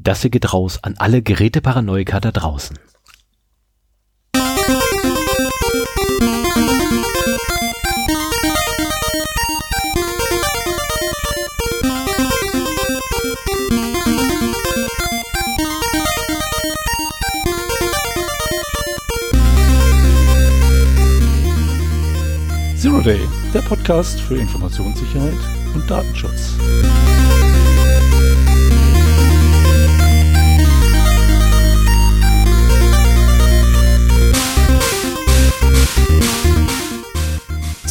Das hier geht raus an alle Geräteparanoiker da draußen. Zero Day, der Podcast für Informationssicherheit und Datenschutz.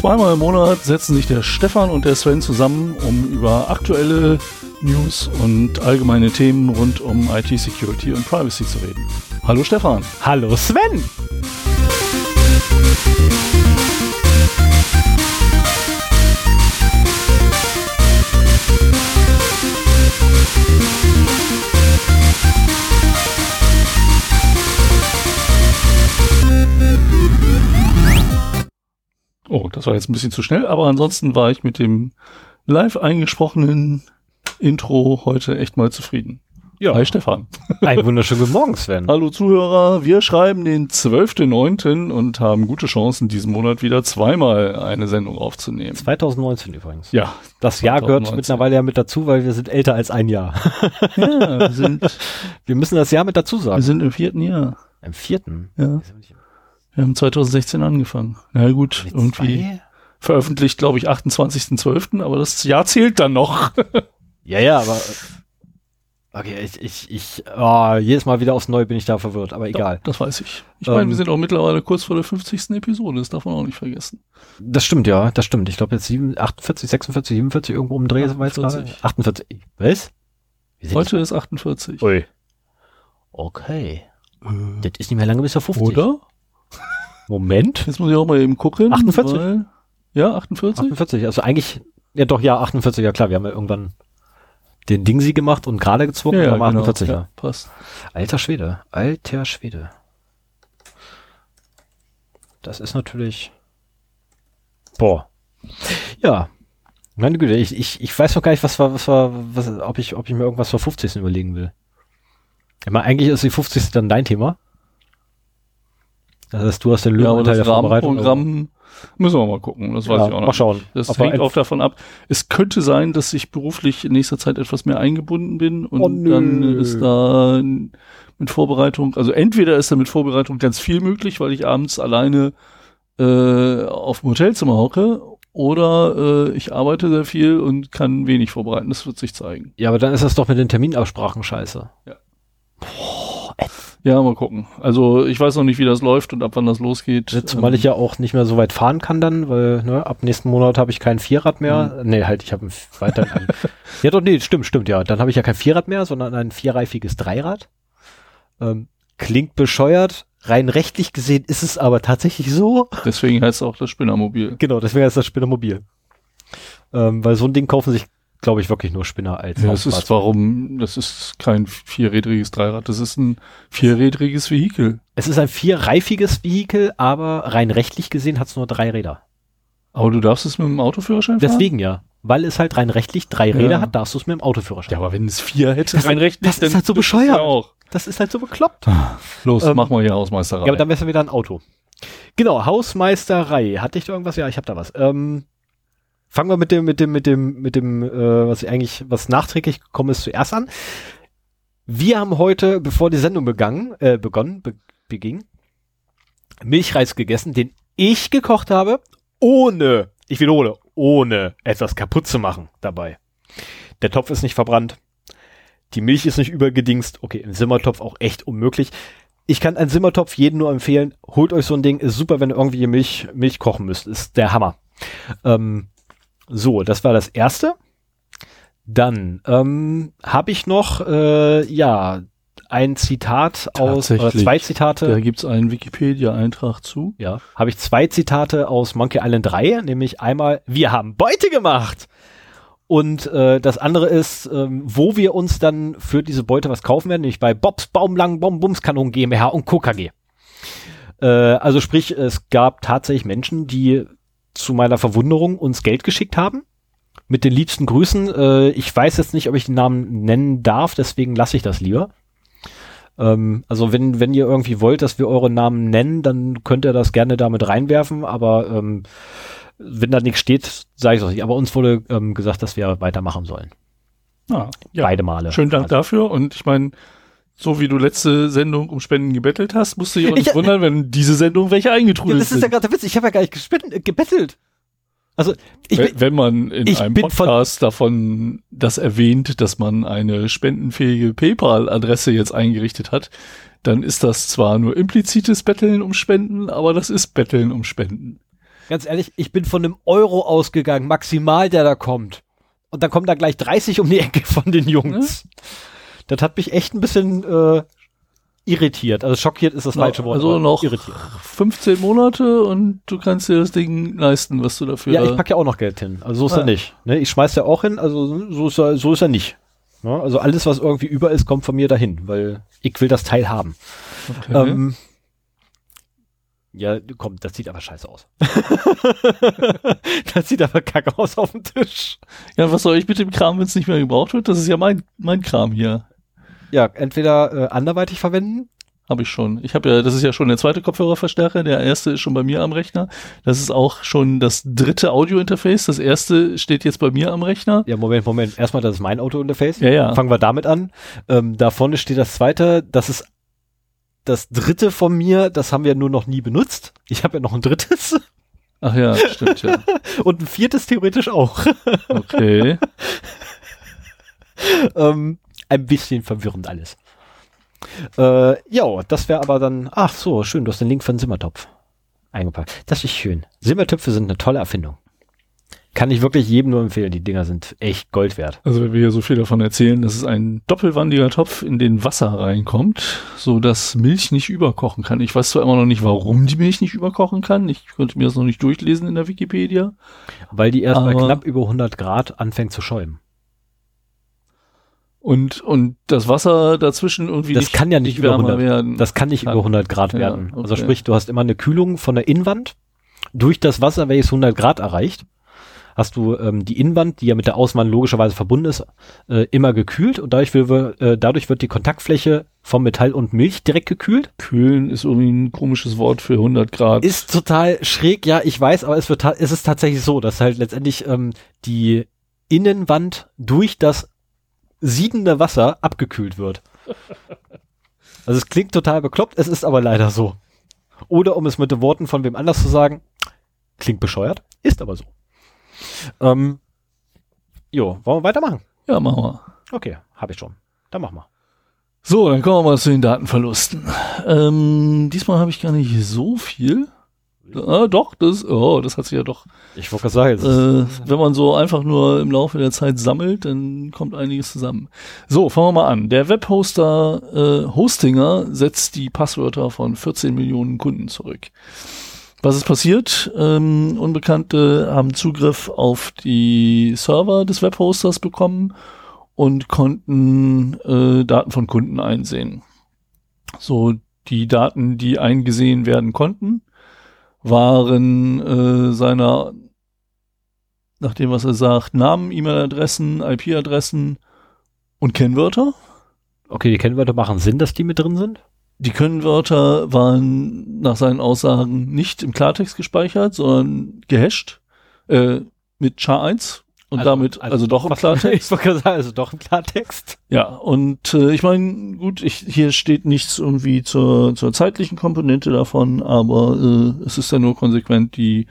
Zweimal im Monat setzen sich der Stefan und der Sven zusammen, um über aktuelle News und allgemeine Themen rund um IT-Security und Privacy zu reden. Hallo Stefan. Hallo Sven! War jetzt ein bisschen zu schnell, aber ansonsten war ich mit dem live eingesprochenen Intro heute echt mal zufrieden. Ja. Hi Stefan. Ein wunderschönen guten Morgen, Sven. Hallo Zuhörer, wir schreiben den 12.09. und haben gute Chancen, diesen Monat wieder zweimal eine Sendung aufzunehmen. 2019 übrigens. Ja, Das Jahr gehört 2019. mittlerweile ja mit dazu, weil wir sind älter als ein Jahr. ja wir, sind, Wir müssen das Jahr mit dazu wir sagen. sind im vierten Jahr. Im vierten. Ja, wir haben 2016 angefangen. Na gut, Mit irgendwie zwei? veröffentlicht, glaube ich, 28.12., aber das Jahr zählt dann noch. Ja, ja, aber. Okay, ich, ich, ich, oh, jedes Mal wieder aufs Neue bin ich da verwirrt, aber egal. Das weiß ich. Ich meine, Ähm, wir sind auch mittlerweile kurz vor der 50. Episode, das darf man auch nicht vergessen. Das stimmt, ja, das stimmt. Ich glaube jetzt 7, 48, 46, 47 irgendwo um den Dreh sind wir jetzt gerade. 48. 48. Was? Heute ist 48. Ui. Okay. Das ist nicht mehr lange bis zur 50. Oder? Moment. Jetzt muss ich auch mal eben gucken. 48? Weil, ja, 48? 48, also eigentlich, ja doch, ja, 48, ja klar, wir haben ja irgendwann den Dingsi gemacht und gerade gezwungen, ja, genau. 48, ja. ja. Passt. Alter Schwede, alter Schwede. Das ist natürlich, boah. Ja, meine Güte, ich, ich, ich weiß noch gar nicht, was war, was war, was, ob ich, ob ich mir irgendwas vor 50. überlegen will. Ich meine, eigentlich ist die 50. dann dein Thema. Das heißt, du hast den Ja, Löwenanteil das der Vorbereitung. Rahmenprogramm müssen wir mal gucken. Das weiß Ja, ich auch noch. mal schauen. nicht. Das Aber hängt auch davon ab. Es könnte sein, dass ich beruflich in nächster Zeit etwas mehr eingebunden bin und Oh, dann ist da mit Vorbereitung, also entweder ist da mit Vorbereitung ganz viel möglich, weil ich abends alleine äh, auf dem Hotelzimmer hocke oder äh, ich arbeite sehr viel und kann wenig vorbereiten. Das wird sich zeigen. Ja, aber dann ist das doch mit den Terminabsprachen scheiße. Ja, mal gucken. Also ich weiß noch nicht, wie das läuft und ab wann das losgeht. Zumal Ähm, ich ja auch nicht mehr so weit fahren kann dann, weil ne, ab nächsten Monat habe ich kein Vierrad mehr. Nee, halt, ich habe weiter ein, Ja doch, nee, stimmt, stimmt, ja. Dann habe ich ja kein Vierrad mehr, sondern ein vierreifiges Dreirad. Ähm, klingt bescheuert. Rein rechtlich gesehen ist es aber tatsächlich so. Deswegen heißt es auch das Spinnermobil. Genau, deswegen ist das Spinnermobil. Ähm, weil so ein Ding kaufen sich, glaube ich, wirklich nur Spinner als Ja, das ist warum, das ist kein vierrädriges Dreirad, das ist ein vierrädriges Vehikel. Es ist ein vierreifiges Vehikel, aber rein rechtlich gesehen hat es nur drei Räder. Aber du darfst es mit dem Autoführerschein fahren? Deswegen ja. Weil es halt rein rechtlich drei Ja. Räder hat, darfst du es mit dem Autoführerschein. Ja, aber wenn es vier hätte, Das- rein rechtlich, das ist halt so bescheuert. ja auch. Das ist halt so bekloppt. Los, Ähm, mach mal hier Hausmeisterei. Ja, aber dann wäre es wieder ein Auto. Genau, Hausmeisterei. Hatte ich da irgendwas? Ja, ich habe da was. Ähm, fangen wir mit dem, mit dem, mit dem, mit dem, äh, was ich eigentlich, was nachträglich gekommen ist, zuerst an. Wir haben heute, bevor die Sendung begangen, äh, begonnen, be beging, Milchreis gegessen, den ich gekocht habe, ohne, ich wiederhole, ohne etwas kaputt zu machen dabei. Der Topf ist nicht verbrannt. Die Milch ist nicht übergedingst. Okay, im Simmertopf auch echt unmöglich. Ich kann einen Simmertopf jedem nur empfehlen. Holt euch so ein Ding. Ist super, wenn ihr irgendwie Milch, Milch kochen müsst. Ist der Hammer. Ähm, so, das war das erste. Dann ähm, habe ich noch äh, ja ein Zitat aus oder Tatsächlich. zwei Zitate. Da gibt's einen Wikipedia-Eintrag zu. Ja, habe ich zwei Zitate aus Monkey Island 3, nämlich einmal, wir haben Beute gemacht. Und äh, das andere ist, ähm, wo wir uns dann für diese Beute was kaufen werden, nämlich bei Bobs Baumlang Bombumskanon GmbH und Co. KG. Äh, also sprich, es gab tatsächlich Menschen, die zu meiner Verwunderung uns Geld geschickt haben mit den liebsten Grüßen. Äh, ich weiß jetzt nicht, ob ich den Namen nennen darf, deswegen lasse ich das lieber. Ähm, also wenn, wenn ihr irgendwie wollt, dass wir eure Namen nennen, dann könnt ihr das gerne damit reinwerfen, aber ähm, wenn da nichts steht, sage ich es nicht. Aber uns wurde ähm, gesagt, dass wir weitermachen sollen. Ah, ja. Beide Male. Schönen Dank Also, dafür. Und ich meine, so wie du letzte Sendung um Spenden gebettelt hast, musst du dich auch nicht Ich- wundern, wenn diese Sendung welche Ja, eingetrudelt das ist ja gerade der Witz. Ich habe ja gar nicht gespenden, äh, gebettelt. Also ich bin, wenn, wenn man in einem von- Podcast davon das erwähnt, dass man eine spendenfähige PayPal-Adresse jetzt eingerichtet hat, dann ist das zwar nur implizites Betteln um Spenden, aber das ist Betteln um Spenden. ganz ehrlich, ich bin von einem Euro ausgegangen, maximal, der da kommt. Und dann kommen da gleich 30 um die Ecke von den Jungs. Das hat mich echt ein bisschen äh, irritiert. Also schockiert ist das falsche Wort. also noch irritiert. 15 Monate und du kannst dir das Ding leisten, was du dafür Ja, ich packe ja auch noch Geld hin. Also so ist Ah. er nicht. Ne, ich schmeiß ja auch hin, also so ist er, so ist er nicht. Ne, also alles, was irgendwie über ist, kommt von mir dahin, weil ich will das Teil haben. okay. Ähm, ja, komm, das sieht aber scheiße aus. das sieht aber kacke aus auf dem Tisch. Ja, was soll ich mit dem Kram, wenn es nicht mehr gebraucht wird? Das ist ja mein, mein Kram hier. Ja, entweder äh, anderweitig verwenden. Habe ich schon. Ich habe ja, das ist ja schon der zweite Kopfhörerverstärker. Der erste ist schon bei mir am Rechner. Das ist auch schon das dritte Audiointerface. Das erste steht jetzt bei mir am Rechner. Ja, Moment, Moment. Erstmal, das ist mein Auto-Interface. Ja, ja. Fangen wir damit an. Ähm, da vorne steht das zweite. Das ist das dritte von mir. Das haben wir nur noch nie benutzt. Ich habe ja noch ein drittes. Ach ja, stimmt ja. Und ein viertes theoretisch auch. Okay. ähm, ein bisschen verwirrend alles. Äh, ja, das wäre aber dann, ach so, schön, du hast den Link den Simmertopf eingepackt. Das ist schön. Simmertöpfe sind eine tolle Erfindung. Kann ich wirklich jedem nur empfehlen. Die Dinger sind echt Gold wert. Also wenn wir hier so viel davon erzählen, das ist ein doppelwandiger Topf, in den Wasser reinkommt, so dass Milch nicht überkochen kann. Ich weiß zwar immer noch nicht, warum die Milch nicht überkochen kann. Ich konnte mir das noch nicht durchlesen in der Wikipedia. Weil die erst bei knapp über 100 Grad anfängt zu schäumen. Und, und das Wasser dazwischen irgendwie Das nicht, kann ja nicht über wärmer 100 werden. Das kann nicht Kann. über 100 Grad Ja, werden. Also okay. sprich, du hast immer eine Kühlung von der Innenwand. Durch das Wasser, welches 100 Grad erreicht, hast du ähm, die Innenwand, die ja mit der Außenwand logischerweise verbunden ist, äh, immer gekühlt und dadurch, will, äh, dadurch wird die Kontaktfläche vom Metall und Milch direkt gekühlt. Kühlen ist irgendwie ein komisches Wort für 100 Grad. Ist total schräg, ja, ich weiß, aber es wird es ist tatsächlich so, dass halt letztendlich ähm, die Innenwand durch das siedende Wasser abgekühlt wird. Also es klingt total bekloppt, es ist aber leider so. Oder um es mit den Worten von wem anders zu sagen, klingt bescheuert, ist aber so. Ähm, jo, wollen wir weitermachen? ja, machen wir. Okay, habe ich schon. Dann machen wir. So, dann kommen wir mal zu den Datenverlusten. Ähm, diesmal habe ich gar nicht so viel. Ah, doch, das, oh, das hat sich ja doch. Ich wollte gerade sagen, Äh, wenn man so einfach nur im Laufe der Zeit sammelt, dann kommt einiges zusammen. So, fangen wir mal an. Der Webhoster äh, Hostinger setzt die Passwörter von 14 Millionen Kunden zurück. Was ist passiert? Ähm, Unbekannte haben Zugriff auf die Server des Webhosters bekommen und konnten äh, Daten von Kunden einsehen. So, die Daten, die eingesehen werden konnten, waren äh, seiner, nach dem, was er sagt, Namen, E-Mail-Adressen, IP-Adressen und Kennwörter. okay, die Kennwörter machen Sinn, dass die mit drin sind. Die Kennwörter waren nach seinen Aussagen nicht im Klartext gespeichert, sondern gehasht äh, mit SHA-1 und damit also, doch im Klartext. Ich sagen, also doch im Klartext. Ja, und äh, ich meine, gut, ich, hier steht nichts irgendwie zur, zur zeitlichen Komponente davon, aber äh, es ist ja nur konsequent, die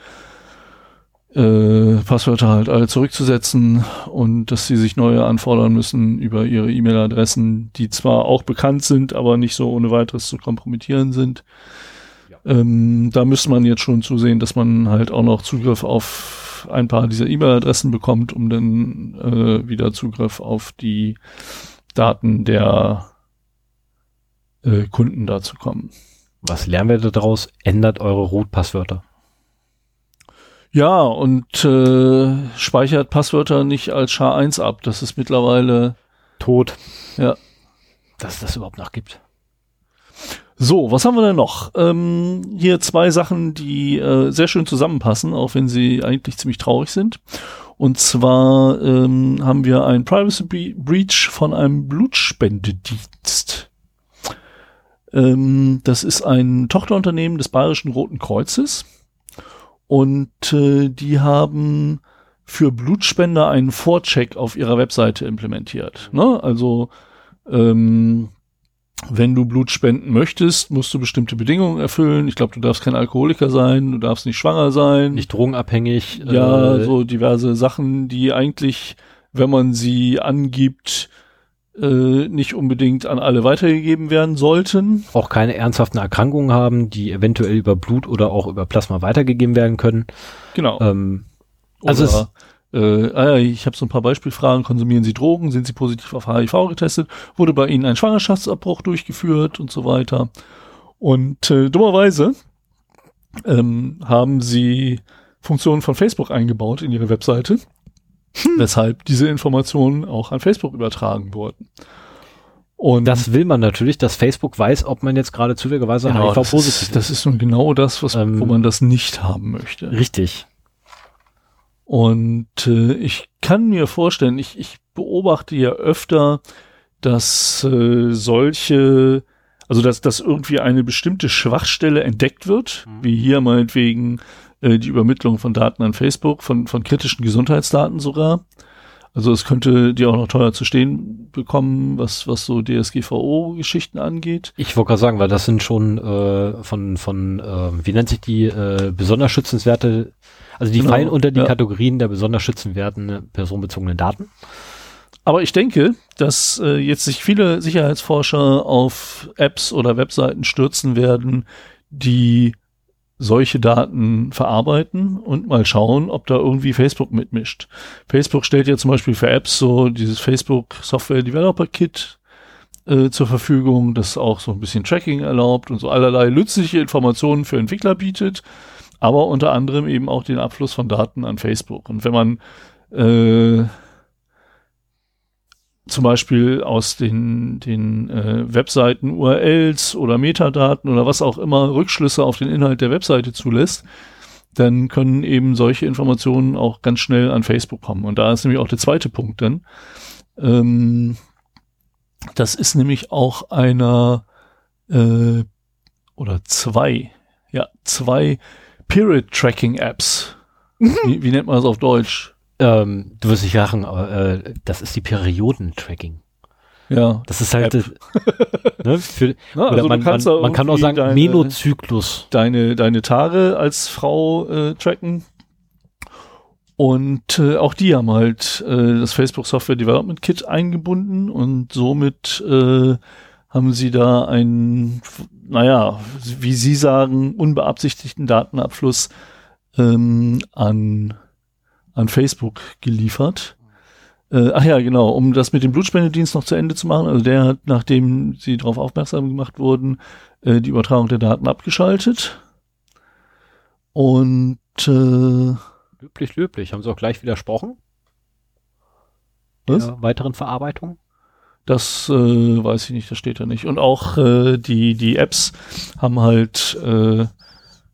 äh, Passwörter halt alle zurückzusetzen und dass sie sich neue anfordern müssen über ihre E-Mail-Adressen, die zwar auch bekannt sind, aber nicht so ohne weiteres zu kompromittieren sind. Ähm, da müsste man jetzt schon zusehen, dass man halt auch noch Zugriff auf ein paar dieser E-Mail-Adressen bekommt, um dann äh, wieder Zugriff auf die Daten der äh, Kunden da zu kommen. Was lernen wir daraus? Ändert eure Root-Passwörter. Ja, und äh, speichert Passwörter nicht als SHA-1 ab. Das ist mittlerweile Tot. Ja. Dass es das überhaupt noch gibt. So, was haben wir denn noch? Ähm, hier zwei Sachen, die äh, sehr schön zusammenpassen, auch wenn sie eigentlich ziemlich traurig sind. Und zwar ähm, haben wir ein Privacy Breach von einem Blutspendedienst. Ähm, das ist ein Tochterunternehmen des Bayerischen Roten Kreuzes. Und äh, die haben für Blutspender einen Vorcheck auf ihrer Webseite implementiert. Ne? Also ähm, wenn du Blut spenden möchtest, musst du bestimmte Bedingungen erfüllen. Ich glaube, du darfst kein Alkoholiker sein, du darfst nicht schwanger sein. Nicht drogenabhängig. Ja, äh, so diverse Sachen, die eigentlich, wenn man sie angibt, äh, nicht unbedingt an alle weitergegeben werden sollten. Auch keine ernsthaften Erkrankungen haben, die eventuell über Blut oder auch über Plasma weitergegeben werden können. Genau. Ähm, also es, äh, ah ich habe so ein paar Beispielfragen. Konsumieren Sie Drogen? Sind Sie positiv auf HIV getestet? Wurde bei Ihnen ein Schwangerschaftsabbruch durchgeführt und so weiter? Und äh, dummerweise ähm, haben sie Funktionen von Facebook eingebaut in ihre Webseite, hm. weshalb diese Informationen auch an Facebook übertragen wurden. Und das will man natürlich, dass Facebook weiß, ob man jetzt gerade zufälligerweise genau, HIV-positiv ist. Das ist nun genau das, was, ähm, wo man das nicht haben möchte. Richtig. Und äh, ich kann mir vorstellen, ich, ich beobachte ja öfter, dass äh, solche, also dass, dass irgendwie eine bestimmte Schwachstelle entdeckt wird, mhm. wie hier meinetwegen äh, die Übermittlung von Daten an Facebook, von, von kritischen Gesundheitsdaten sogar. Also es könnte dir auch noch teuer zu stehen bekommen, was, was so DSGVO-Geschichten angeht. Ich wollte gerade sagen, weil das sind schon äh, von, von äh, wie nennt sich die, äh, besonders schützenswerte also die genau, fallen unter die ja. Kategorien der besonders schützenwerten personenbezogenen Daten. Aber ich denke, dass äh, jetzt sich viele Sicherheitsforscher auf Apps oder Webseiten stürzen werden, die solche Daten verarbeiten und mal schauen, ob da irgendwie Facebook mitmischt. Facebook stellt ja zum Beispiel für Apps so dieses Facebook Software Developer Kit äh, zur Verfügung, das auch so ein bisschen Tracking erlaubt und so allerlei nützliche Informationen für Entwickler bietet aber unter anderem eben auch den Abfluss von Daten an Facebook. Und wenn man äh, zum Beispiel aus den, den äh, Webseiten URLs oder Metadaten oder was auch immer Rückschlüsse auf den Inhalt der Webseite zulässt, dann können eben solche Informationen auch ganz schnell an Facebook kommen. Und da ist nämlich auch der zweite Punkt dann. Ähm, das ist nämlich auch einer äh, oder zwei, ja, zwei Period-Tracking-Apps. Wie, wie, nennt man das auf Deutsch? Ähm, du wirst nicht lachen, aber äh, das ist die Periodentracking. Ja. Das ist halt, ne, für, Na, also man, man, man kann auch sagen, deine, Menozyklus. Deine, deine Tage als Frau äh, tracken. Und äh, auch die haben halt äh, das Facebook Software Development Kit eingebunden und somit äh, haben sie da einen, naja, wie sie sagen, unbeabsichtigten Datenabfluss ähm, an, an Facebook geliefert. Äh, ach ja, genau, um das mit dem Blutspendedienst noch zu Ende zu machen. Also der hat, nachdem sie darauf aufmerksam gemacht wurden, äh, die Übertragung der Daten abgeschaltet. Und äh, löblich, löblich. Haben sie auch gleich widersprochen? Was? Der weiteren Verarbeitung? Das äh, weiß ich nicht, das steht da nicht. Und auch äh, die, die Apps haben halt, äh,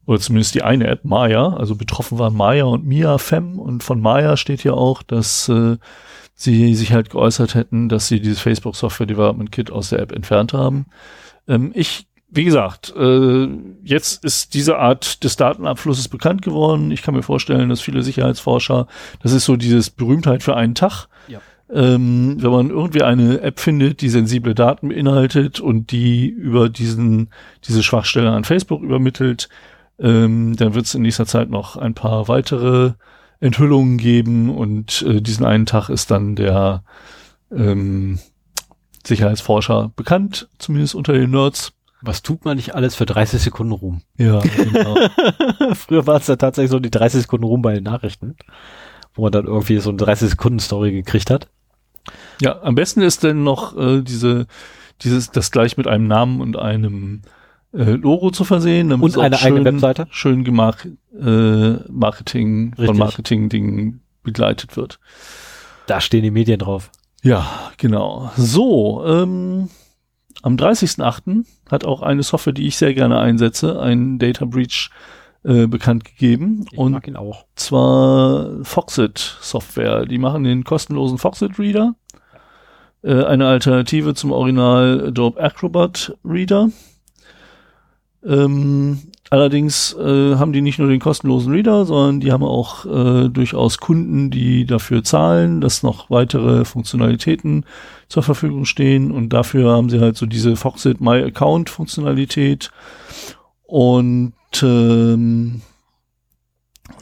oder zumindest die eine App, Maya, also betroffen waren Maya und Mia Fem. Und von Maya steht ja auch, dass äh, sie sich halt geäußert hätten, dass sie dieses Facebook Software Development Kit aus der App entfernt haben. Ähm, ich, wie gesagt, äh, jetzt ist diese Art des Datenabflusses bekannt geworden. Ich kann mir vorstellen, dass viele Sicherheitsforscher, das ist so dieses Berühmtheit für einen Tag. Ähm, wenn man irgendwie eine App findet, die sensible Daten beinhaltet und die über diesen, diese Schwachstelle an Facebook übermittelt, ähm, dann wird es in nächster Zeit noch ein paar weitere Enthüllungen geben und äh, diesen einen Tag ist dann der ähm, Sicherheitsforscher bekannt, zumindest unter den Nerds. Was tut man nicht alles für 30 Sekunden Ruhm? Ja, genau. Früher war es ja tatsächlich so die 30 Sekunden Ruhm bei den Nachrichten, wo man dann irgendwie so eine 30 Sekunden Story gekriegt hat. Ja, am besten ist denn noch äh, diese, dieses, das gleich mit einem Namen und einem äh, Logo zu versehen, damit und eine schön, eigene Webseite schön gemacht äh, Marketing Richtig. von Marketing-Dingen begleitet wird. Da stehen die Medien drauf. Ja, genau. So, ähm, am 30.08. hat auch eine Software, die ich sehr gerne einsetze, einen Data Breach äh, bekannt gegeben. Ich und zwar Foxit Software. Die machen den kostenlosen Foxit Reader. Äh, eine Alternative zum Original Adobe Acrobat Reader. Ähm, allerdings äh, haben die nicht nur den kostenlosen Reader, sondern die haben auch äh, durchaus Kunden, die dafür zahlen, dass noch weitere Funktionalitäten zur Verfügung stehen. Und dafür haben sie halt so diese Foxit My Account Funktionalität. Und ähm,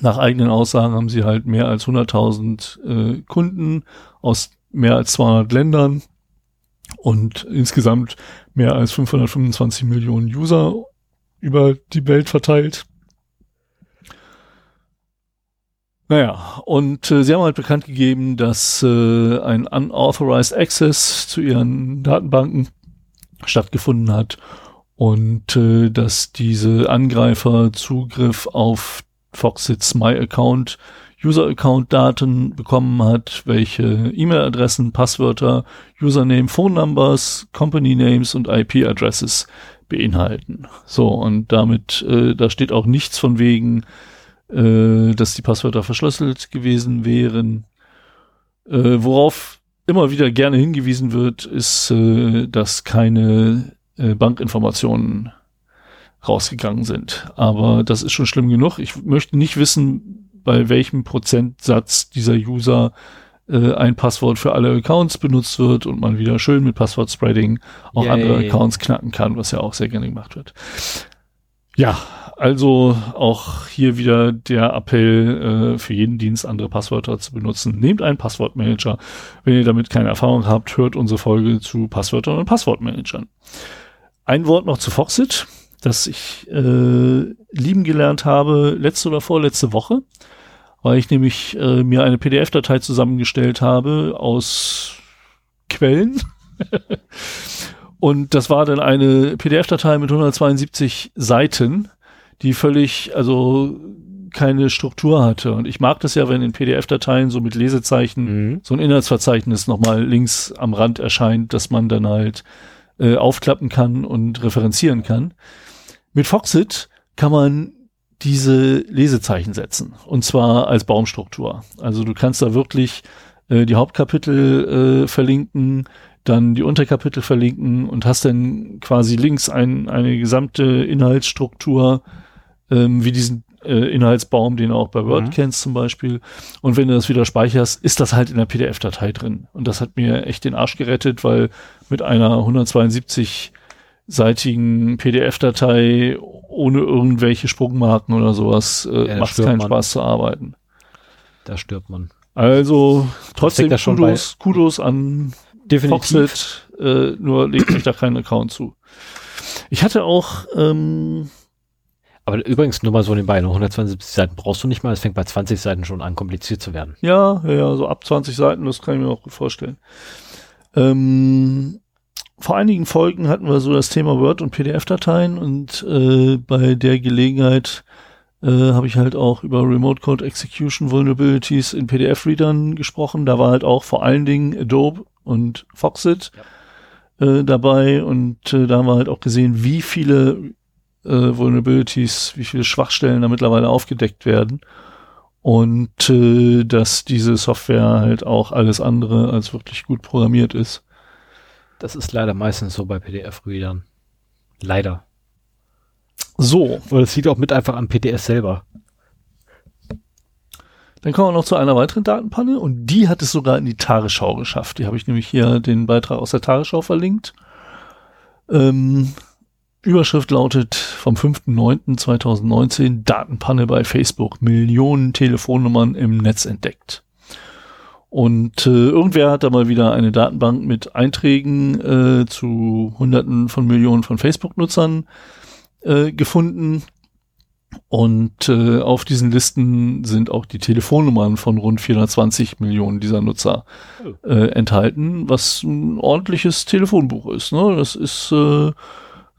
nach eigenen Aussagen haben sie halt mehr als 100.000 äh, Kunden aus mehr als 200 Ländern und insgesamt mehr als 525 Millionen User über die Welt verteilt. Naja, und äh, sie haben halt bekannt gegeben, dass äh, ein unauthorized Access zu ihren Datenbanken stattgefunden hat und äh, dass diese Angreifer Zugriff auf Foxits My Account User Account Daten bekommen hat, welche E-Mail-Adressen, Passwörter, Username, Phone Numbers, Company Names und IP Addresses beinhalten. So, und damit, äh, da steht auch nichts von wegen, äh, dass die Passwörter verschlüsselt gewesen wären. Äh, worauf immer wieder gerne hingewiesen wird, ist, äh, dass keine äh, Bankinformationen rausgegangen sind. Aber das ist schon schlimm genug. Ich möchte nicht wissen, bei welchem Prozentsatz dieser User äh, ein Passwort für alle Accounts benutzt wird und man wieder schön mit Passwort-Spreading auch Yay. andere Accounts knacken kann, was ja auch sehr gerne gemacht wird. Ja, also auch hier wieder der Appell äh, für jeden Dienst andere Passwörter zu benutzen. Nehmt einen Passwortmanager. Wenn ihr damit keine Erfahrung habt, hört unsere Folge zu Passwörtern und Passwortmanagern. Ein Wort noch zu Foxit, das ich äh, lieben gelernt habe letzte oder vorletzte Woche, weil ich nämlich äh, mir eine PDF-Datei zusammengestellt habe aus Quellen. Und das war dann eine PDF-Datei mit 172 Seiten, die völlig, also keine Struktur hatte. Und ich mag das ja, wenn in PDF-Dateien so mit Lesezeichen Mhm. so ein Inhaltsverzeichnis nochmal links am Rand erscheint, dass man dann halt äh, aufklappen kann und referenzieren kann. Mit Foxit kann man diese Lesezeichen setzen. Und zwar als Baumstruktur. Also du kannst da wirklich äh, die Hauptkapitel äh, verlinken, dann die Unterkapitel verlinken und hast dann quasi links ein, eine gesamte Inhaltsstruktur, ähm, wie diesen äh, Inhaltsbaum, den du auch bei Word Mhm. kennst zum Beispiel. Und wenn du das wieder speicherst, ist das halt in der PDF-Datei drin. Und das hat mir echt den Arsch gerettet, weil mit einer 172-seitigen PDF-Datei ohne irgendwelche Sprungmarken oder sowas äh, Ja, macht keinen man. Spaß zu arbeiten. Da stirbt man. Also trotzdem Kudos, Kudos an Definitiv. Foxit, äh, nur legt euch da keinen Account zu. Ich hatte auch, ähm, Aber übrigens nur mal so nebenbei, noch 172 Seiten brauchst du nicht mal. Es fängt bei 20 Seiten schon an, kompliziert zu werden. ja, ja, ja, so ab 20 Seiten, das kann ich mir auch gut vorstellen. Ähm, vor einigen Folgen hatten wir so das Thema Word und PDF-Dateien und äh, bei der Gelegenheit äh, habe ich halt auch über Remote Code Execution Vulnerabilities in PDF-Readern gesprochen. Da war halt auch vor allen Dingen Adobe und Foxit äh, dabei und äh, da haben wir halt auch gesehen, wie viele äh, Vulnerabilities, wie viele Schwachstellen da mittlerweile aufgedeckt werden und äh, dass diese Software halt auch alles andere als wirklich gut programmiert ist. Das ist leider meistens so bei PDF-Readern. Leider. So, Oder das liegt auch mit einfach am PDF selber. dann kommen wir noch zu einer weiteren Datenpanne und die hat es sogar in die Tagesschau geschafft. Die habe ich nämlich hier den Beitrag aus der Tagesschau verlinkt. Ähm, Überschrift lautet vom 5.9.2019 Datenpanne bei Facebook. Millionen Telefonnummern im Netz entdeckt. Und äh, irgendwer hat da mal wieder eine Datenbank mit Einträgen äh, zu Hunderten von Millionen von Facebook-Nutzern äh, gefunden. Und äh, auf diesen Listen sind auch die Telefonnummern von rund 420 Millionen dieser Nutzer äh, enthalten, was ein ordentliches Telefonbuch ist. Ne? Das ist äh,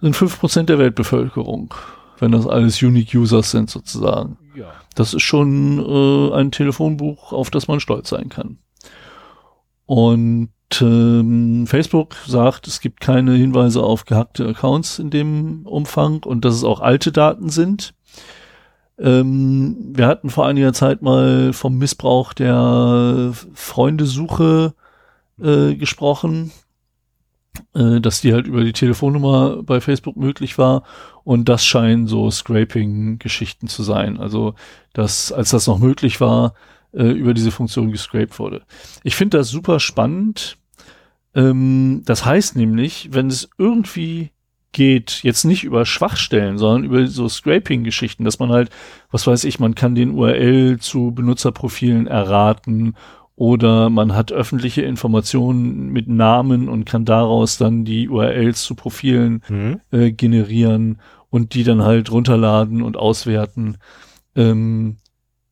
sind fünf Prozent der Weltbevölkerung, wenn das alles Unique Users sind sozusagen. Ja. Das ist schon äh, ein Telefonbuch, auf das man stolz sein kann. Und ähm, Facebook sagt, es gibt keine Hinweise auf gehackte Accounts in dem Umfang und dass es auch alte Daten sind. Ähm, wir hatten vor einiger Zeit mal vom Missbrauch der Freundesuche äh, gesprochen, äh, dass die halt über die Telefonnummer bei Facebook möglich war und das scheinen so Scraping-Geschichten zu sein. Also, dass als das noch möglich war, äh, über diese Funktion gescraped wurde. Ich finde das super spannend. Ähm, das heißt nämlich, wenn es irgendwie geht, jetzt nicht über Schwachstellen, sondern über so Scraping-Geschichten, dass man halt, was weiß ich, man kann den URL zu Benutzerprofilen erraten oder man hat öffentliche Informationen mit Namen und kann daraus dann die URLs zu Profilen mhm. äh, generieren und die dann halt runterladen und auswerten. Ähm,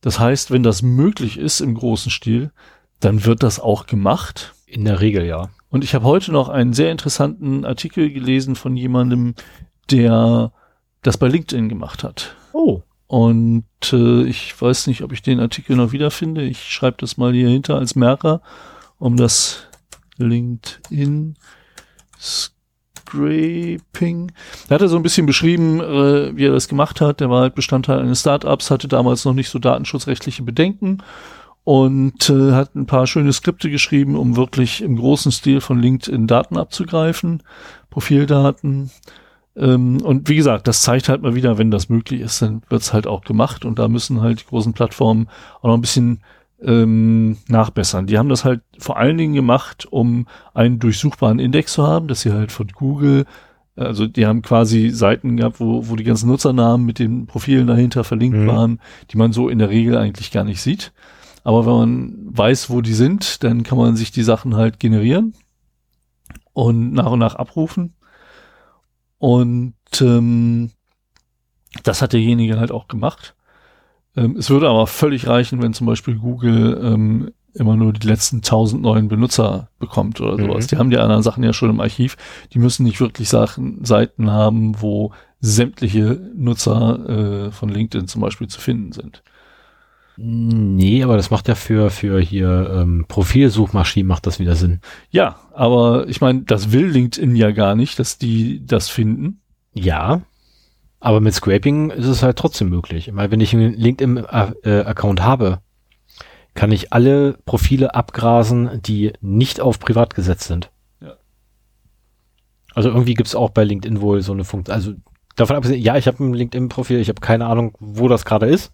das heißt, wenn das möglich ist im großen Stil, dann wird das auch gemacht. In der Regel, ja. Und ich habe heute noch einen sehr interessanten Artikel gelesen von jemandem, der das bei LinkedIn gemacht hat. Oh. Und äh, ich weiß nicht, ob ich den Artikel noch wiederfinde. Ich schreibe das mal hier hinter als Merker, um das LinkedIn Scraping. Da hat er so ein bisschen beschrieben, äh, wie er das gemacht hat. Der war halt Bestandteil eines Startups, hatte damals noch nicht so datenschutzrechtliche Bedenken und äh, hat ein paar schöne Skripte geschrieben, um wirklich im großen Stil von LinkedIn Daten abzugreifen, Profildaten. Ähm, und wie gesagt, das zeigt halt mal wieder, wenn das möglich ist, dann wird's halt auch gemacht und da müssen halt die großen Plattformen auch noch ein bisschen ähm, nachbessern. Die haben das halt vor allen Dingen gemacht, um einen durchsuchbaren Index zu haben, dass sie halt von Google, also die haben quasi Seiten gehabt, wo, wo die ganzen Nutzernamen mit den Profilen dahinter verlinkt mhm. waren, die man so in der Regel eigentlich gar nicht sieht. Aber wenn man weiß, wo die sind, dann kann man sich die Sachen halt generieren und nach und nach abrufen. Und ähm, das hat derjenige halt auch gemacht. Ähm, es würde aber völlig reichen, wenn zum Beispiel Google ähm, immer nur die letzten tausend neuen Benutzer bekommt oder sowas. Mhm. Die haben die anderen Sachen ja schon im Archiv. Die müssen nicht wirklich Sachen, Seiten haben, wo sämtliche Nutzer äh, von LinkedIn zum Beispiel zu finden sind. Nee, aber das macht ja für, für hier ähm, Profilsuchmaschinen macht das wieder Sinn. Ja, aber ich meine, das will LinkedIn ja gar nicht, dass die das finden. Ja, aber mit Scraping ist es halt trotzdem möglich. Weil wenn ich einen LinkedIn-Account habe, kann ich alle Profile abgrasen, die nicht auf privat gesetzt sind. Ja. Also irgendwie gibt's auch bei LinkedIn wohl so eine Funktion. Also davon abgesehen, ja, ich habe ein LinkedIn-Profil, ich habe keine Ahnung, wo das gerade ist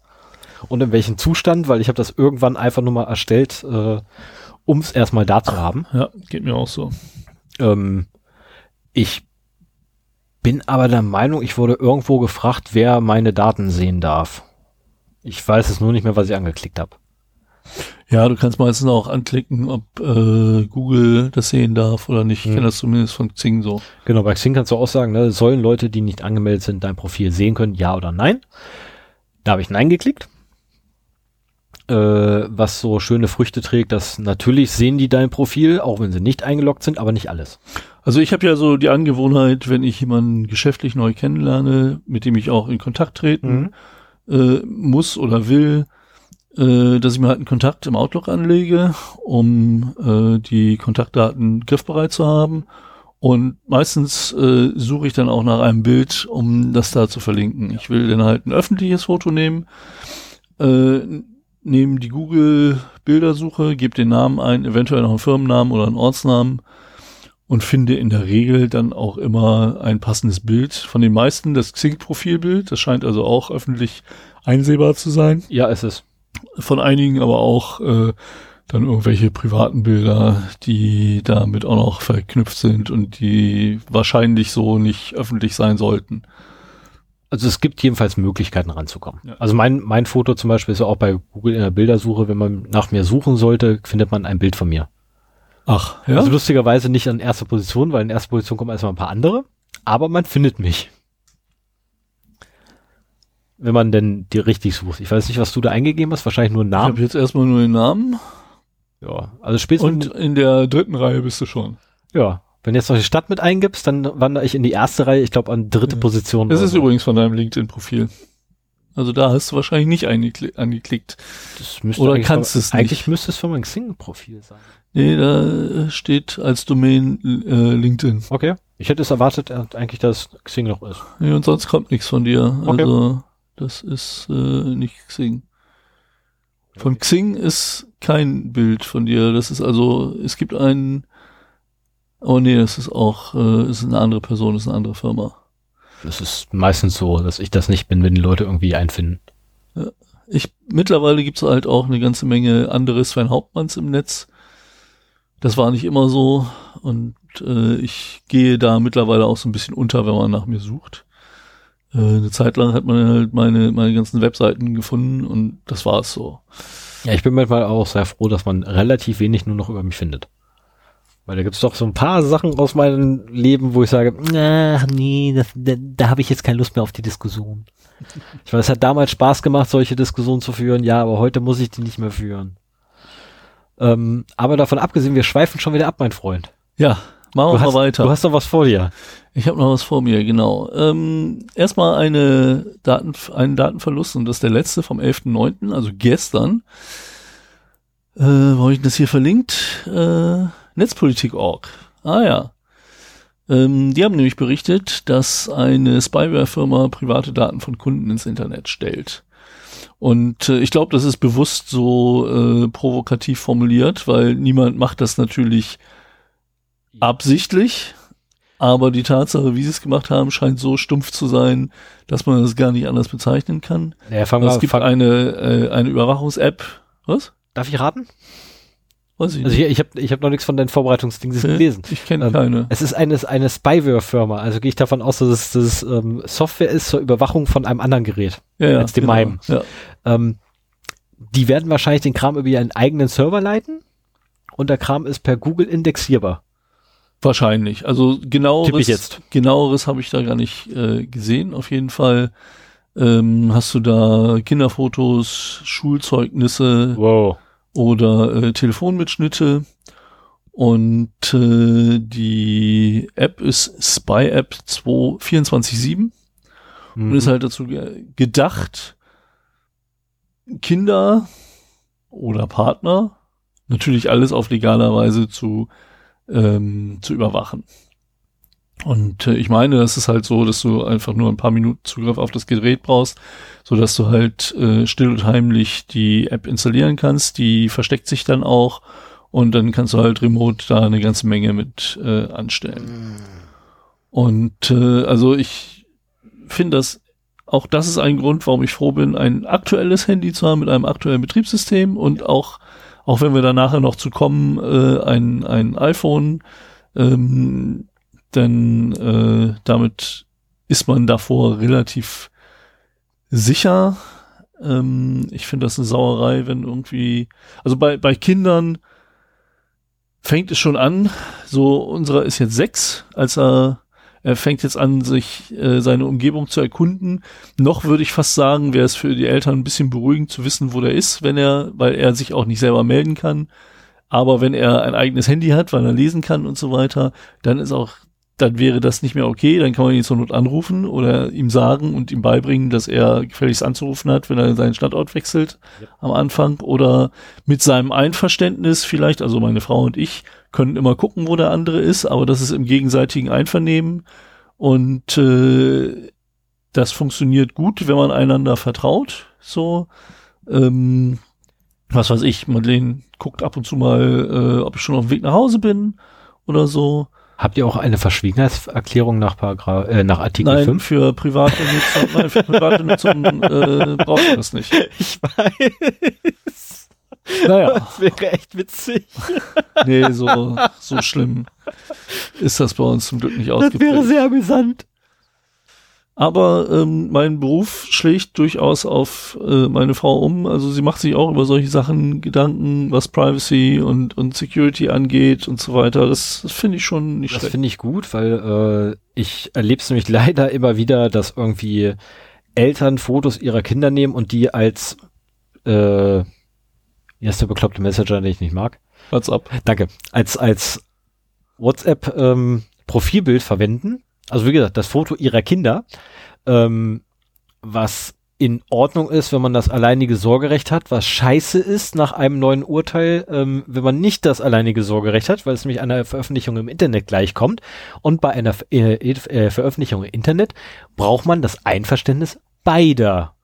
und in welchem Zustand, weil ich habe das irgendwann einfach nur mal erstellt, äh, um es erstmal da zu haben. Ja, geht mir auch so. Ähm, ich bin aber der Meinung, ich wurde irgendwo gefragt, wer meine Daten sehen darf. Ich weiß es nur nicht mehr, was ich angeklickt habe. Ja, du kannst meistens auch anklicken, ob äh, Google das sehen darf oder nicht. Ich kenne hm. das zumindest von Xing so. Genau, bei Xing kannst du auch sagen, ne, sollen Leute, die nicht angemeldet sind, dein Profil sehen können, ja oder nein. Da habe ich Nein geklickt äh, was so schöne Früchte trägt, dass natürlich sehen die dein Profil, auch wenn sie nicht eingeloggt sind, aber nicht alles. Also ich habe ja so die Angewohnheit, wenn ich jemanden geschäftlich neu kennenlerne, mit dem ich auch in Kontakt treten mhm. äh, muss oder will, äh, dass ich mir halt einen Kontakt im Outlook anlege, um äh, die Kontaktdaten griffbereit zu haben. Und meistens äh, suche ich dann auch nach einem Bild, um das da zu verlinken. Ich will dann halt ein öffentliches Foto nehmen, äh, nehme die Google-Bildersuche, gebe den Namen ein, eventuell noch einen Firmennamen oder einen Ortsnamen und finde in der Regel dann auch immer ein passendes Bild. Von den meisten das Xing-Profilbild, das scheint also auch öffentlich einsehbar zu sein. Ja, es ist. Von einigen aber auch äh, dann irgendwelche privaten Bilder, die damit auch noch verknüpft sind und die wahrscheinlich so nicht öffentlich sein sollten also es gibt jedenfalls Möglichkeiten ranzukommen. Ja. Also mein, mein Foto zum Beispiel ist ja auch bei Google in der Bildersuche, wenn man nach mir suchen sollte, findet man ein Bild von mir. Ach, ja. Also lustigerweise nicht an erster Position, weil in erster Position kommen erstmal ein paar andere, aber man findet mich. Wenn man denn die richtig sucht. Ich weiß nicht, was du da eingegeben hast, wahrscheinlich nur einen Namen. Ich habe jetzt erstmal nur den Namen. Ja, also spätestens. Und in der dritten Reihe bist du schon. Ja, wenn du jetzt noch die Stadt mit eingibst, dann wandere ich in die erste Reihe, ich glaube an dritte Position. Das ist so. übrigens von deinem LinkedIn-Profil. Also da hast du wahrscheinlich nicht angekli angeklickt. Das müsste Oder kannst von, es nicht. Eigentlich müsste es von meinem Xing-Profil sein. Nee, da steht als Domain äh, LinkedIn. Okay. Ich hätte es erwartet, äh, eigentlich, dass Xing noch ist. Nee, und sonst kommt nichts von dir. Okay. Also das ist äh, nicht Xing. Von Xing ist kein Bild von dir. Das ist also, es gibt einen. Oh nee, das ist auch, äh, ist eine andere Person, ist eine andere Firma. Das ist meistens so, dass ich das nicht bin, wenn die Leute irgendwie einfinden. Ich, mittlerweile gibt's halt auch eine ganze Menge andere Sven Hauptmanns im Netz. Das war nicht immer so und äh, ich gehe da mittlerweile auch so ein bisschen unter, wenn man nach mir sucht. Äh, eine Zeit lang hat man halt meine, meine ganzen Webseiten gefunden und das war's so. Ja, ich bin manchmal auch sehr froh, dass man relativ wenig nur noch über mich findet. Weil da gibt's doch so ein paar Sachen aus meinem Leben, wo ich sage, ach nee, das, da, da habe ich jetzt keine Lust mehr auf die Diskussion. Ich weiß, es hat damals Spaß gemacht, solche Diskussionen zu führen, ja, aber heute muss ich die nicht mehr führen. Ähm, aber davon abgesehen, wir schweifen schon wieder ab, mein Freund. Ja, machen wir mal hast, weiter. du hast noch was vor dir. Ich habe noch was vor mir, genau. Ähm, erstmal eine Daten, einen Datenverlust und das ist der letzte vom 11.9., also gestern. Äh, wo habe ich denn das hier verlinkt? Äh, Netzpolitik.org. Ah ja. Ähm, die haben nämlich berichtet, dass eine Spyware-Firma private Daten von Kunden ins Internet stellt. Und äh, ich glaube, das ist bewusst so äh, provokativ formuliert, weil niemand macht das natürlich absichtlich. Aber die Tatsache, wie sie es gemacht haben, scheint so stumpf zu sein, dass man das gar nicht anders bezeichnen kann. Ja, fang es mal, gibt fang, eine, äh, eine Überwachungs-App. Was? darf ich raten? Weiß ich Also ich, ich habe ich hab noch nichts von deinen Vorbereitungsdings Okay. gelesen. Ich kenne Ähm, keine. Es ist eine, eine Spyware-Firma, also gehe ich davon aus, dass es, dass es ähm, Software ist zur Überwachung von einem anderen Gerät. Ja, ja, als dem genau. Mime. Ja. Ähm, die werden wahrscheinlich den Kram über ihren eigenen Server leiten und der Kram ist per Google indexierbar. Wahrscheinlich. Also genaueres, genaueres habe ich da gar nicht äh, gesehen. Auf jeden Fall ähm, hast du da Kinderfotos, Schulzeugnisse Wow. Oder äh, Telefonmitschnitte. Und äh, die App ist Spy App 224.7 Mhm. und ist halt dazu ge gedacht, Kinder oder Partner, natürlich alles auf legaler Weise zu, ähm, zu überwachen. Und äh, ich meine, das ist halt so, dass du einfach nur ein paar Minuten Zugriff auf das Gerät brauchst, so dass du halt äh, still und heimlich die App installieren kannst. Die versteckt sich dann auch und dann kannst du halt remote da eine ganze Menge mit äh, anstellen. Und äh, also ich finde das, auch das ist ein Grund, warum ich froh bin, ein aktuelles Handy zu haben mit einem aktuellen Betriebssystem und auch, auch wenn wir da nachher noch zu kommen, äh, ein, ein iPhone, ähm, denn äh, damit ist man davor relativ sicher. Ähm, ich finde das eine Sauerei, wenn irgendwie, also bei, bei Kindern fängt es schon an, so unserer ist jetzt sechs, als er er fängt jetzt an, sich äh, seine Umgebung zu erkunden. Noch würde ich fast sagen, wäre es für die Eltern ein bisschen beruhigend zu wissen, wo der ist, wenn er, weil er sich auch nicht selber melden kann. Aber wenn er ein eigenes Handy hat, weil er lesen kann und so weiter, dann ist auch, dann wäre das nicht mehr okay. Dann kann man ihn zur Not anrufen oder ihm sagen und ihm beibringen, dass er gefälligst anzurufen hat, wenn er seinen Standort wechselt Ja. am Anfang oder mit seinem Einverständnis vielleicht, also meine Frau und ich können immer gucken, wo der andere ist, aber das ist im gegenseitigen Einvernehmen und äh, das funktioniert gut, wenn man einander vertraut. So, ähm, was weiß ich, Madeleine guckt ab und zu mal, äh, ob ich schon auf dem Weg nach Hause bin oder so. Habt ihr auch eine Verschwiegenheitserklärung nach, äh, nach Artikel Nein, 5? für private Nutzung, nein, für private Nutzung äh, braucht man das nicht. Ich weiß. Naja, Das wäre echt witzig. nee, so, so schlimm ist das bei uns zum Glück nicht Das wäre ausgeprägt. sehr amüsant. Aber ähm, mein Beruf schlägt durchaus auf äh, meine Frau um. Also sie macht sich auch über solche Sachen Gedanken, was Privacy und, und Security angeht und so weiter. Das, das finde ich schon nicht Das schlecht. finde ich gut, weil äh, ich erlebe es nämlich leider immer wieder, dass irgendwie Eltern Fotos ihrer Kinder nehmen und die als äh, der bekloppte Messenger, den ich nicht mag? WhatsApp. Danke. Als als WhatsApp ähm, Profilbild verwenden. Also wie gesagt, das Foto ihrer Kinder, ähm, was in Ordnung ist, wenn man das alleinige Sorgerecht hat, was scheiße ist nach einem neuen Urteil, ähm, wenn man nicht das alleinige Sorgerecht hat, weil es nämlich einer Veröffentlichung im Internet gleichkommt. Und bei einer äh, äh, Veröffentlichung im Internet braucht man das Einverständnis beider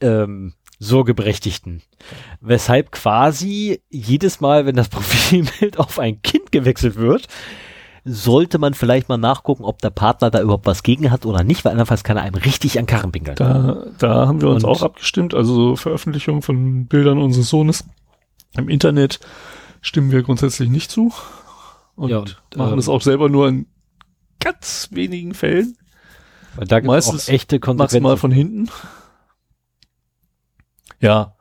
ähm, Sorgeberechtigten. Weshalb quasi jedes Mal, wenn das Profilbild auf ein Kind gewechselt wird, sollte man vielleicht mal nachgucken, ob der Partner da überhaupt was gegen hat oder nicht, weil andernfalls kann er einem richtig an Karren pinkeln. Da, da haben wir uns Und auch abgestimmt, also Veröffentlichung von Bildern unseres Sohnes im Internet stimmen wir grundsätzlich nicht zu und, ja, und machen es ähm, auch selber nur in ganz wenigen Fällen. Weil da gibt es echte Konsequenzen. mal von hinten. Ja.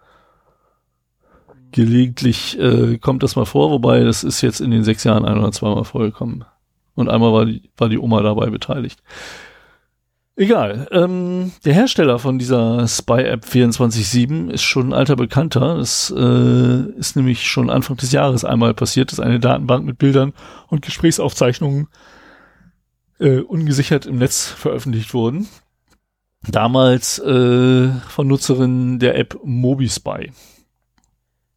Gelegentlich äh, kommt das mal vor, wobei das ist jetzt in den sechs Jahren ein oder zweimal vorgekommen. Und einmal war die, war die Oma dabei beteiligt. Egal. Ähm, der Hersteller von dieser Spy-App 24.7 ist schon ein alter Bekannter. Das äh, ist nämlich schon Anfang des Jahres einmal passiert, dass eine Datenbank mit Bildern und Gesprächsaufzeichnungen äh, ungesichert im Netz veröffentlicht wurden. Damals äh, von Nutzerinnen der App MobiSpy.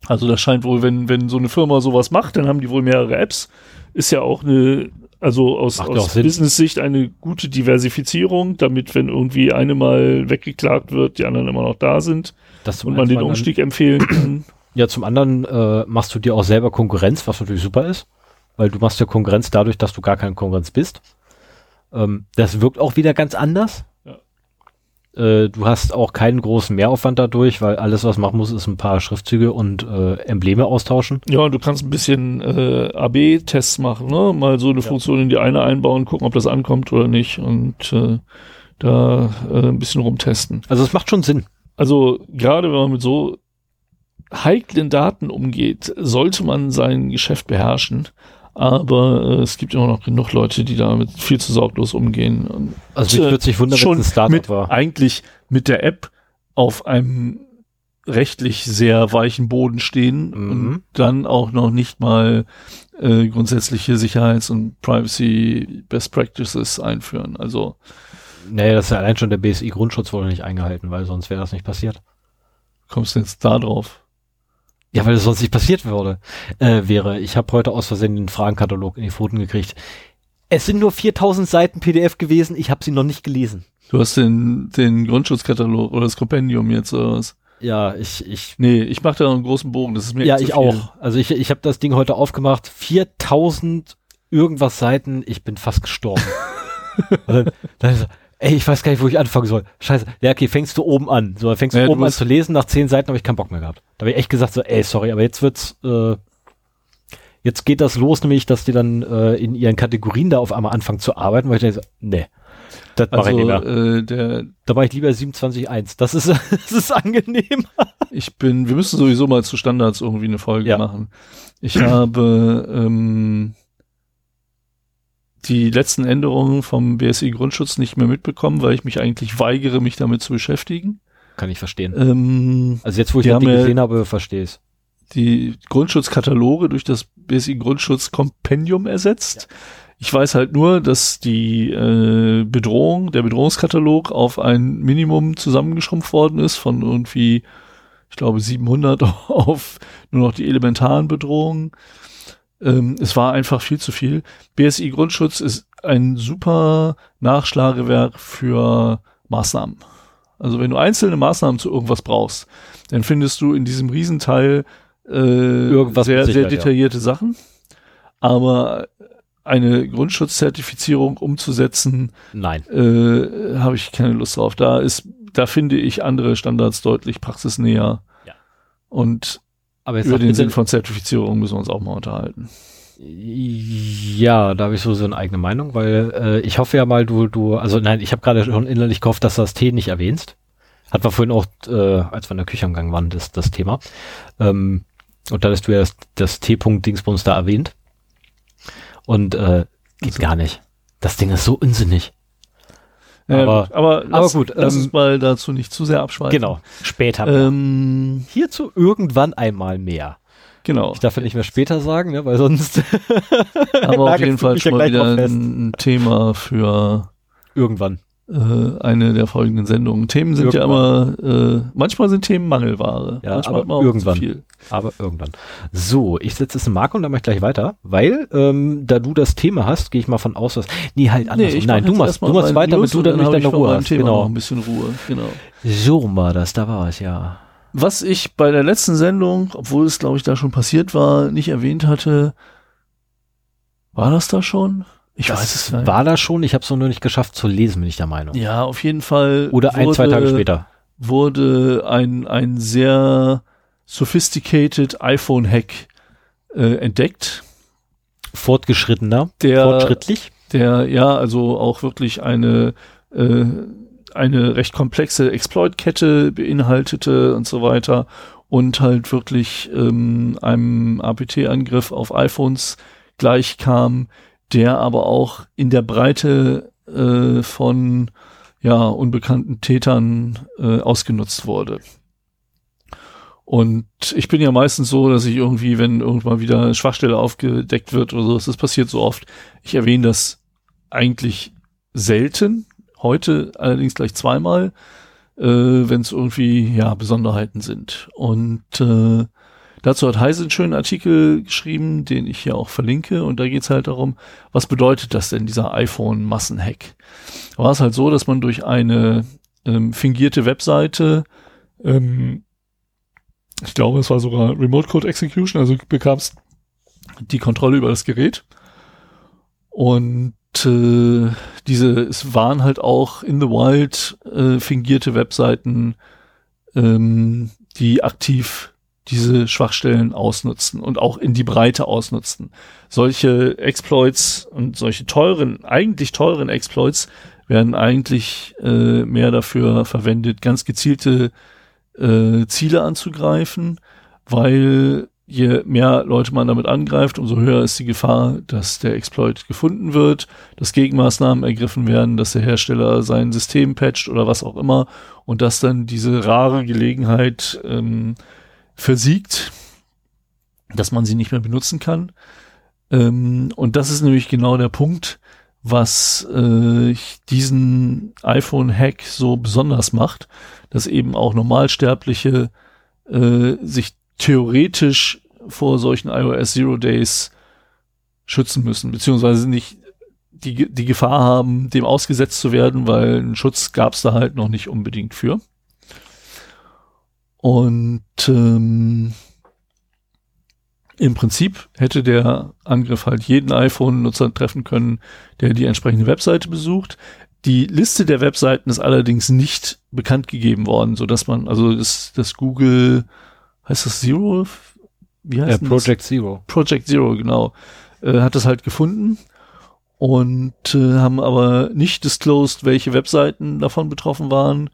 Also das scheint wohl, wenn, wenn so eine Firma sowas macht, dann haben die wohl mehrere Apps. Ist ja auch eine also aus, aus Business-Sicht eine gute Diversifizierung, damit, wenn irgendwie eine mal weggeklagt wird, die anderen immer noch da sind das und man den Umstieg empfehlen kann. Ja, zum anderen äh, machst du dir auch selber Konkurrenz, was natürlich super ist, weil du machst ja Konkurrenz dadurch, dass du gar keine Konkurrenz bist. Ähm, das wirkt auch wieder ganz anders. Äh, du hast auch keinen großen Mehraufwand dadurch, weil alles, was machen muss, ist ein paar Schriftzüge und äh, Embleme austauschen. Ja, und du kannst ein bisschen äh, AB-Tests machen, ne? Mal so eine ja. Funktion in die eine einbauen, gucken, ob das ankommt oder nicht und äh, da äh, ein bisschen rumtesten. Also es macht schon Sinn. Also gerade wenn man mit so heiklen Daten umgeht, sollte man sein Geschäft beherrschen aber äh, es gibt immer noch genug Leute, die damit viel zu sorglos umgehen. Und, also ich würde sich wundern, wenn es ein Startup mit, war. Eigentlich mit der App auf einem rechtlich sehr weichen Boden stehen mhm. und dann auch noch nicht mal äh, grundsätzliche Sicherheits- und Privacy Best Practices einführen. Also Nee, das ist ja allein schon der BSI-Grundschutz wurde nicht eingehalten, weil sonst wäre das nicht passiert. Kommst du jetzt da drauf? Ja, weil es sonst nicht passiert würde, äh, wäre. Ich habe heute aus Versehen den Fragenkatalog in die Pfoten gekriegt. Es sind nur 4000 Seiten PDF gewesen, ich habe sie noch nicht gelesen. Du hast den, den Grundschutzkatalog oder das Kompendium jetzt oder was? Ja, ich, ich. Nee, ich mache da noch einen großen Bogen, das ist mir Ja, ich auch. Also ich, ich habe das Ding heute aufgemacht, 4000 irgendwas Seiten, ich bin fast gestorben. dann, dann, ey, ich weiß gar nicht, wo ich anfangen soll. Scheiße. Ja, okay, fängst du oben an. So, fängst du ja, oben du an zu lesen, nach zehn Seiten habe ich keinen Bock mehr gehabt. Da habe ich echt gesagt so, ey, sorry, aber jetzt wird's, äh, jetzt geht das los, nämlich, dass die dann äh, in ihren Kategorien da auf einmal anfangen zu arbeiten, weil ich denke so, nee. Das mache also, ich nicht mehr. Äh, der, da mache ich lieber 27.1. Das ist, das ist angenehm. ich bin, wir müssen sowieso mal zu Standards irgendwie eine Folge ja. machen. Ich habe ähm, die letzten Änderungen vom BSI Grundschutz nicht mehr mitbekommen, weil ich mich eigentlich weigere, mich damit zu beschäftigen. Kann ich verstehen. Ähm, also jetzt, wo ich das Ding gesehen habe, verstehe es. Die Grundschutzkataloge durch das BSI Grundschutz Kompendium ersetzt. Ja. Ich weiß halt nur, dass die äh, Bedrohung, der Bedrohungskatalog auf ein Minimum zusammengeschrumpft worden ist von irgendwie, ich glaube, 700 auf nur noch die elementaren Bedrohungen. Ähm, es war einfach viel zu viel. BSI Grundschutz ist ein super Nachschlagewerk für Maßnahmen. Also wenn du einzelne Maßnahmen zu irgendwas brauchst, dann findest du in diesem Riesenteil äh, irgendwas sehr, sehr detaillierte ja. Sachen. Aber eine Grundschutzzertifizierung umzusetzen, nein, äh, habe ich keine Lust drauf. Da ist, da finde ich andere Standards deutlich praxisnäher. Ja. Und aber Über den Sinn von Zertifizierung müssen wir uns auch mal unterhalten. Ja, da habe ich so so eine eigene Meinung, weil äh, ich hoffe ja mal, du, du, also nein, ich habe gerade schon innerlich gehofft, dass du das T nicht erwähnst. Hat wir vorhin auch, äh, als wir in der Küche umgegangen waren, das, das Thema. Ähm, und da hast du ja das, das T-Punkt-Dingsbums da erwähnt. Und äh, geht also. gar nicht. Das Ding ist so unsinnig. Aber, aber, lass, aber gut, lass ähm, uns mal dazu nicht zu sehr abschweifen. Genau, später. Ähm, Hierzu irgendwann einmal mehr. Genau. Ich darf ja nicht mehr später sagen, ne, weil sonst. aber auf jeden Fall schon mal wieder ein Thema für irgendwann. Äh, eine der folgenden Sendungen. Themen sind irgendwann. ja immer, äh, manchmal sind Themen Mangelware. Ja, manchmal aber irgendwann. Aber irgendwann. So, ich setze es in Marke und dann mache ich gleich weiter, weil, ähm, da du das Thema hast, gehe ich mal von aus, dass, nee, halt anders. Nee, Nein, du machst, du machst weiter, damit du dann, dann nicht deine Ruhe hast. Thema genau. ein bisschen Ruhe, genau. So war das, da war es, ja. Was ich bei der letzten Sendung, obwohl es, glaube ich, da schon passiert war, nicht erwähnt hatte, war das da schon? Ich das weiß es nicht. War da schon, ich habe es nur nicht geschafft zu lesen, bin ich der Meinung. Ja, auf jeden Fall. Oder wurde, ein, zwei Tage später. Wurde ein, ein sehr sophisticated iPhone-Hack äh, entdeckt. Fortgeschrittener, der, fortschrittlich. Der, ja, also auch wirklich eine, äh, eine recht komplexe Exploit-Kette beinhaltete und so weiter und halt wirklich ähm, einem APT-Angriff auf iPhones gleichkam, der aber auch in der Breite äh, von ja, unbekannten Tätern äh, ausgenutzt wurde. Und ich bin ja meistens so, dass ich irgendwie, wenn irgendwann wieder eine Schwachstelle aufgedeckt wird oder so, das passiert so oft, ich erwähne das eigentlich selten, heute allerdings gleich zweimal, äh, wenn es irgendwie ja Besonderheiten sind. Und äh, Dazu hat Heise einen schönen Artikel geschrieben, den ich hier auch verlinke. Und da geht es halt darum, was bedeutet das denn, dieser iPhone-Massenhack? War es halt so, dass man durch eine ähm, fingierte Webseite, ähm, ich glaube, es war sogar Remote Code Execution, also bekamst die Kontrolle über das Gerät. Und äh, diese, es waren halt auch in the wild äh, fingierte Webseiten, ähm, die aktiv diese Schwachstellen ausnutzen und auch in die Breite ausnutzen. Solche Exploits und solche teuren, eigentlich teuren Exploits werden eigentlich äh, mehr dafür verwendet, ganz gezielte äh, Ziele anzugreifen, weil je mehr Leute man damit angreift, umso höher ist die Gefahr, dass der Exploit gefunden wird, dass Gegenmaßnahmen ergriffen werden, dass der Hersteller sein System patcht oder was auch immer und dass dann diese rare Gelegenheit ähm, versiegt, dass man sie nicht mehr benutzen kann. Ähm, und das ist nämlich genau der Punkt, was äh, diesen iPhone-Hack so besonders macht, dass eben auch Normalsterbliche äh, sich theoretisch vor solchen iOS Zero Days schützen müssen, beziehungsweise nicht die, die Gefahr haben, dem ausgesetzt zu werden, weil einen Schutz gab es da halt noch nicht unbedingt für. Und ähm, im Prinzip hätte der Angriff halt jeden iPhone-Nutzer treffen können, der die entsprechende Webseite besucht. Die Liste der Webseiten ist allerdings nicht bekannt gegeben worden, so dass man, also das, das Google, heißt das Zero? Wie heißt ja, Project das? Zero. Project Zero, genau. Äh, hat das halt gefunden und äh, haben aber nicht disclosed, welche Webseiten davon betroffen waren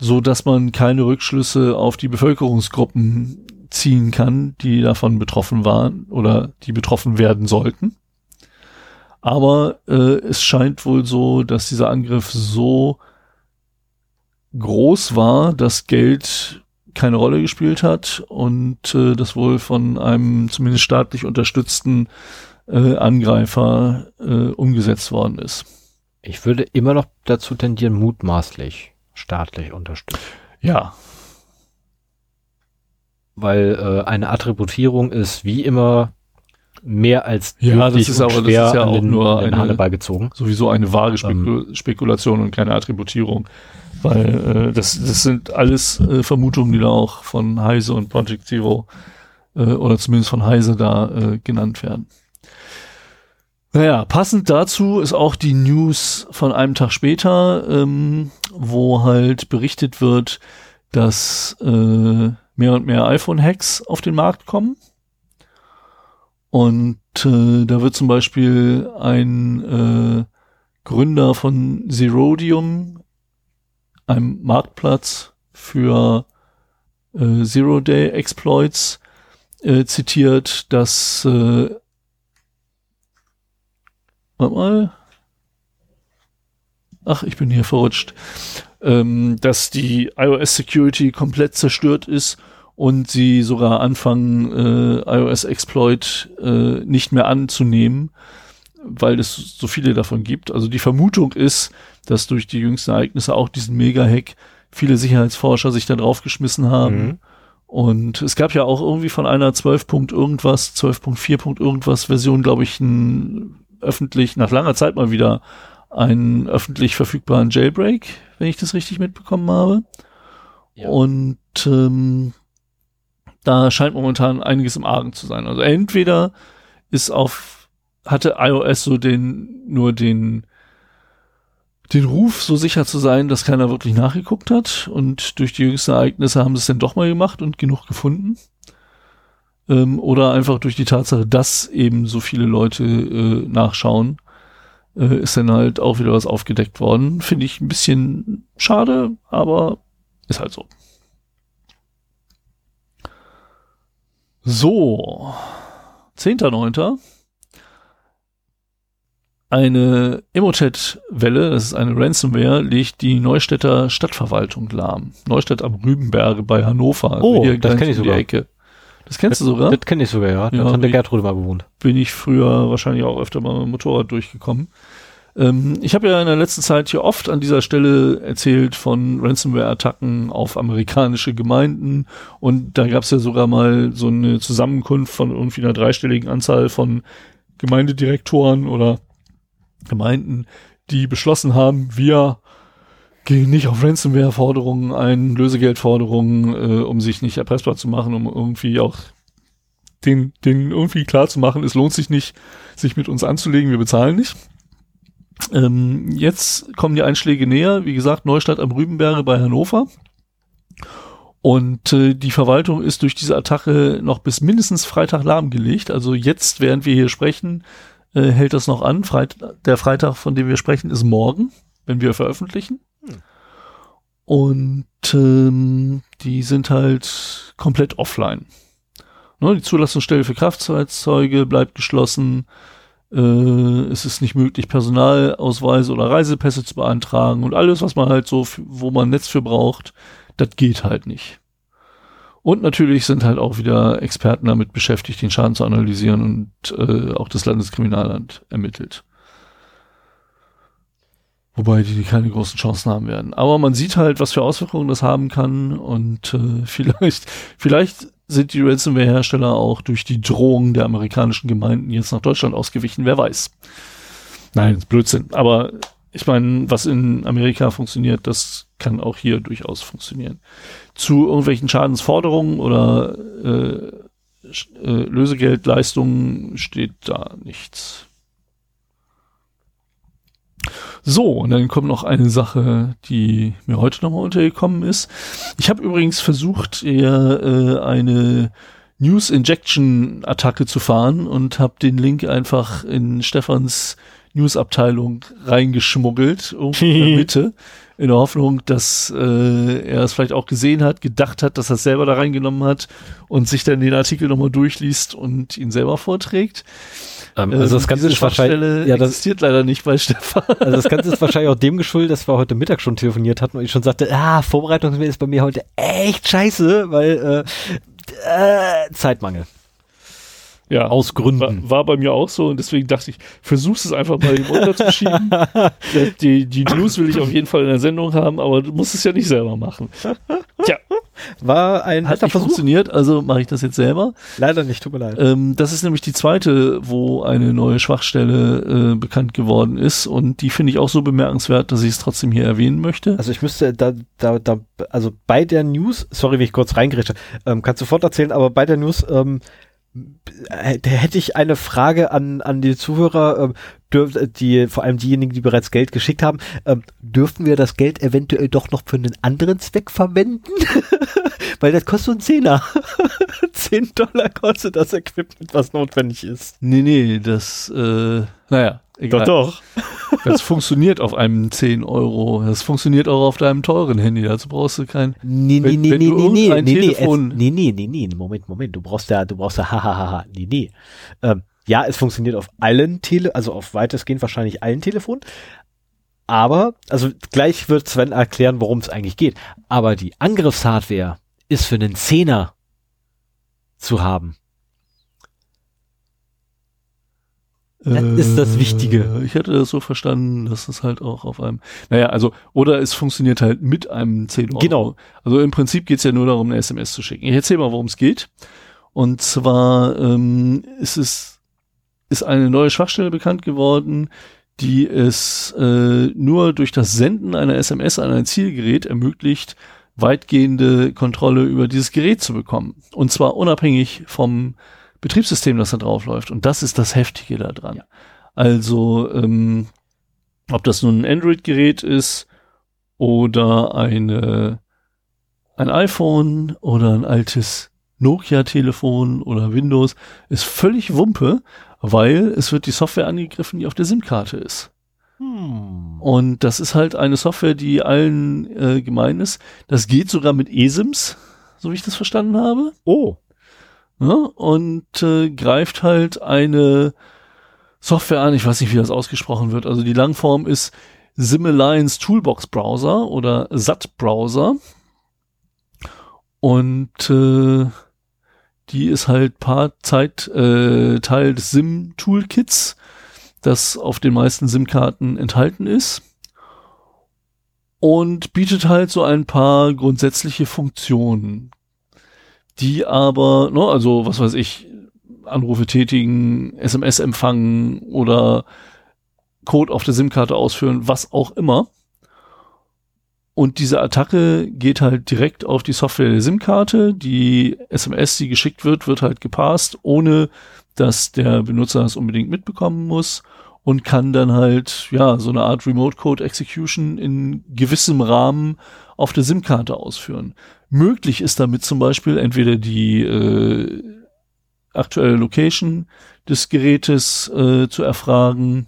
so dass man keine Rückschlüsse auf die Bevölkerungsgruppen ziehen kann, die davon betroffen waren oder die betroffen werden sollten. Aber äh, es scheint wohl so, dass dieser Angriff so groß war, dass Geld keine Rolle gespielt hat und äh, das wohl von einem zumindest staatlich unterstützten äh, Angreifer äh, umgesetzt worden ist. Ich würde immer noch dazu tendieren, mutmaßlich staatlich unterstützt. Ja. Weil äh, eine Attributierung ist wie immer mehr als ja, das ist aber das ist ja auch den, nur eine, Hanneball gezogen. Sowieso eine vage Spekul ähm, Spekulation und keine Attributierung. Weil äh, das, das sind alles äh, Vermutungen, die da auch von Heise und Project Zero äh, oder zumindest von Heise da äh, genannt werden. Naja, passend dazu ist auch die News von einem Tag später, ähm, wo halt berichtet wird, dass äh, mehr und mehr iPhone-Hacks auf den Markt kommen. Und äh, da wird zum Beispiel ein äh, Gründer von Zerodium, einem Marktplatz für äh, Zero-Day-Exploits, äh, zitiert, dass äh, Warte mal. Ach, ich bin hier verrutscht. Ähm, dass die iOS Security komplett zerstört ist und sie sogar anfangen, äh, iOS Exploit äh, nicht mehr anzunehmen, weil es so viele davon gibt. Also die Vermutung ist, dass durch die jüngsten Ereignisse auch diesen Mega-Hack viele Sicherheitsforscher sich da draufgeschmissen haben. Mhm. Und es gab ja auch irgendwie von einer 12. irgendwas, 12.4. irgendwas Version, glaube ich, ein öffentlich, nach langer Zeit mal wieder einen öffentlich verfügbaren Jailbreak, wenn ich das richtig mitbekommen habe. Ja. Und ähm, da scheint momentan einiges im Argen zu sein. Also entweder ist auf, hatte iOS so den, nur den, den Ruf, so sicher zu sein, dass keiner wirklich nachgeguckt hat. Und durch die jüngsten Ereignisse haben sie es dann doch mal gemacht und genug gefunden. Ähm, oder einfach durch die Tatsache, dass eben so viele Leute äh, nachschauen, äh, ist dann halt auch wieder was aufgedeckt worden. Finde ich ein bisschen schade, aber ist halt so. So, 10.9. Eine Emotet-Welle, das ist eine Ransomware, legt die Neustädter Stadtverwaltung lahm. Neustadt am Rübenberge bei Hannover. Also oh, das kenne ich sogar. Ecke. Das kennst das, du sogar? Das kenne ich sogar, ja. Da ja, hat der Gertrude mal gewohnt. Bin ich früher wahrscheinlich auch öfter mal mit dem Motorrad durchgekommen. Ähm, ich habe ja in der letzten Zeit hier oft an dieser Stelle erzählt von Ransomware-Attacken auf amerikanische Gemeinden und da gab es ja sogar mal so eine Zusammenkunft von irgendwie einer dreistelligen Anzahl von Gemeindedirektoren oder Gemeinden, die beschlossen haben, wir gehen nicht auf Ransomware-Forderungen ein, Lösegeldforderungen, äh, um sich nicht erpressbar zu machen, um irgendwie auch den, den irgendwie klar zu machen, es lohnt sich nicht, sich mit uns anzulegen, wir bezahlen nicht. Ähm, jetzt kommen die Einschläge näher. Wie gesagt, Neustadt am Rübenberge bei Hannover. Und äh, die Verwaltung ist durch diese Attacke noch bis mindestens Freitag lahmgelegt. Also jetzt, während wir hier sprechen, äh, hält das noch an. Freit der Freitag, von dem wir sprechen, ist morgen, wenn wir veröffentlichen. Und ähm, die sind halt komplett offline. Ne, die Zulassungsstelle für Kraftfahrzeuge bleibt geschlossen. Äh, es ist nicht möglich, Personalausweise oder Reisepässe zu beantragen und alles, was man halt so, wo man Netz für braucht, das geht halt nicht. Und natürlich sind halt auch wieder Experten damit beschäftigt, den Schaden zu analysieren und äh, auch das Landeskriminalamt ermittelt. Wobei die keine großen Chancen haben werden. Aber man sieht halt, was für Auswirkungen das haben kann und äh, vielleicht, vielleicht sind die Ransomware-Hersteller auch durch die Drohung der amerikanischen Gemeinden jetzt nach Deutschland ausgewichen, wer weiß. Nein, ist Blödsinn. Aber ich meine, was in Amerika funktioniert, das kann auch hier durchaus funktionieren. Zu irgendwelchen Schadensforderungen oder äh, äh, Lösegeldleistungen steht da nichts. So, und dann kommt noch eine Sache, die mir heute nochmal untergekommen ist. Ich habe übrigens versucht, eher äh, eine News Injection Attacke zu fahren und habe den Link einfach in Stefans News-Abteilung reingeschmuggelt, irgendwo in der Mitte, in der Hoffnung, dass äh, er es vielleicht auch gesehen hat, gedacht hat, dass er es selber da reingenommen hat und sich dann den Artikel nochmal durchliest und ihn selber vorträgt. Ähm, also das ähm, Ganze ist wahrscheinlich, ja, das existiert leider nicht bei Stefan. Also das Ganze ist wahrscheinlich auch dem geschuldet, dass wir heute Mittag schon telefoniert hatten und ich schon sagte, ah, Vorbereitungsmail ist bei mir heute echt scheiße, weil äh, äh, Zeitmangel. Ja, aus Gründen. War, war, bei mir auch so und deswegen dachte ich, versuch's es einfach mal runterzuschieben. die, die News will ich auf jeden Fall in der Sendung haben, aber du musst es ja nicht selber machen. Tja. War ein Hat nicht Versuch. funktioniert, also mache ich das jetzt selber. Leider nicht, tut mir leid. Ähm, das ist nämlich die zweite, wo eine neue Schwachstelle äh, bekannt geworden ist und die finde ich auch so bemerkenswert, dass ich es trotzdem hier erwähnen möchte. Also ich müsste da, da, da, also bei der News, sorry, wie ich kurz reingerichtet, ähm, kannst du sofort erzählen, aber bei der News ähm, äh, hätte ich eine Frage an, an die Zuhörer, ähm, dürf, die, vor allem diejenigen, die bereits Geld geschickt haben, ähm, dürfen wir das Geld eventuell doch noch für einen anderen Zweck verwenden? Weil das kostet einen Zehner. Zehn Dollar kostet das Equipment, was notwendig ist. Nee, nee, das, äh, naja, Egal. Doch, doch. Das funktioniert auf einem 10 Euro. Das funktioniert auch auf deinem teuren Handy. Dazu brauchst du kein. Nee, nee, wenn, nee, wenn nee, nee, nee, Telefon nee, nee, nee, nee, Moment, Moment. Du brauchst ja, du brauchst ja, hahaha, nee, nee. Ähm, ja, es funktioniert auf allen Tele, also auf weitestgehend wahrscheinlich allen Telefonen. Aber, also gleich wird Sven erklären, worum es eigentlich geht. Aber die Angriffshardware ist für einen Zehner zu haben. Das ist das Wichtige. Äh, Ich hätte das so verstanden, dass es halt auch auf einem, naja, also, oder es funktioniert halt mit einem 10 Euro. Genau. Also im Prinzip geht's ja nur darum, eine SMS zu schicken. Ich erzähle mal, worum es geht. Und zwar ähm, ist es ist eine neue Schwachstelle bekannt geworden, die es äh, nur durch das Senden einer SMS an ein Zielgerät ermöglicht, weitgehende Kontrolle über dieses Gerät zu bekommen. Und zwar unabhängig vom Betriebssystem, das da drauf läuft. Und das ist das Heftige daran. Ja. Also, ähm, ob das nun ein Android-Gerät ist oder eine, ein iPhone oder ein altes Nokia-Telefon oder Windows, ist völlig Wumpe, weil es wird die Software angegriffen, die auf der SIM-Karte ist. Hm. Und das ist halt eine Software, die allen äh, gemein ist. Das geht sogar mit eSIMs, so wie ich das verstanden habe. Oh. Ja, und äh, greift halt eine Software an, ich weiß nicht, wie das ausgesprochen wird. Also die Langform ist Sim Alliance Toolbox Browser oder SAT Browser. Und äh, die ist halt paar Zeit äh, Teil des SIM Toolkits, das auf den meisten SIM-Karten enthalten ist. Und bietet halt so ein paar grundsätzliche Funktionen, die aber, ne, also was weiß ich, Anrufe tätigen, SMS empfangen oder Code auf der SIM-Karte ausführen, was auch immer. Und diese Attacke geht halt direkt auf die Software der SIM-Karte. Die SMS, die geschickt wird, wird halt gepasst, ohne dass der Benutzer das unbedingt mitbekommen muss und kann dann halt, ja, so eine Art Remote Code Execution in gewissem Rahmen auf der SIM-Karte ausführen. Möglich ist damit zum Beispiel entweder die äh, aktuelle Location des Gerätes äh, zu erfragen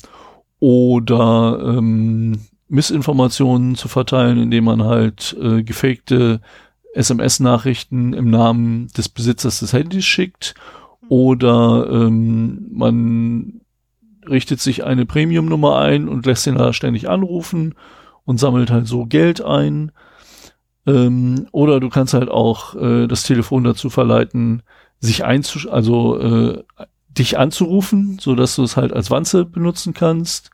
oder ähm, Missinformationen zu verteilen, indem man halt äh, gefakte SMS-Nachrichten im Namen des Besitzers des Handys schickt oder ähm, man richtet sich eine Premium-Nummer ein und lässt den da ständig anrufen und sammelt halt so Geld ein. Ähm, oder du kannst halt auch äh, das Telefon dazu verleiten, sich einzusch also äh, dich anzurufen, so dass du es halt als Wanze benutzen kannst.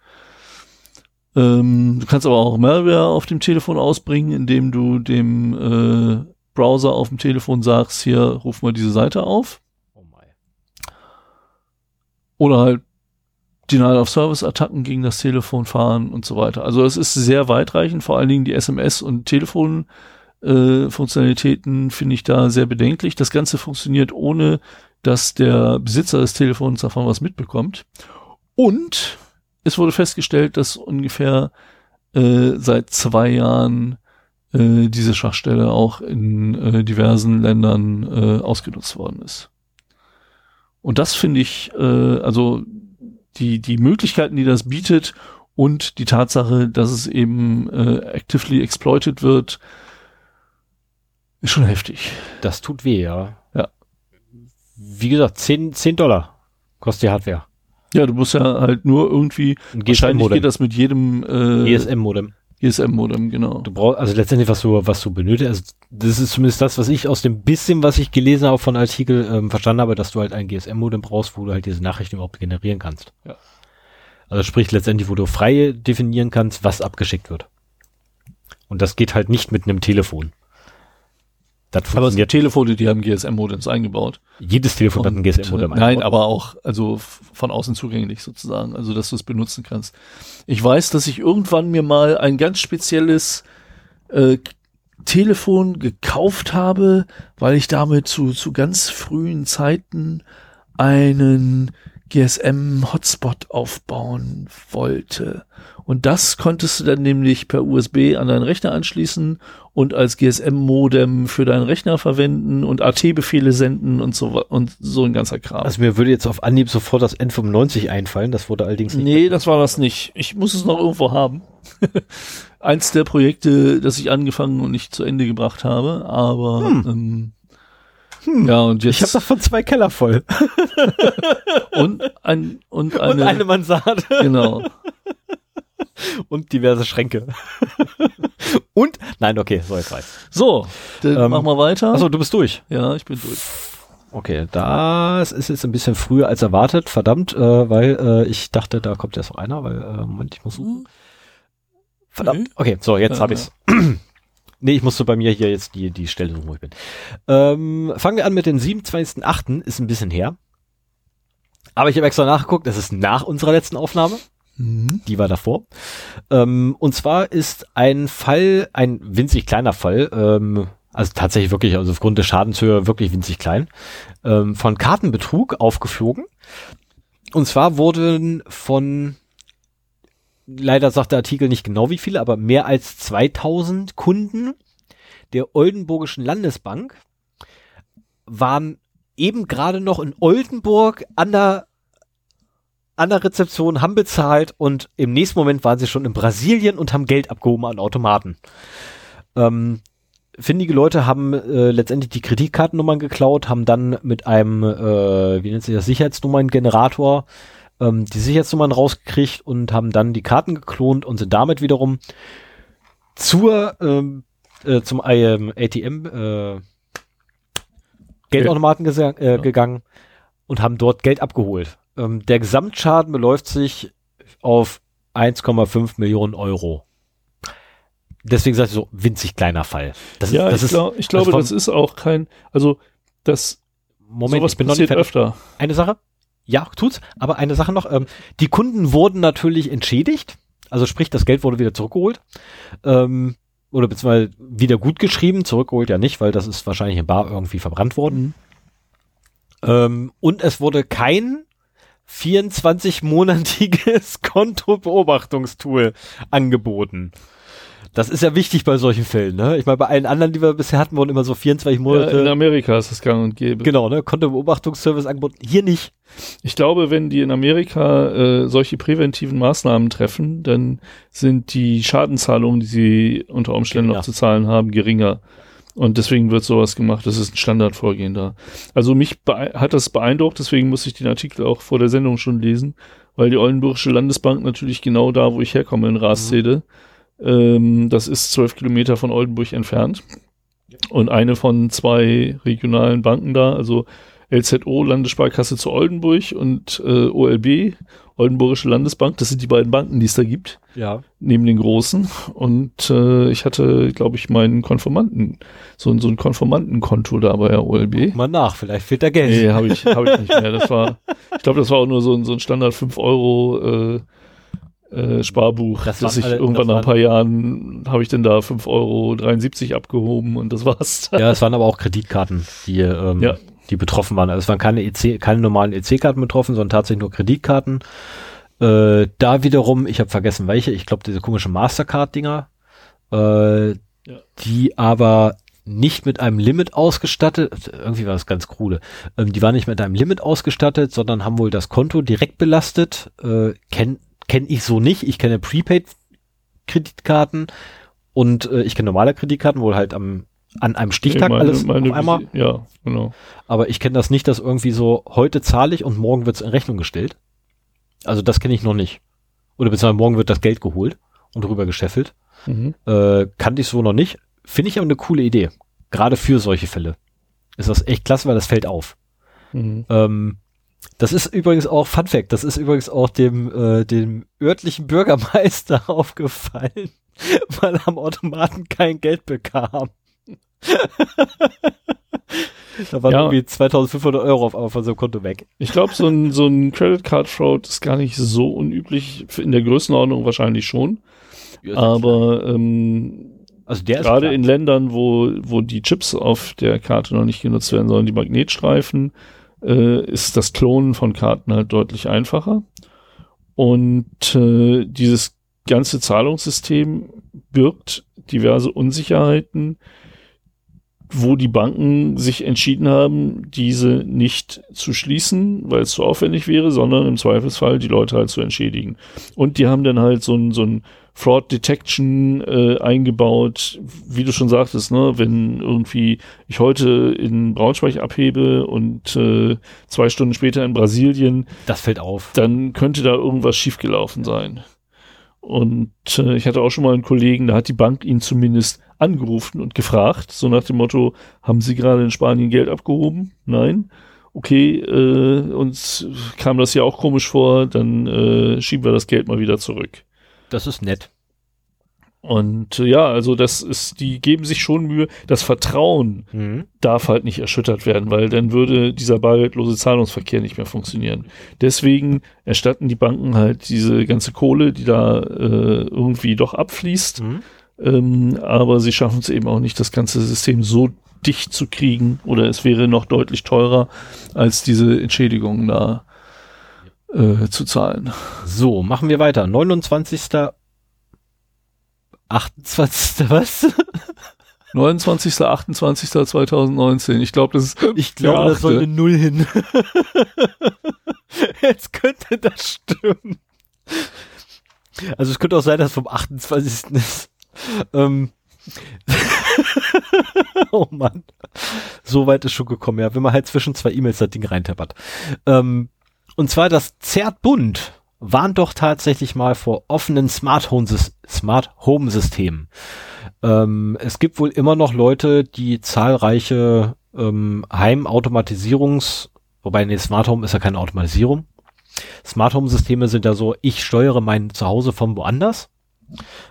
Ähm, du kannst aber auch Malware auf dem Telefon ausbringen, indem du dem äh, Browser auf dem Telefon sagst, hier ruf mal diese Seite auf. Oh. Oder halt Denial of Service Attacken gegen das Telefon fahren und so weiter. Also es ist sehr weitreichend, vor allen Dingen die SMS und Telefon äh, Funktionalitäten finde ich da sehr bedenklich. Das Ganze funktioniert ohne, dass der Besitzer des Telefons davon was mitbekommt. Und es wurde festgestellt, dass ungefähr äh, seit zwei Jahren äh, diese Schwachstelle auch in äh, diversen Ländern äh, ausgenutzt worden ist. Und das finde ich, äh, also die, die Möglichkeiten, die das bietet und die Tatsache, dass es eben äh, actively exploited wird, ist schon heftig. Das tut weh, ja. Ja. Wie gesagt, 10, 10 Dollar kostet die Hardware. Ja, du musst ja halt nur irgendwie, Ein wahrscheinlich geht das mit jedem äh, ESM-Modem. GSM-Modem, genau. Du brauchst, also letztendlich, was du, was du benötigst, also das ist zumindest das, was ich aus dem bisschen, was ich gelesen habe von Artikel, ähm, verstanden habe, dass du halt ein GSM-Modem brauchst, wo du halt diese Nachrichten überhaupt generieren kannst. Ja. Also sprich letztendlich, wo du frei definieren kannst, was abgeschickt wird. Und das geht halt nicht mit einem Telefon. Das Aber es funktioniert. gibt Telefone, die haben GSM-Modems eingebaut. Jedes Telefon hat ein GSM-Modem. äh, Nein, eingebaut. aber auch, also von außen zugänglich sozusagen, also dass du es benutzen kannst. Ich weiß, dass ich irgendwann mir mal ein ganz spezielles äh, Telefon gekauft habe, weil ich damit zu, zu ganz frühen Zeiten einen GSM-Hotspot aufbauen wollte. Und das konntest du dann nämlich per USB an deinen Rechner anschließen und als GSM-Modem für deinen Rechner verwenden und AT-Befehle senden und so und so ein ganzer Kram. Also mir würde jetzt auf Anhieb sofort das N95 einfallen, das wurde allerdings nicht. nee, das war das nicht. Ich muss es noch irgendwo haben. Eins der Projekte, das ich angefangen und nicht zu Ende gebracht habe, aber ähm, ja und jetzt Ich habe davon zwei Keller voll. und ein und eine, Und eine Mansarde. genau. Und diverse Schränke. und, nein, okay, so jetzt reicht's. So, dann Ähm, machen wir weiter. Achso, du bist durch. ja, ich bin durch. Okay, das ist jetzt ein bisschen früher als erwartet, verdammt, äh, weil äh, ich dachte, da kommt jetzt noch einer, weil, äh, Moment, ich muss suchen. Verdammt, Nee. okay, so, jetzt Ja, hab ich's. nee, ich musste bei mir hier jetzt die, die Stelle suchen, wo ich bin. Ähm, fangen wir an mit dem 27.8., ist ein bisschen her. Aber ich habe extra nachgeguckt, das ist nach unserer letzten Aufnahme. Mhm. Die war davor. Ähm, und zwar ist ein Fall, ein winzig kleiner Fall, ähm, also tatsächlich wirklich, also aufgrund der Schadenshöhe wirklich winzig klein, ähm, von Kartenbetrug aufgeflogen. Und zwar wurden von, leider sagt der Artikel nicht genau wie viele, aber mehr als 2000 Kunden der Oldenburgischen Landesbank waren eben gerade noch in Oldenburg an der an der Rezeption, haben bezahlt und im nächsten Moment waren sie schon in Brasilien und haben Geld abgehoben an Automaten. Ähm, findige Leute haben äh, letztendlich die Kreditkartennummern geklaut, haben dann mit einem, äh, wie nennt sich das, Sicherheitsnummerngenerator ähm, die Sicherheitsnummern rausgekriegt und haben dann die Karten geklont und sind damit wiederum zur ähm, äh, zum ähm, ATM äh, Geldautomaten äh, gegangen und haben dort Geld abgeholt. Ähm, der Gesamtschaden beläuft sich auf 1,5 Millionen Euro. Deswegen sage ich so, winzig kleiner Fall. Das Ja, das ich, ist glaub, ich glaube, vom- das ist auch kein, also das Moment, sowas ich bin noch nicht passiert fertig. öfter. Eine Sache? Ja, tut's. Aber eine Sache noch. Ähm, die Kunden wurden natürlich entschädigt. Also sprich, das Geld wurde wieder zurückgeholt. Ähm, oder beziehungsweise wieder gut geschrieben. Zurückgeholt ja nicht, weil das ist wahrscheinlich in Bar irgendwie verbrannt worden. Ähm, und es wurde kein 24-monatiges Kontobeobachtungstool angeboten. Das ist ja wichtig bei solchen Fällen, ne? Ich meine, bei allen anderen, die wir bisher hatten, wurden immer so 24 Ja, Monate. in Amerika ist das gang und gäbe. Genau, ne? Kontobeobachtungsservice angeboten. Hier nicht. Ich glaube, wenn die in Amerika äh, solche präventiven Maßnahmen treffen, dann sind die Schadenzahlungen, die sie unter Umständen Geringer. noch zu zahlen haben, geringer. Und deswegen wird sowas gemacht. Das ist ein Standardvorgehen da. Also mich hat das beeindruckt, deswegen muss ich den Artikel auch vor der Sendung schon lesen, weil die Oldenburgische Landesbank natürlich genau da, wo ich herkomme, in Rastede, ähm, das ist zwölf Kilometer von Oldenburg entfernt. Und eine von zwei regionalen Banken da, also LZO, Landessparkasse zu Oldenburg und äh, OLB, Oldenburgische Landesbank, das sind die beiden Banken, die es da gibt, Ja. neben den großen. Und äh, ich hatte, glaube ich, meinen Konformanten, so, ein- so ein Konformantenkonto da bei der OLB. Mal nach, vielleicht fehlt da Geld. Nee, habe ich, hab ich nicht mehr. Das war, ich glaube, das war auch nur so ein, so ein Standard 5 Euro äh, äh, Sparbuch, Das das, ich alle- irgendwann das nach ein paar Jahren habe ich dann da 5,73 Euro abgehoben und das war's. Ja, es waren aber auch Kreditkarten, die, ähm, Ja. Die betroffen waren. Also es waren keine EC, keine normalen EC-Karten betroffen, sondern tatsächlich nur Kreditkarten. Äh, da wiederum, ich habe vergessen welche, ich glaube diese komische Mastercard-Dinger, äh, die aber nicht mit einem Limit ausgestattet, irgendwie war das ganz krude, ähm, die waren nicht mit einem Limit ausgestattet, sondern haben wohl das Konto direkt belastet. Äh, Kenne kenn ich so nicht. Ich kenne Prepaid-Kreditkarten und äh, ich kenne normale Kreditkarten, wohl halt am, an einem Stichtag Meine- alles meine auf einmal. Ja, genau. Aber ich kenne das nicht, dass irgendwie so, heute zahle ich und morgen wird es in Rechnung gestellt. Also das kenne ich noch nicht. Oder beziehungsweise morgen wird das Geld geholt und rüber gescheffelt. Mhm. Äh, kannte ich so noch nicht. Finde ich aber eine coole Idee. Gerade für solche Fälle. Ist das echt klasse, weil das fällt auf. Mhm. Ähm, das ist übrigens auch, Fun Fact, das ist übrigens auch dem, äh, dem örtlichen Bürgermeister aufgefallen, weil er am Automaten kein Geld bekam. da waren Ja. irgendwie 2500 Euro auf einmal von seinem Konto weg. Ich glaube, so ein, so ein Credit Card Fraud ist gar nicht so unüblich. In der Größenordnung wahrscheinlich schon. Aber ähm, also gerade in Ländern, wo, wo die Chips auf der Karte noch nicht genutzt werden, sondern die Magnetstreifen, äh, ist das Klonen von Karten halt deutlich einfacher. Und äh, dieses ganze Zahlungssystem birgt diverse Unsicherheiten, wo die Banken sich entschieden haben, diese nicht zu schließen, weil es zu aufwendig wäre, sondern im Zweifelsfall die Leute halt zu entschädigen. Und die haben dann halt so ein, so ein Fraud Detection äh, eingebaut, wie du schon sagtest, ne, wenn irgendwie ich heute in Braunschweig abhebe und äh, zwei Stunden später in Brasilien, das fällt auf. dann könnte da irgendwas schiefgelaufen sein. Und äh, ich hatte auch schon mal einen Kollegen, da hat die Bank ihn zumindest angerufen und gefragt, so nach dem Motto, haben Sie gerade in Spanien Geld abgehoben? Nein. Okay, äh, uns kam das ja auch komisch vor, dann äh, schieben wir das Geld mal wieder zurück. Das ist nett. Und äh, ja, also das ist, die geben sich schon Mühe. Das Vertrauen Mhm. darf halt nicht erschüttert werden, weil dann würde dieser bargeldlose Zahlungsverkehr nicht mehr funktionieren. Deswegen erstatten die Banken halt diese ganze Kohle, die da äh, irgendwie doch abfließt. Mhm. Ähm, aber sie schaffen es eben auch nicht, das ganze System so dicht zu kriegen oder es wäre noch deutlich teurer, als diese Entschädigungen da äh, zu zahlen. So, machen wir weiter. 29. 28. was? 29. 28. 2019. Ich glaube, das ist Ich glaube, der da soll eine Null hin. Jetzt könnte das stimmen. Also es könnte auch sein, dass vom 28. ist. Ähm. oh Mann. So weit ist schon gekommen, ja, wenn man halt zwischen zwei E-Mails das Ding reintappert. Ähm, und zwar das Zertbund warnt doch tatsächlich mal vor offenen Smart Home, Smart Home Systemen. Ähm, es gibt wohl immer noch Leute, die zahlreiche ähm, Heimautomatisierungs, wobei nee, Smart Home ist ja keine Automatisierung. Smart Home Systeme sind ja so, ich steuere mein Zuhause von woanders.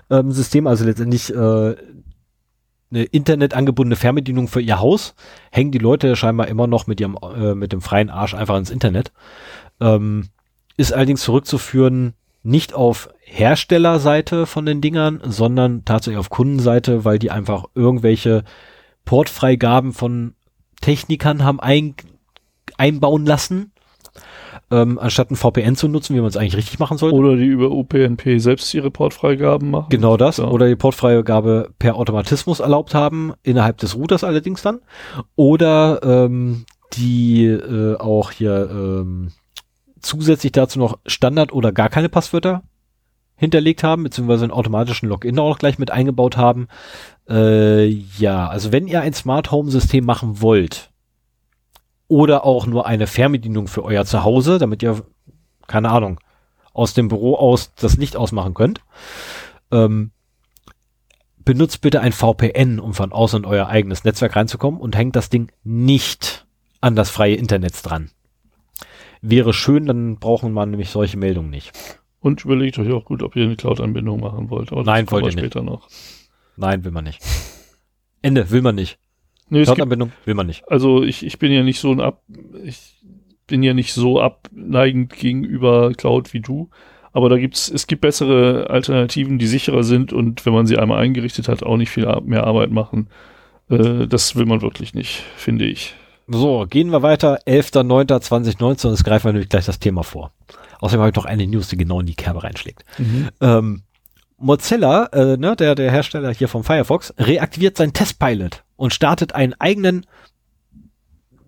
Ähm, System, also letztendlich äh, eine Internet angebundene Fernbedienung für ihr Haus, hängen die Leute scheinbar immer noch mit ihrem äh, mit dem freien Arsch einfach ins Internet. Ähm, ist allerdings zurückzuführen nicht auf Herstellerseite von den Dingern, sondern tatsächlich auf Kundenseite, weil die einfach irgendwelche Portfreigaben von Technikern haben ein, einbauen lassen, ähm, anstatt ein VPN zu nutzen, wie man es eigentlich richtig machen sollte. Oder die über UPnP selbst ihre Portfreigaben machen. Genau das. Ja. Oder die Portfreigabe per Automatismus erlaubt haben, innerhalb des Routers allerdings dann. Oder ähm, die äh, auch hier ähm, zusätzlich dazu noch Standard oder gar keine Passwörter hinterlegt haben, beziehungsweise einen automatischen Login auch gleich mit eingebaut haben. Äh, ja, also wenn ihr ein Smart Home System machen wollt oder auch nur eine Fernbedienung für euer Zuhause, damit ihr, keine Ahnung, aus dem Büro aus das Licht ausmachen könnt, ähm, benutzt bitte ein VPN, um von außen in euer eigenes Netzwerk reinzukommen und hängt das Ding nicht an das freie Internet dran. Wäre schön, dann brauchen wir nämlich solche Meldungen nicht. Und überlegt euch auch gut, ob ihr eine Cloud-Anbindung machen wollt. Aber Nein, wollt wir ihr nicht. später noch. Nein, will man nicht. Ende, will man nicht. Nee, Cloud-Anbindung will man nicht. also ich, ich bin ja nicht so ein Ab, ich bin ja nicht so abneigend gegenüber Cloud wie du. Aber da gibt's, es gibt bessere Alternativen, die sicherer sind und wenn man sie einmal eingerichtet hat, auch nicht viel mehr Arbeit machen. Äh, das will man wirklich nicht, finde ich. So, gehen wir weiter. 11.09.2019, das greifen wir nämlich gleich das Thema vor. Außerdem habe ich noch eine News, die genau in die Kerbe reinschlägt. Ähm, Mozilla, äh, ne, der, der Hersteller hier vom Firefox, reaktiviert sein Testpilot und startet einen eigenen,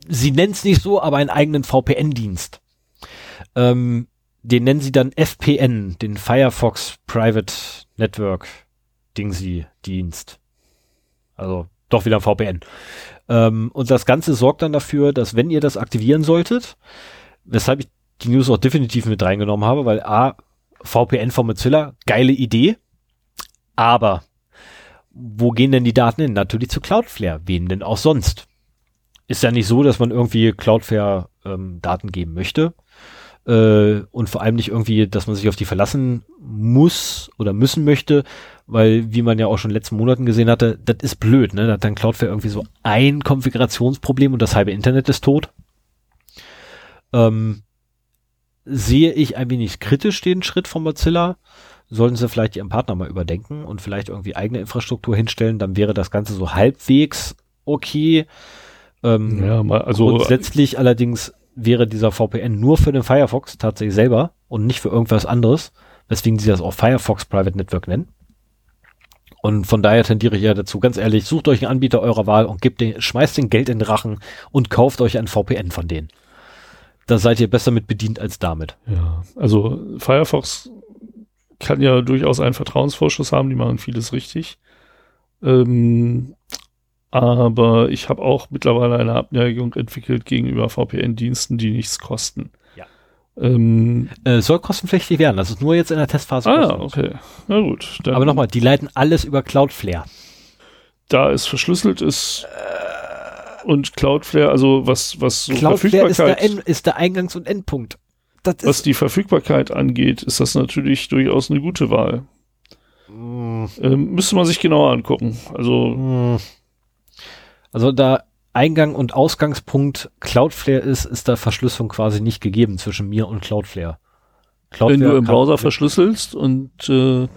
sie nennen es nicht so, aber einen eigenen VPN-Dienst. Ähm, den nennen sie dann FPN, den Firefox Private Network Dingsy Dienst. Also doch wieder ein VPN. Ähm, und das Ganze sorgt dann dafür, dass wenn ihr das aktivieren solltet, weshalb ich die News auch definitiv mit reingenommen habe, weil A, VPN von Mozilla, geile Idee, aber wo gehen denn die Daten hin? Natürlich zu Cloudflare. Wen denn auch sonst? Ist ja nicht so, dass man irgendwie Cloudflare ähm, Daten geben möchte. Äh, und vor allem nicht irgendwie, dass man sich auf die verlassen muss oder müssen möchte, weil, wie man ja auch schon in den letzten Monaten gesehen hatte, das ist blöd, ne? Da hat dann Cloudflare irgendwie so ein Konfigurationsproblem und das halbe Internet ist tot. Ähm, sehe ich ein wenig kritisch den Schritt von Mozilla. Sollten sie vielleicht ihren Partner mal überdenken und vielleicht irgendwie eigene Infrastruktur hinstellen, dann wäre das Ganze so halbwegs okay. Ähm, Ja, mal, also Grundsätzlich allerdings wäre dieser VPN nur für den Firefox tatsächlich selber und nicht für irgendwas anderes, weswegen sie das auch Firefox Private Network nennen. Und von daher tendiere ich ja dazu, ganz ehrlich, sucht euch einen Anbieter eurer Wahl und gebt den, schmeißt den Geld in den Rachen und kauft euch ein VPN von denen. Da seid ihr besser mit bedient als damit. Ja, also Firefox kann ja durchaus einen Vertrauensvorschuss haben, die machen vieles richtig. Ähm, aber ich habe auch mittlerweile eine Abneigung entwickelt gegenüber VPN-Diensten, die nichts kosten. Ja. Ähm, Äh, soll kostenpflichtig werden. Das ist nur jetzt in der Testphase. ah, kostenlos. okay. Na gut. Dann, Aber nochmal, die leiten alles über Cloudflare. Da es verschlüsselt ist und Cloudflare, also was, was so Cloudflare ist der, Verfügbarkeit, End, ist der Eingangs- und Endpunkt. Das was die Verfügbarkeit angeht, ist das natürlich durchaus eine gute Wahl. Mm, Ähm, müsste man sich genauer angucken. Also, mm. Also da Eingang und Ausgangspunkt Cloudflare ist, ist da Verschlüsselung quasi nicht gegeben zwischen mir und Cloudflare. wenn du im Browser verschlüsselst und äh,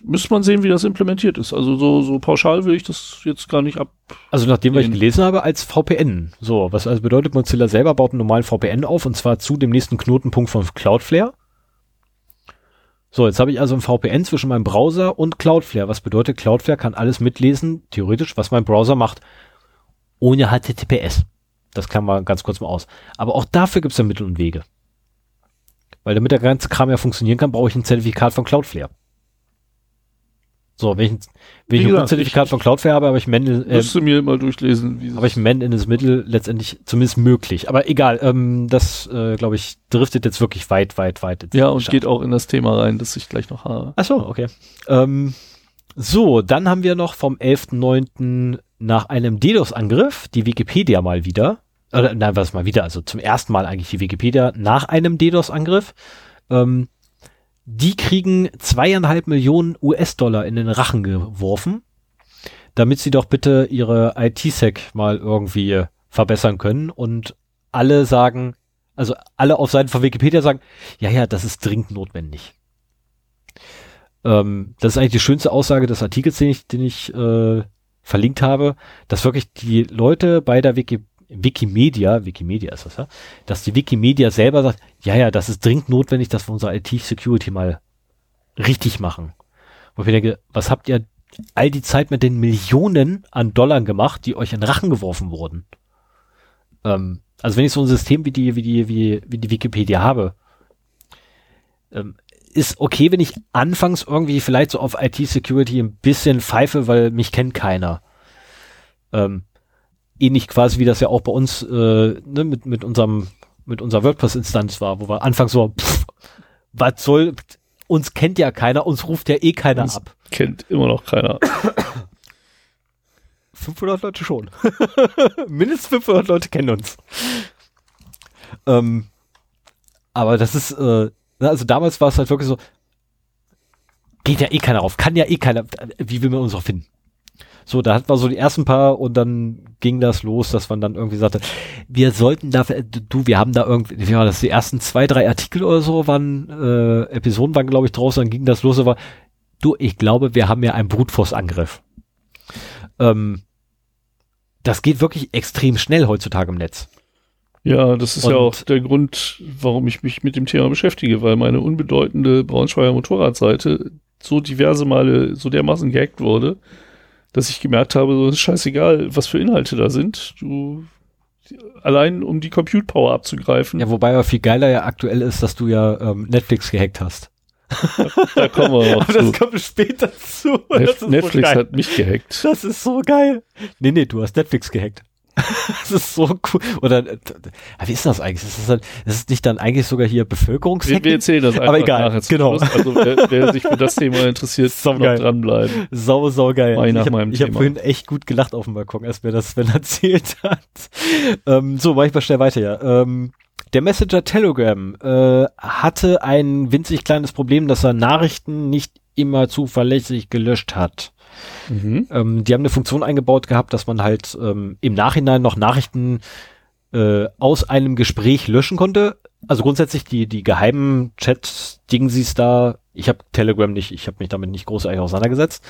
müsste man sehen, wie das implementiert ist. Also so, so pauschal will ich das jetzt gar nicht ab. Also nachdem was ich gelesen habe, als VPN. So, was also bedeutet, Mozilla selber baut einen normalen VPN auf und zwar zu dem nächsten Knotenpunkt von Cloudflare. So, jetzt habe ich also ein VPN zwischen meinem Browser und Cloudflare. Was bedeutet, Cloudflare kann alles mitlesen, theoretisch, was mein Browser macht. Ohne HTTPS. Das kann man ganz kurz mal aus. Aber auch dafür gibt es ja Mittel und Wege. Weil damit der ganze Kram ja funktionieren kann, brauche ich ein Zertifikat von Cloudflare. So, wenn ich, wenn ich ein Zertifikat von Cloudflare habe, habe ich Mendel, äh, Müsste mir mal durchlesen, wie aber ich Man in das Mittel letztendlich zumindest möglich. Aber egal, ähm, das, äh, glaube ich, driftet jetzt wirklich weit, weit, weit. Ja, und geht auch in das Thema rein, das ich gleich noch habe. Ach so, okay. Ähm, so, dann haben wir noch vom 11.09. nach einem DDoS-Angriff die Wikipedia mal wieder. Oder, nein, was mal wieder, also zum ersten Mal eigentlich die Wikipedia nach einem DDoS-Angriff. Ähm, die kriegen zweieinhalb Millionen US-Dollar in den Rachen geworfen, damit sie doch bitte ihre IT-Sec mal irgendwie verbessern können. Und alle sagen, also alle auf Seiten von Wikipedia sagen, ja, ja, das ist dringend notwendig. Ähm, das ist eigentlich die schönste Aussage des Artikels, den ich, den ich äh, verlinkt habe, dass wirklich die Leute bei der Wiki Wikimedia, Wikimedia ist das ja, dass die Wikimedia selber sagt, ja, ja, das ist dringend notwendig, dass wir unsere IT-Security mal richtig machen. Wo ich denke, was habt ihr all die Zeit mit den Millionen an Dollar gemacht, die euch in Rachen geworfen wurden? Ähm, also wenn ich so ein System wie die, wie die, wie, wie die Wikipedia habe, ähm, ist okay, wenn ich anfangs irgendwie vielleicht so auf IT-Security ein bisschen pfeife, weil mich kennt keiner. Ähm, ähnlich quasi wie das ja auch bei uns äh, ne, mit, mit unserem mit unserer WordPress-Instanz war, wo wir anfangs so, pff, was soll, uns kennt ja keiner, uns ruft ja eh keiner Uns- ab. Kennt immer noch keiner. 500 Leute schon. Mindestens 500 Leute kennen uns. Ähm, aber das ist, äh, na, also damals war es halt wirklich so, geht ja eh keiner auf, kann ja eh keiner, wie will man uns auch finden? So, da hat man so die ersten paar und dann ging das los, dass man dann irgendwie sagte, wir sollten dafür, du, wir haben da irgendwie, wie war das, die ersten zwei, drei Artikel oder so waren, äh, Episoden waren, glaube ich, draußen, dann ging das los, aber du, ich glaube, wir haben ja einen Brutforce-Angriff. Ähm, das geht wirklich extrem schnell heutzutage im Netz. Ja, das ist Und- ja auch der Grund, warum ich mich mit dem Thema beschäftige, weil meine unbedeutende Braunschweiger Motorradseite so diverse Male so dermaßen gehackt wurde, dass ich gemerkt habe, so ist scheißegal, was für Inhalte da sind. Du allein um die Compute Power abzugreifen, Ja, wobei aber viel geiler ja aktuell ist, dass du ja ähm, Netflix gehackt hast. da kommen wir noch zu. kommt später zu. Nef Netflix hat mich gehackt. Das ist so geil. Nee, nee, du hast Netflix gehackt. das ist so cool. Oder, äh, wie ist das eigentlich? Ist das, dann, ist es nicht dann eigentlich sogar hier Wir, Bevölkerungshacking? wir erzählen das einfach Aber egal, nachher zum genau. Schluss. Also wer, wer sich für das Thema interessiert, Sau noch geil. dranbleiben. Sau, sau geil. Mach ich nach ich habe hab vorhin echt gut gelacht auf dem Balkon, als mir das Sven erzählt hat. Ähm, so, mach ich mal schnell weiter, ja. Ähm, der Messenger Telegram äh, hatte ein winzig kleines Problem, dass er Nachrichten nicht immer zuverlässig gelöscht hat. Mhm. Ähm, die haben eine Funktion eingebaut gehabt, dass man halt ähm, im Nachhinein noch Nachrichten äh, aus einem Gespräch löschen konnte. Also grundsätzlich die, die geheimen Chat-Dingsies da, ich habe Telegram nicht, ich habe mich damit nicht großartig auseinandergesetzt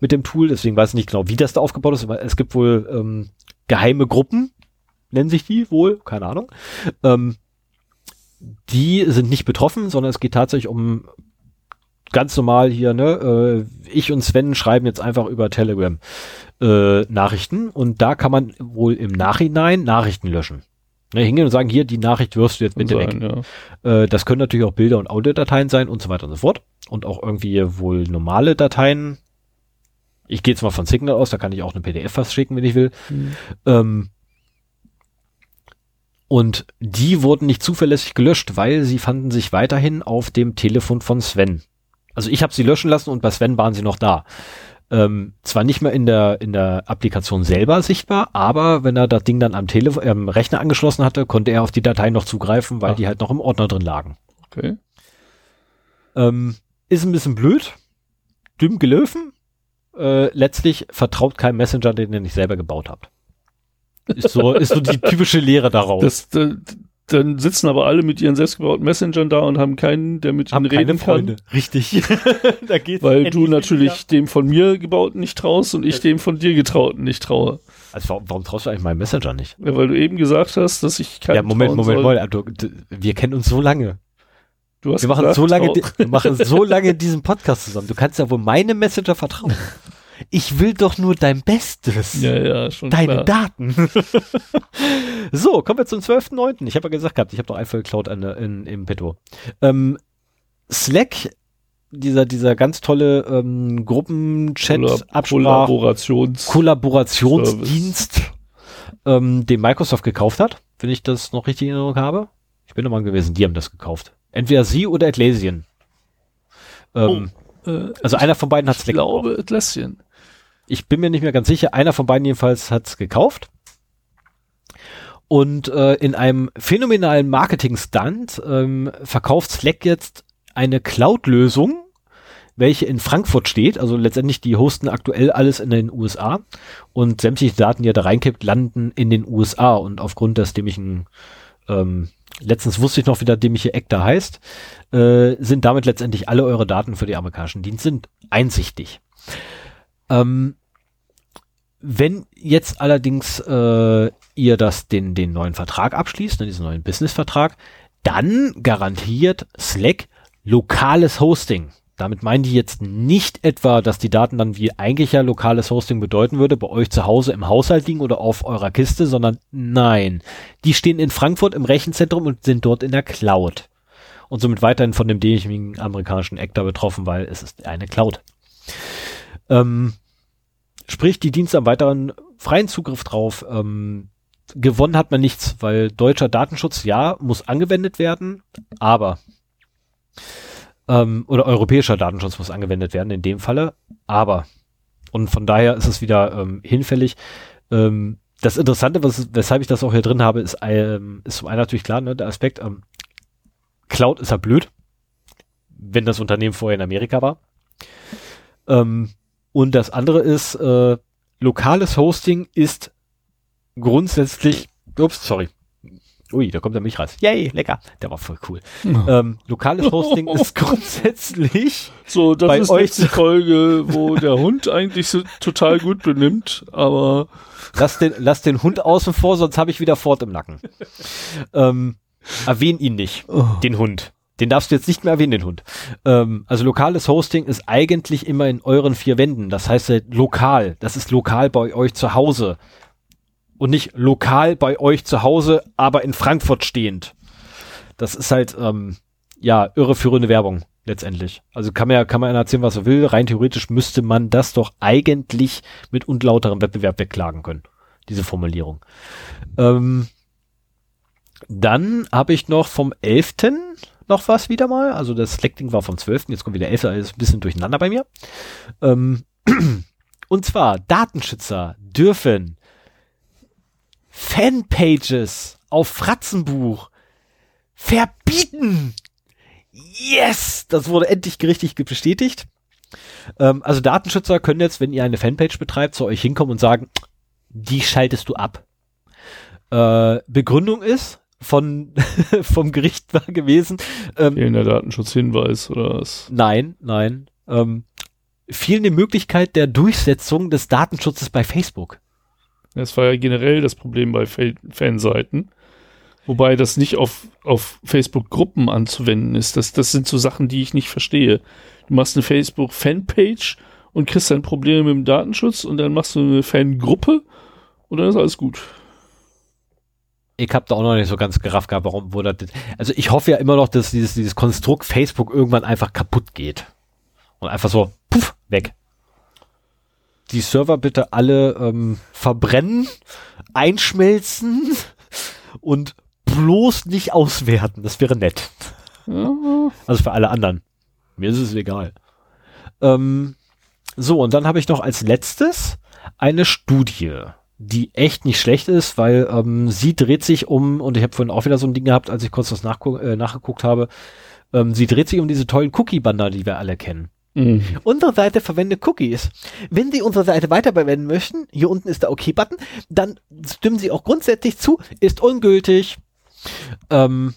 mit dem Tool, deswegen weiß ich nicht genau, wie das da aufgebaut ist, aber es gibt wohl ähm, geheime Gruppen, nennen sich die wohl, keine Ahnung. Ähm, die sind nicht betroffen, sondern es geht tatsächlich um ganz normal hier, ne, äh, ich und Sven schreiben jetzt einfach über Telegram äh, Nachrichten und da kann man wohl im Nachhinein Nachrichten löschen. Ne, hingehen und sagen, hier, die Nachricht wirfst du jetzt bitte weg. Sein, ja. Äh, das können natürlich auch Bilder und Audiodateien sein und so weiter und so fort. Und auch irgendwie wohl normale Dateien. Ich gehe jetzt mal von Signal aus, da kann ich auch eine PDF was schicken, wenn ich will. Mhm. Ähm, Und die wurden nicht zuverlässig gelöscht, weil sie fanden sich weiterhin auf dem Telefon von Sven. Also ich habe sie löschen lassen und bei Sven waren sie noch da. Ähm, zwar nicht mehr in der, in der Applikation selber sichtbar, aber wenn er das Ding dann am Telefon, am Rechner angeschlossen hatte, konnte er auf die Dateien noch zugreifen, weil Ah. die halt noch im Ordner drin lagen. Okay. Ähm, ist ein bisschen blöd, dümm gelaufen. Äh, letztlich vertraut kein Messenger, den ihr nicht selber gebaut habt. Ist so, ist so die typische Lehre daraus. Das, da, dann sitzen aber alle mit ihren selbstgebauten Messengern da und haben keinen, der mit ihnen reden keine Freunde. kann. Richtig. da geht's Weil du natürlich dem von mir gebauten nicht traust und ich dem von dir getrauten nicht traue. wieder. Also warum, warum traust du eigentlich meinem Messenger nicht? Ja, weil du eben gesagt hast, dass ich keinen ja, Moment, Moment, soll. Moment. Du, du, wir kennen uns so lange. Du hast Wir machen gesagt, so lange, wir machen so lange diesen Podcast zusammen. Du kannst ja wohl meinem Messenger vertrauen. Ich will doch nur dein Bestes. Ja, ja, schon Deine klar. Daten. so, kommen wir zum 12.9. Ich habe ja gesagt gehabt, ich habe noch einen voll geklaut der- in, im Petto. Ähm, Slack, dieser, dieser ganz tolle ähm, Gruppenchat, Kollab- Absprache, Kollaborations. Kollaborationsdienst, ähm, den Microsoft gekauft hat, wenn ich das noch richtig in Erinnerung habe. Ich bin Mann gewesen, die haben das gekauft. Entweder sie oder Atlassian. Ähm, äh, Also einer von beiden hat ich Slack gekauft. glaube, Atlassian. Ich bin mir nicht mehr ganz sicher. Einer von beiden jedenfalls hat's gekauft. Und äh, in einem phänomenalen Marketing-Stunt ähm, verkauft Slack jetzt eine Cloud-Lösung, welche in Frankfurt steht. Also letztendlich, die hosten aktuell alles in den USA. Und sämtliche Daten, die ihr da reinkippt, landen in den USA. Und aufgrund des dämlichen, ähm, letztens wusste ich noch, wie der dämliche Eck da heißt, äh, sind damit letztendlich alle eure Daten für die amerikanischen Dienste einsichtig. Ähm, wenn jetzt allerdings äh, ihr das den den neuen Vertrag abschließt, ne, diesen neuen Business-Vertrag, dann garantiert Slack lokales Hosting. Damit meinen die jetzt nicht etwa, dass die Daten dann wie eigentlich ja lokales Hosting bedeuten würde, bei euch zu Hause im Haushalt liegen oder auf eurer Kiste, sondern nein, die stehen in Frankfurt im Rechenzentrum und sind dort in der Cloud. Und somit weiterhin von dem dämlichen amerikanischen da betroffen, weil es ist eine Cloud. Ähm, sprich, die Dienste haben weiteren freien Zugriff drauf. Ähm, gewonnen hat man nichts, weil deutscher Datenschutz, ja, muss angewendet werden, aber ähm, oder europäischer Datenschutz muss angewendet werden in dem Falle, aber und von daher ist es wieder ähm, hinfällig. Ähm, das Interessante, was, weshalb ich das auch hier drin habe, ist, ähm, ist zum einen natürlich klar, ne, der Aspekt, ähm, Cloud ist ja blöd, wenn das Unternehmen vorher in Amerika war. Ähm, und das andere ist, äh, lokales Hosting ist grundsätzlich, ups, sorry. Ui, da kommt der Milchreis. Yay, lecker. Der war voll cool. Ähm, lokales Hosting ist grundsätzlich, So, das bei ist euch- die Folge, wo der Hund eigentlich so total gut benimmt, aber lass den, lass den Hund außen vor, sonst habe ich wieder Fort im Nacken. Ähm, erwähn ihn nicht, den Hund. Den darfst du jetzt nicht mehr erwähnen, den Hund. Ähm, also lokales Hosting ist eigentlich immer in euren vier Wänden. Das heißt halt lokal. Das ist lokal bei euch zu Hause. Und nicht lokal bei euch zu Hause, aber in Frankfurt stehend. Das ist halt, ähm, ja, irreführende Werbung letztendlich. Also kann man ja, kann man erzählen, was er will. Rein theoretisch müsste man das doch eigentlich mit unlauterem Wettbewerb wegklagen können. Diese Formulierung. Ähm, dann habe ich noch vom 11. noch was wieder mal. Also das Slack-Ding war vom 12. Jetzt kommt wieder 11. Also ist ein bisschen durcheinander bei mir. Ähm, und zwar Datenschützer dürfen Fanpages auf Fratzenbuch verbieten. Yes! Das wurde endlich gerichtlich bestätigt. Ähm, also Datenschützer können jetzt, wenn ihr eine Fanpage betreibt, zu euch hinkommen und sagen, die schaltest du ab. Äh, Begründung ist von vom Gericht war gewesen, ähm, fehlender Datenschutzhinweis oder was? nein, nein, ähm, fehlende Möglichkeit der Durchsetzung des Datenschutzes bei Facebook. Das war ja generell das Problem bei Fa Fanseiten. Wobei das nicht auf, auf Facebook-Gruppen anzuwenden ist. Das, das sind so Sachen, die ich nicht verstehe. Du machst eine Facebook-Fanpage und kriegst dann Probleme mit dem Datenschutz und dann machst du eine Fangruppe und dann ist alles gut. Ich habe da auch noch nicht so ganz gerafft gehabt, warum wurde das. Also ich hoffe ja immer noch, dass dieses, dieses Konstrukt Facebook irgendwann einfach kaputt geht. Und einfach so, puff, weg. Die Server bitte alle ähm, verbrennen, einschmelzen und bloß nicht auswerten. Das wäre nett. Also für alle anderen. Mir ist es egal. Ähm, so, und dann habe ich noch als letztes eine Studie, die echt nicht schlecht ist, weil ähm, sie dreht sich um, und ich habe vorhin auch wieder so ein Ding gehabt, als ich kurz das nachgu äh, nachgeguckt habe, ähm, sie dreht sich um diese tollen Cookie-Banner, die wir alle kennen. Mhm. Unsere Seite verwendet Cookies. Wenn Sie unsere Seite weiterverwenden möchten, hier unten ist der OK-Button, dann stimmen Sie auch grundsätzlich zu, ist ungültig. Ähm,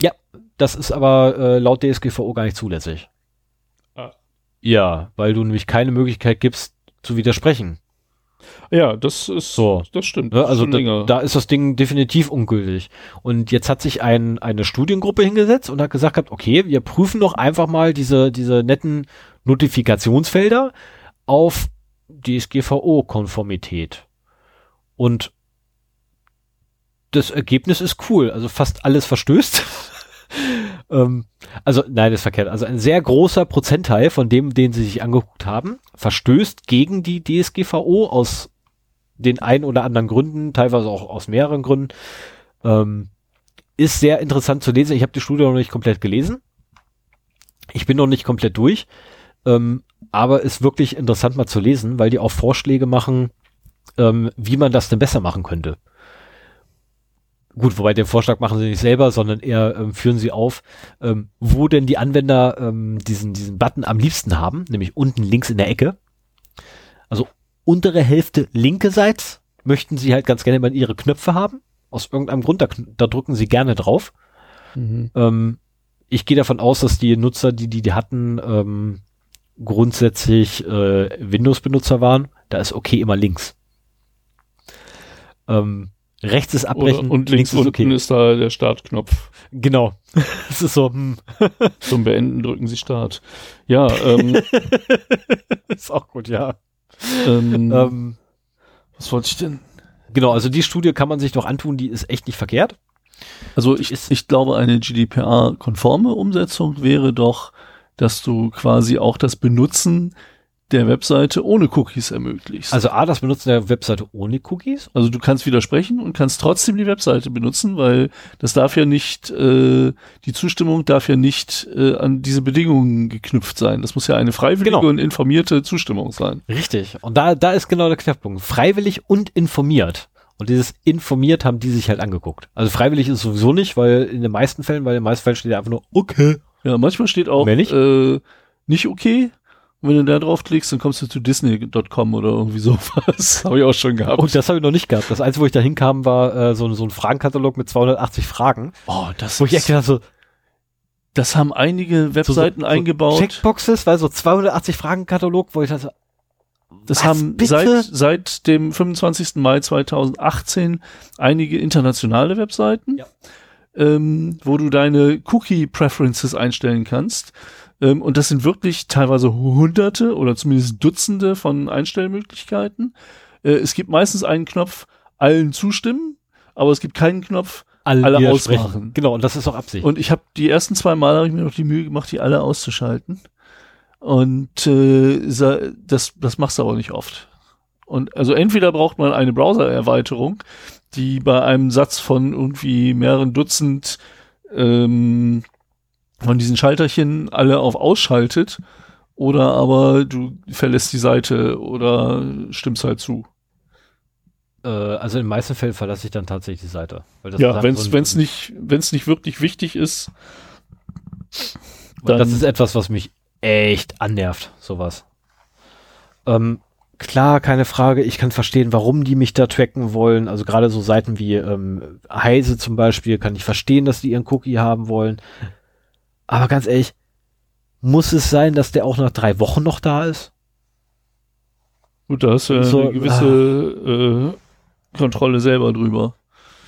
ja, das ist aber äh, laut DSGVO gar nicht zulässig. Ah. Ja, weil du nämlich keine Möglichkeit gibst, zu widersprechen. Ja, das ist So. das stimmt. Ne? Das ist Also da, da ist das Ding definitiv ungültig. Und jetzt hat sich ein, eine Studiengruppe hingesetzt und hat gesagt, gehabt, okay, wir prüfen doch einfach mal diese, diese netten Notifikationsfelder auf DSGVO-Konformität. Und das Ergebnis ist cool. Also fast alles verstößt. ähm, also, nein, das ist verkehrt. Also ein sehr großer Prozentteil von dem, den sie sich angeguckt haben, verstößt gegen die DSGVO aus den ein oder anderen Gründen, teilweise auch aus mehreren Gründen. Ähm, ist sehr interessant zu lesen. Ich habe die Studie noch nicht komplett gelesen. Ich bin noch nicht komplett durch. Ähm, aber ist wirklich interessant mal zu lesen, weil die auch Vorschläge machen, ähm, wie man das denn besser machen könnte. Gut, wobei den Vorschlag machen sie nicht selber, sondern eher ähm, führen sie auf, ähm, wo denn die Anwender ähm, diesen, diesen Button am liebsten haben, nämlich unten links in der Ecke. Also untere Hälfte linke Seite möchten sie halt ganz gerne mal ihre Knöpfe haben. Aus irgendeinem Grund, da, da drücken sie gerne drauf. Mhm. Ähm, ich gehe davon aus, dass die Nutzer, die die, die hatten, ähm, grundsätzlich äh, Windows-Benutzer waren. Da ist okay immer links. Ähm, rechts ist abbrechen, Oder, und links, ist unten okay. ist da der Startknopf. Genau. Es ist so, hm, Zum Beenden drücken Sie Start. Ja, ähm, ist auch gut, ja. Ähm, Ähm, was wollte ich denn? genau, also die Studie kann man sich noch antun, die ist echt nicht verkehrt. Also ich, ich glaube, eine GDPR-konforme Umsetzung wäre doch, dass du quasi auch das Benutzen der Webseite ohne Cookies ermöglichst. Also A, das Benutzen der Webseite ohne Cookies. Also du kannst widersprechen und kannst trotzdem die Webseite benutzen, weil das darf ja nicht, äh, die Zustimmung darf ja nicht äh, an diese Bedingungen geknüpft sein. Das muss ja eine freiwillige Genau. und informierte Zustimmung sein. Richtig. Und da, da ist genau der Knackpunkt. Freiwillig und informiert. Und dieses informiert haben die sich halt angeguckt. Also freiwillig ist es sowieso nicht, weil in den meisten Fällen, weil in den meisten Fällen steht ja einfach nur okay. Ja, manchmal steht auch? Äh, nicht okay. Und wenn du da draufklickst, dann kommst du zu Disney.com oder irgendwie sowas. Habe ich auch schon gehabt. Und das habe ich noch nicht gehabt. Das Einzige, wo ich da hinkam, war äh, so, so ein Fragenkatalog mit 280 Fragen. oh, das, Wo ich echt so, das haben einige Webseiten so, so eingebaut. Checkboxes, weil so 280 Fragenkatalog, wo ich dachte, so, Das was, haben bitte? seit, seit dem 25. Mai 2018 einige internationale Webseiten, Ja. ähm, wo du deine Cookie Preferences einstellen kannst. Ähm, und das sind wirklich teilweise hunderte oder zumindest Dutzende von Einstellmöglichkeiten. Äh, es gibt meistens einen Knopf, allen zustimmen, aber es gibt keinen Knopf, alle, Alle ausmachen. Genau, und das ist auch Absicht. und ich habe die ersten zwei Mal habe ich mir noch die Mühe gemacht, die alle auszuschalten. Und äh, das, das machst du aber nicht oft. Und also entweder braucht man eine Browser-Erweiterung, die bei einem Satz von irgendwie mehreren Dutzend ähm, von diesen Schalterchen alle auf ausschaltet, oder aber du verlässt die Seite oder stimmst halt zu. äh, also in den meisten Fällen verlasse ich dann tatsächlich die Seite. Ja, dann wenn so es ein- wenn's nicht wenn's nicht wirklich wichtig ist, Und das dann- ist etwas, was mich echt annervt, sowas. Ähm, klar, keine Frage. Ich kann verstehen, warum die mich da tracken wollen. Also gerade so Seiten wie ähm, Heise zum Beispiel, kann ich verstehen, dass die ihren Cookie haben wollen. Aber ganz ehrlich, muss es sein, dass der auch nach drei Wochen noch da ist? Gut, da hast du ja So, eine gewisse äh, Kontrolle selber drüber.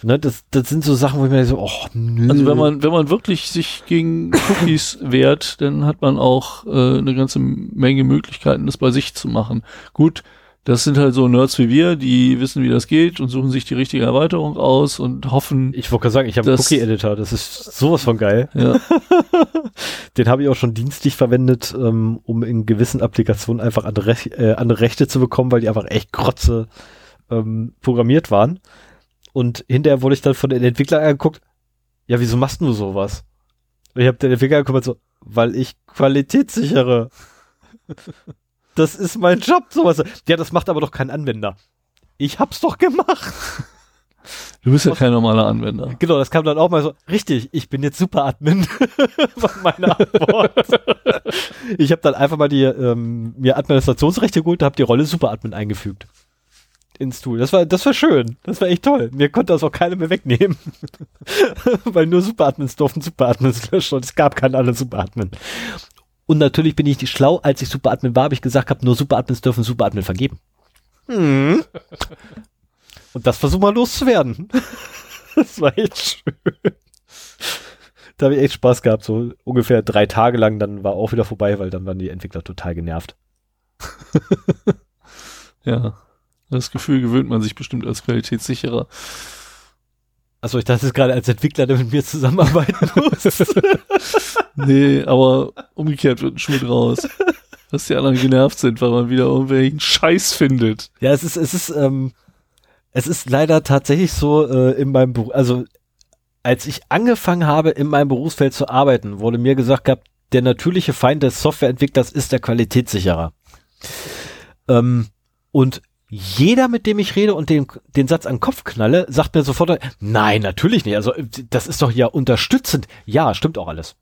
Ne, das, das sind so Sachen, wo ich mir so, oh, nö. Also wenn man, wenn man wirklich sich gegen Cookies wehrt, dann hat man auch äh, eine ganze Menge Möglichkeiten, das bei sich zu machen. Gut, das sind halt so Nerds wie wir, die wissen, wie das geht und suchen sich die richtige Erweiterung aus und hoffen, ich wollte gerade sagen, ich habe einen Das- Cookie-Editor, das ist sowas von geil. ja, Den habe ich auch schon dienstlich verwendet, ähm, um in gewissen Applikationen einfach andere, äh, andere Rechte zu bekommen, weil die einfach echt grotze ähm, programmiert waren. Und hinterher wurde ich dann von den Entwicklern angeguckt, ja, wieso machst du sowas? Und ich habe den Entwickler angeguckt so, weil ich Qualität sichere. Das ist mein Job, sowas. Ja, das macht aber doch kein Anwender. Ich hab's doch gemacht. Du bist ja kein normaler Anwender. Genau, das kam dann auch mal so, richtig, ich bin jetzt Super-Admin, war meine Antwort. ich habe dann einfach mal die, ähm, mir Administrationsrechte geholt, habe die Rolle Super-Admin eingefügt ins Tool. Das war, das war schön. Das war echt toll. Mir konnte das auch keiner mehr wegnehmen. Weil nur Super-Admins durften Super-Admins löschen und es gab keinen anderen Super-Admin. Und natürlich bin ich schlau, als ich Super-Admin war, habe ich gesagt, hab, nur Super-Admins dürfen Super-Admin vergeben. Hm. Und das versuchen wir loszuwerden. das war echt schön. Da habe ich echt Spaß gehabt, so ungefähr drei Tage lang, dann war auch wieder vorbei, weil dann waren die Entwickler total genervt. ja, das Gefühl gewöhnt man sich bestimmt als qualitätssicherer. Also ich dachte es gerade als Entwickler, der mit mir zusammenarbeiten muss. Nee, aber umgekehrt wird ein Schuh draus. Dass die anderen genervt sind, weil man wieder irgendwelchen Scheiß findet. Ja, es ist, es ist, ähm, es ist leider tatsächlich so äh, in meinem Beruf, also als ich angefangen habe, in meinem Berufsfeld zu arbeiten, wurde mir gesagt gehabt, der natürliche Feind des Softwareentwicklers ist der Qualitätssicherer. Ähm, und jeder, mit dem ich rede und den, den Satz an den Kopf knalle, sagt mir sofort, nein, natürlich nicht. Also das ist doch ja unterstützend. Ja, stimmt auch alles.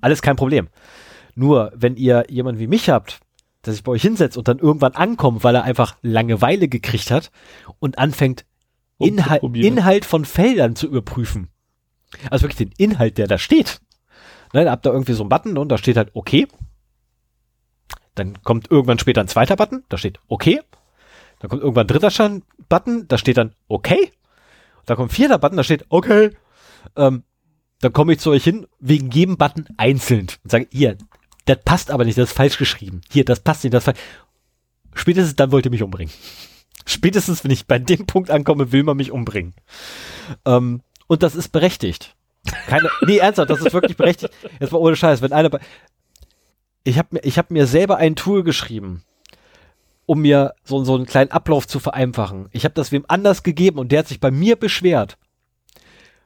Alles kein Problem. Nur, wenn ihr jemanden wie mich habt, der sich bei euch hinsetzt und dann irgendwann ankommt, weil er einfach Langeweile gekriegt hat und anfängt, Inhalt, Inhalt von Feldern zu überprüfen. Also wirklich den Inhalt, der da steht. Ne, da habt ihr irgendwie so einen Button und da steht halt okay. Dann kommt irgendwann später ein zweiter Button, da steht okay. Dann kommt irgendwann ein dritter Button, da steht dann okay. Da kommt ein vierter Button, da steht okay. Ähm, dann komme ich zu euch hin, wegen jedem Button einzeln und sage, hier, das passt aber nicht, das ist falsch geschrieben. Hier, das passt nicht, das falsch. Spätestens dann wollt ihr mich umbringen. Spätestens, wenn ich bei dem Punkt ankomme, will man mich umbringen. Ähm, und das ist berechtigt. Keine, nee, ernsthaft, das ist wirklich berechtigt. Jetzt mal ohne Scheiß, wenn einer, ich habe mir, ich habe mir selber ein Tool geschrieben, um mir so, so einen kleinen Ablauf zu vereinfachen. Ich habe das wem anders gegeben und der hat sich bei mir beschwert,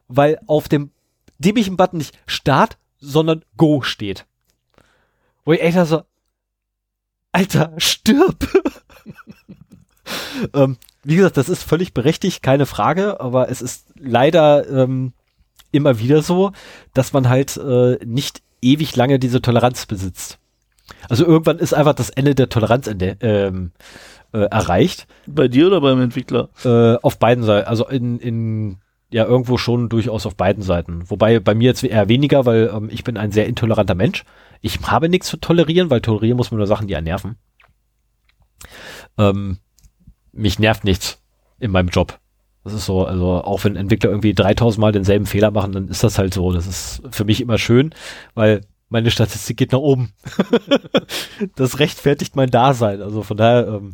weil auf dem dämlichen Button nicht Start, sondern Go steht. Wo ich echt so, Alter, stirb! ähm, wie gesagt, das ist völlig berechtigt, keine Frage, aber es ist leider ähm, immer wieder so, dass man halt äh, nicht ewig lange diese Toleranz besitzt. Also irgendwann ist einfach das Ende der Toleranz ähm, äh, erreicht. Bei dir oder beim Entwickler? Äh, auf beiden Seiten. Also in, in ja irgendwo schon durchaus auf beiden Seiten. Wobei bei mir jetzt eher weniger, weil ähm, ich bin ein sehr intoleranter Mensch. Ich habe nichts zu tolerieren, weil tolerieren muss man nur Sachen, die einen nerven. Ähm, mich nervt nichts in meinem Job. Das ist so, also auch wenn Entwickler irgendwie 3000 Mal denselben Fehler machen, dann ist das halt so. Das ist für mich immer schön, weil meine Statistik geht nach oben. das rechtfertigt mein Dasein. Also von daher, ähm,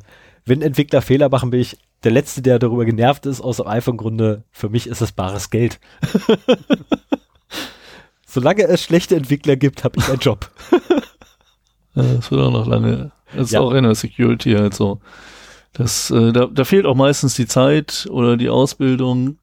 wenn Entwickler Fehler machen, bin ich der Letzte, der darüber genervt ist, aus dem einfachen Grunde, für mich ist es bares Geld. Solange es schlechte Entwickler gibt, habe ich einen Job. das wird auch noch lange. Das ist ja. auch in der Security halt so. Das, äh, da, da fehlt auch meistens die Zeit oder die Ausbildung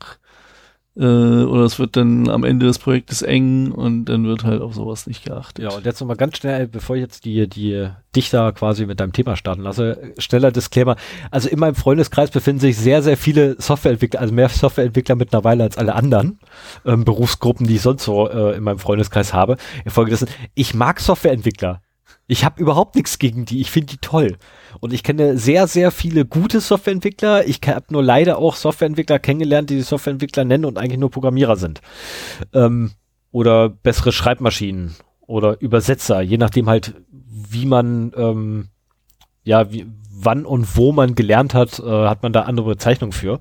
äh, oder es wird dann am Ende des Projektes eng und dann wird halt auf sowas nicht geachtet. Ja, und jetzt nochmal ganz schnell, bevor ich jetzt die, die Dichter quasi mit deinem Thema starten lasse, schneller Disclaimer. Also in meinem Freundeskreis befinden sich sehr, sehr viele Softwareentwickler, also mehr Softwareentwickler mittlerweile als alle anderen ähm, Berufsgruppen, die ich sonst so äh, in meinem Freundeskreis habe. Infolgedessen, ich mag Softwareentwickler. Ich habe überhaupt nichts gegen die. Ich finde die toll. Und ich kenne sehr, sehr viele gute Softwareentwickler. Ich habe nur leider auch Softwareentwickler kennengelernt, die, die Softwareentwickler nennen und eigentlich nur Programmierer sind. Ähm, oder bessere Schreibmaschinen oder Übersetzer, je nachdem halt, wie man, ähm, ja, wie, wann und wo man gelernt hat, äh, hat man da andere Bezeichnungen für.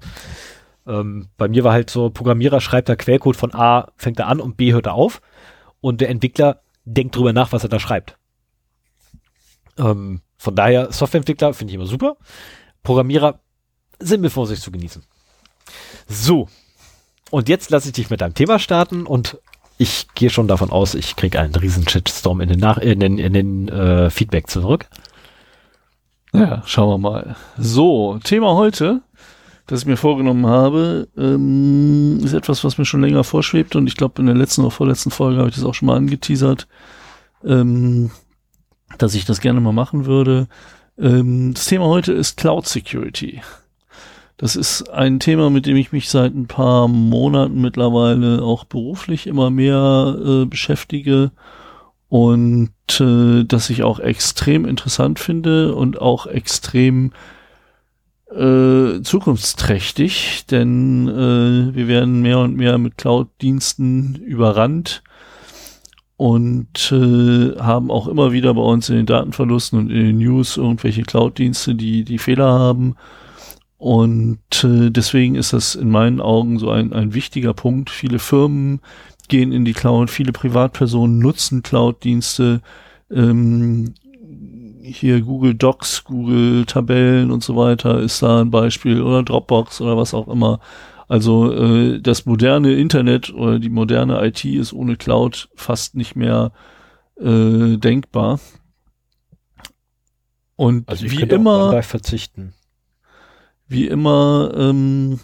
Ähm, bei mir war halt so, Programmierer schreibt der Quellcode von A, fängt er an und B hört er auf. Und der Entwickler denkt drüber nach, was er da schreibt. Ähm, von daher, Softwareentwickler finde ich immer super. Programmierer sind mit Vorsicht zu genießen. So. Und jetzt lasse ich dich mit deinem Thema starten und ich gehe schon davon aus, ich kriege einen riesen Shitstorm in den, Nach in den, in den äh, Feedback zurück. Ja, schauen wir mal. So, Thema heute. das ich mir vorgenommen habe, ähm, ist etwas, was mir schon länger vorschwebt und ich glaube, in der letzten oder vorletzten Folge habe ich das auch schon mal angeteasert, ähm, dass ich das gerne mal machen würde. Ähm, das Thema heute ist Cloud Security. Das ist ein Thema, mit dem ich mich seit ein paar Monaten mittlerweile auch beruflich immer mehr äh, beschäftige und äh, das ich auch extrem interessant finde und auch extrem äh, zukunftsträchtig, denn äh, wir werden mehr und mehr mit Cloud-Diensten überrannt und äh, haben auch immer wieder bei uns in den Datenverlusten und in den News irgendwelche Cloud-Dienste, die die Fehler haben. Und äh, deswegen ist das in meinen Augen so ein, ein wichtiger Punkt. Viele Firmen gehen in die Cloud, viele Privatpersonen nutzen Cloud-Dienste. Ähm, hier Google Docs, Google Tabellen und so weiter ist da ein Beispiel oder Dropbox oder was auch immer. Also äh, das moderne Internet oder die moderne IT ist ohne Cloud fast nicht mehr äh, denkbar. Und Also wie immer, verzichten. wie immer, ähm,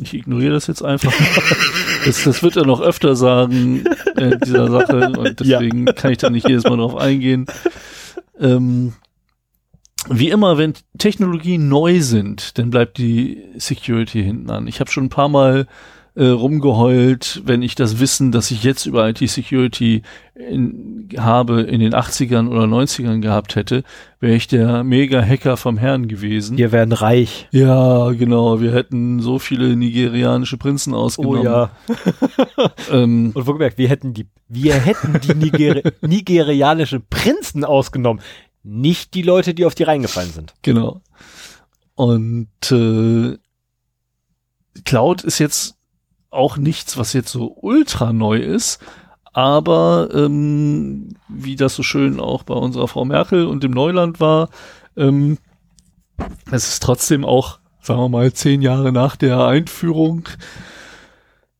ich ignoriere das jetzt einfach. das, das wird er noch öfter sagen äh, dieser Sache und Ja. deswegen kann ich da nicht jedes Mal drauf eingehen. Ähm, wie immer, wenn Technologien neu sind, dann bleibt die Security hinten an. Ich habe schon ein paar Mal äh, rumgeheult, wenn ich das Wissen, das ich jetzt über IT-Security habe, in den 80ern oder 90ern gehabt hätte, wäre ich der Mega-Hacker vom Herrn gewesen. Wir werden reich. Ja, genau. Wir hätten so viele nigerianische Prinzen ausgenommen. Oh ja. Ähm, Und wohlgemerkt, wir hätten die, wir hätten die Nigeri nigerianischen Prinzen ausgenommen. Nicht die Leute, die auf die reingefallen sind. genau. Und äh, Cloud ist jetzt auch nichts, was jetzt so ultra neu ist. Aber ähm, wie das so schön auch bei unserer Frau Merkel und dem Neuland war, ähm, es ist trotzdem auch, sagen wir mal, zehn Jahre nach der Einführung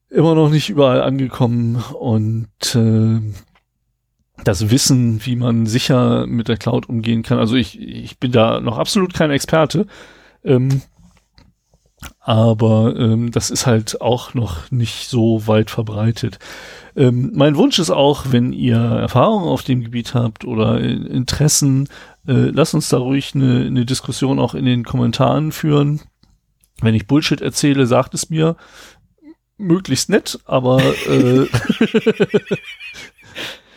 immer noch nicht überall angekommen und äh, das Wissen, wie man sicher mit der Cloud umgehen kann. Also ich, ich bin da noch absolut kein Experte, ähm, aber ähm, das ist halt auch noch nicht so weit verbreitet. Ähm, mein Wunsch ist auch, wenn ihr Erfahrungen auf dem Gebiet habt oder Interessen, äh, lasst uns da ruhig eine, eine Diskussion auch in den Kommentaren führen. Wenn ich Bullshit erzähle, sagt es mir. Möglichst nett, aber äh,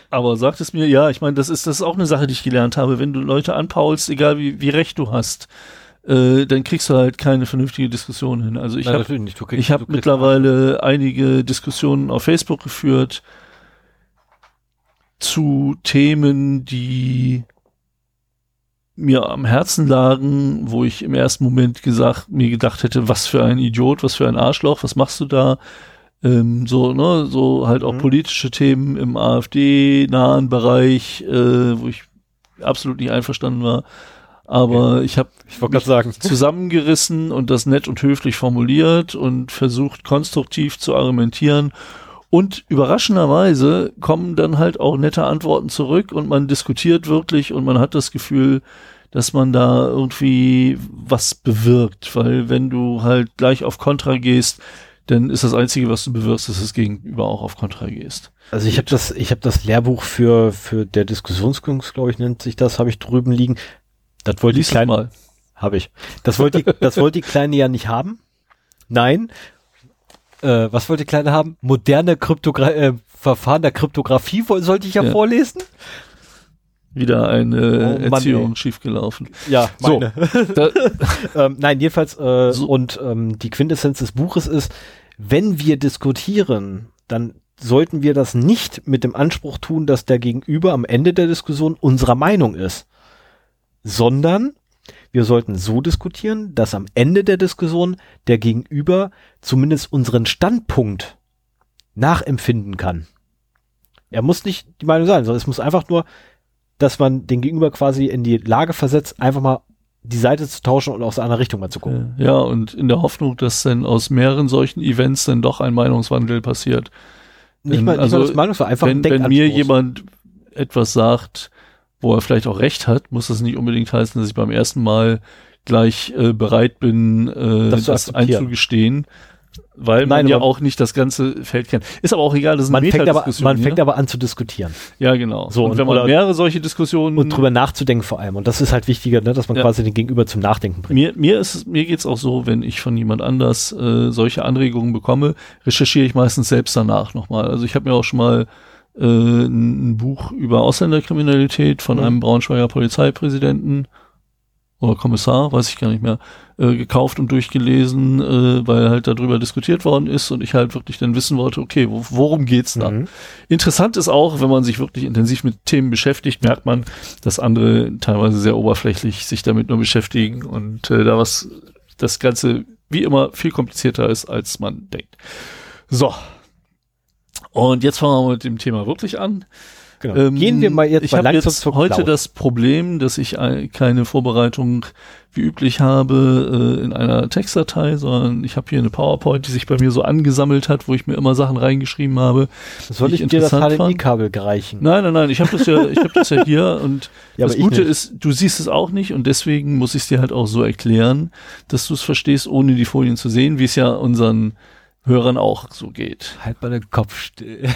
aber sagt es mir, ja, ich meine, das ist, das ist auch eine Sache, die ich gelernt habe. Wenn du Leute anpaulst, egal wie, wie recht du hast, äh, dann kriegst du halt keine vernünftige Diskussion hin. Also ich habe kriegst- mittlerweile einige Diskussionen auf Facebook geführt zu Themen, die mir am Herzen lagen, wo ich im ersten Moment gesagt, mir gedacht hätte, was für ein Idiot, was für ein Arschloch, was machst du da? Ähm, so, ne, so halt auch Mhm. politische Themen im AfD-nahen Bereich, äh, wo ich absolut nicht einverstanden war. Aber ich habe Ich wollte gerade sagen. zusammengerissen und das nett und höflich formuliert und versucht konstruktiv zu argumentieren. Und überraschenderweise kommen dann halt auch nette Antworten zurück und man diskutiert wirklich und man hat das Gefühl, dass man da irgendwie was bewirkt, weil wenn du halt gleich auf Kontra gehst, dann ist das Einzige, was du bewirkst, dass es gegenüber auch auf Kontra gehst. Also ich habe das, ich habe das Lehrbuch für für der Diskussionskunst, glaube ich, nennt sich das, habe ich drüben liegen. Das wollte die Lies das kleine, mal. habe ich. Das wollte die, das wollte die kleine ja nicht haben. Nein. Äh, was wollte die kleine haben? Moderne Kryptogra äh, Verfahren der Kryptographie sollte ich ja, Ja. vorlesen. Wieder eine Oh Mann, Erziehung ey. schiefgelaufen. Ja, So. meine. Da, ähm, nein, jedenfalls, äh, So. und ähm, die Quintessenz des Buches ist, wenn wir diskutieren, dann sollten wir das nicht mit dem Anspruch tun, dass der Gegenüber am Ende der Diskussion unserer Meinung ist, sondern wir sollten so diskutieren, dass am Ende der Diskussion der Gegenüber zumindest unseren Standpunkt nachempfinden kann. Er muss nicht die Meinung sein, sondern es muss einfach nur, dass man den Gegenüber quasi in die Lage versetzt, einfach mal die Seite zu tauschen und aus einer Richtung mal zu gucken. Ja, und in der Hoffnung, dass dann aus mehreren solchen Events dann doch ein Meinungswandel passiert. Nicht mal, nicht also, mal das Meinungsver, einfach wenn, wenn mir jemand etwas sagt, wo er vielleicht auch recht hat, muss das nicht unbedingt heißen, dass ich beim ersten Mal gleich äh, bereit bin, äh, Das das, einzugestehen, weil man Nein, ja aber- auch nicht das ganze Feld kennt. Ist aber auch egal, das ist eine Man, fängt aber, man hier. fängt aber an zu diskutieren Ja, genau. So, und, und- wenn man mehrere solche Diskussionen und drüber nachzudenken vor allem. Und das ist halt wichtiger, ne, dass man Ja. quasi den Gegenüber zum Nachdenken bringt. Mir, mir ist es- mir geht's auch so, wenn ich von jemand anders äh, solche Anregungen bekomme, recherchiere ich meistens selbst danach nochmal. Also ich habe mir auch schon mal äh, ein, Buch über Ausländerkriminalität von Mhm. einem Braunschweiger Polizeipräsidenten oder Kommissar, weiß ich gar nicht mehr, äh, gekauft und durchgelesen, äh, weil halt darüber diskutiert worden ist und ich halt wirklich dann wissen wollte, okay, wo, worum geht's da? Mhm. Interessant ist auch, wenn man sich wirklich intensiv mit Themen beschäftigt, merkt man, dass andere teilweise sehr oberflächlich sich damit nur beschäftigen und äh, da was das Ganze wie immer viel komplizierter ist, als man denkt. So. Und jetzt fangen wir mal mit dem Thema wirklich an. Genau. Ähm, Gehen wir mal jetzt ich mal habe langsam jetzt heute Cloud. das Problem, dass ich keine Vorbereitung wie üblich habe äh, in einer Textdatei, sondern ich habe hier eine PowerPoint, die sich bei mir so angesammelt hat, wo ich mir immer Sachen reingeschrieben habe. Soll ich ich dir das. HDMI-Kabel gereichen? Nein, nein, nein, ich habe das ja, ich habe das ja hier und Ja, das Gute ist, du siehst es auch nicht und deswegen muss ich es dir halt auch so erklären, dass du es verstehst, ohne die Folien zu sehen, wie es ja unseren Hörern auch so geht. Halt mal den Kopf still.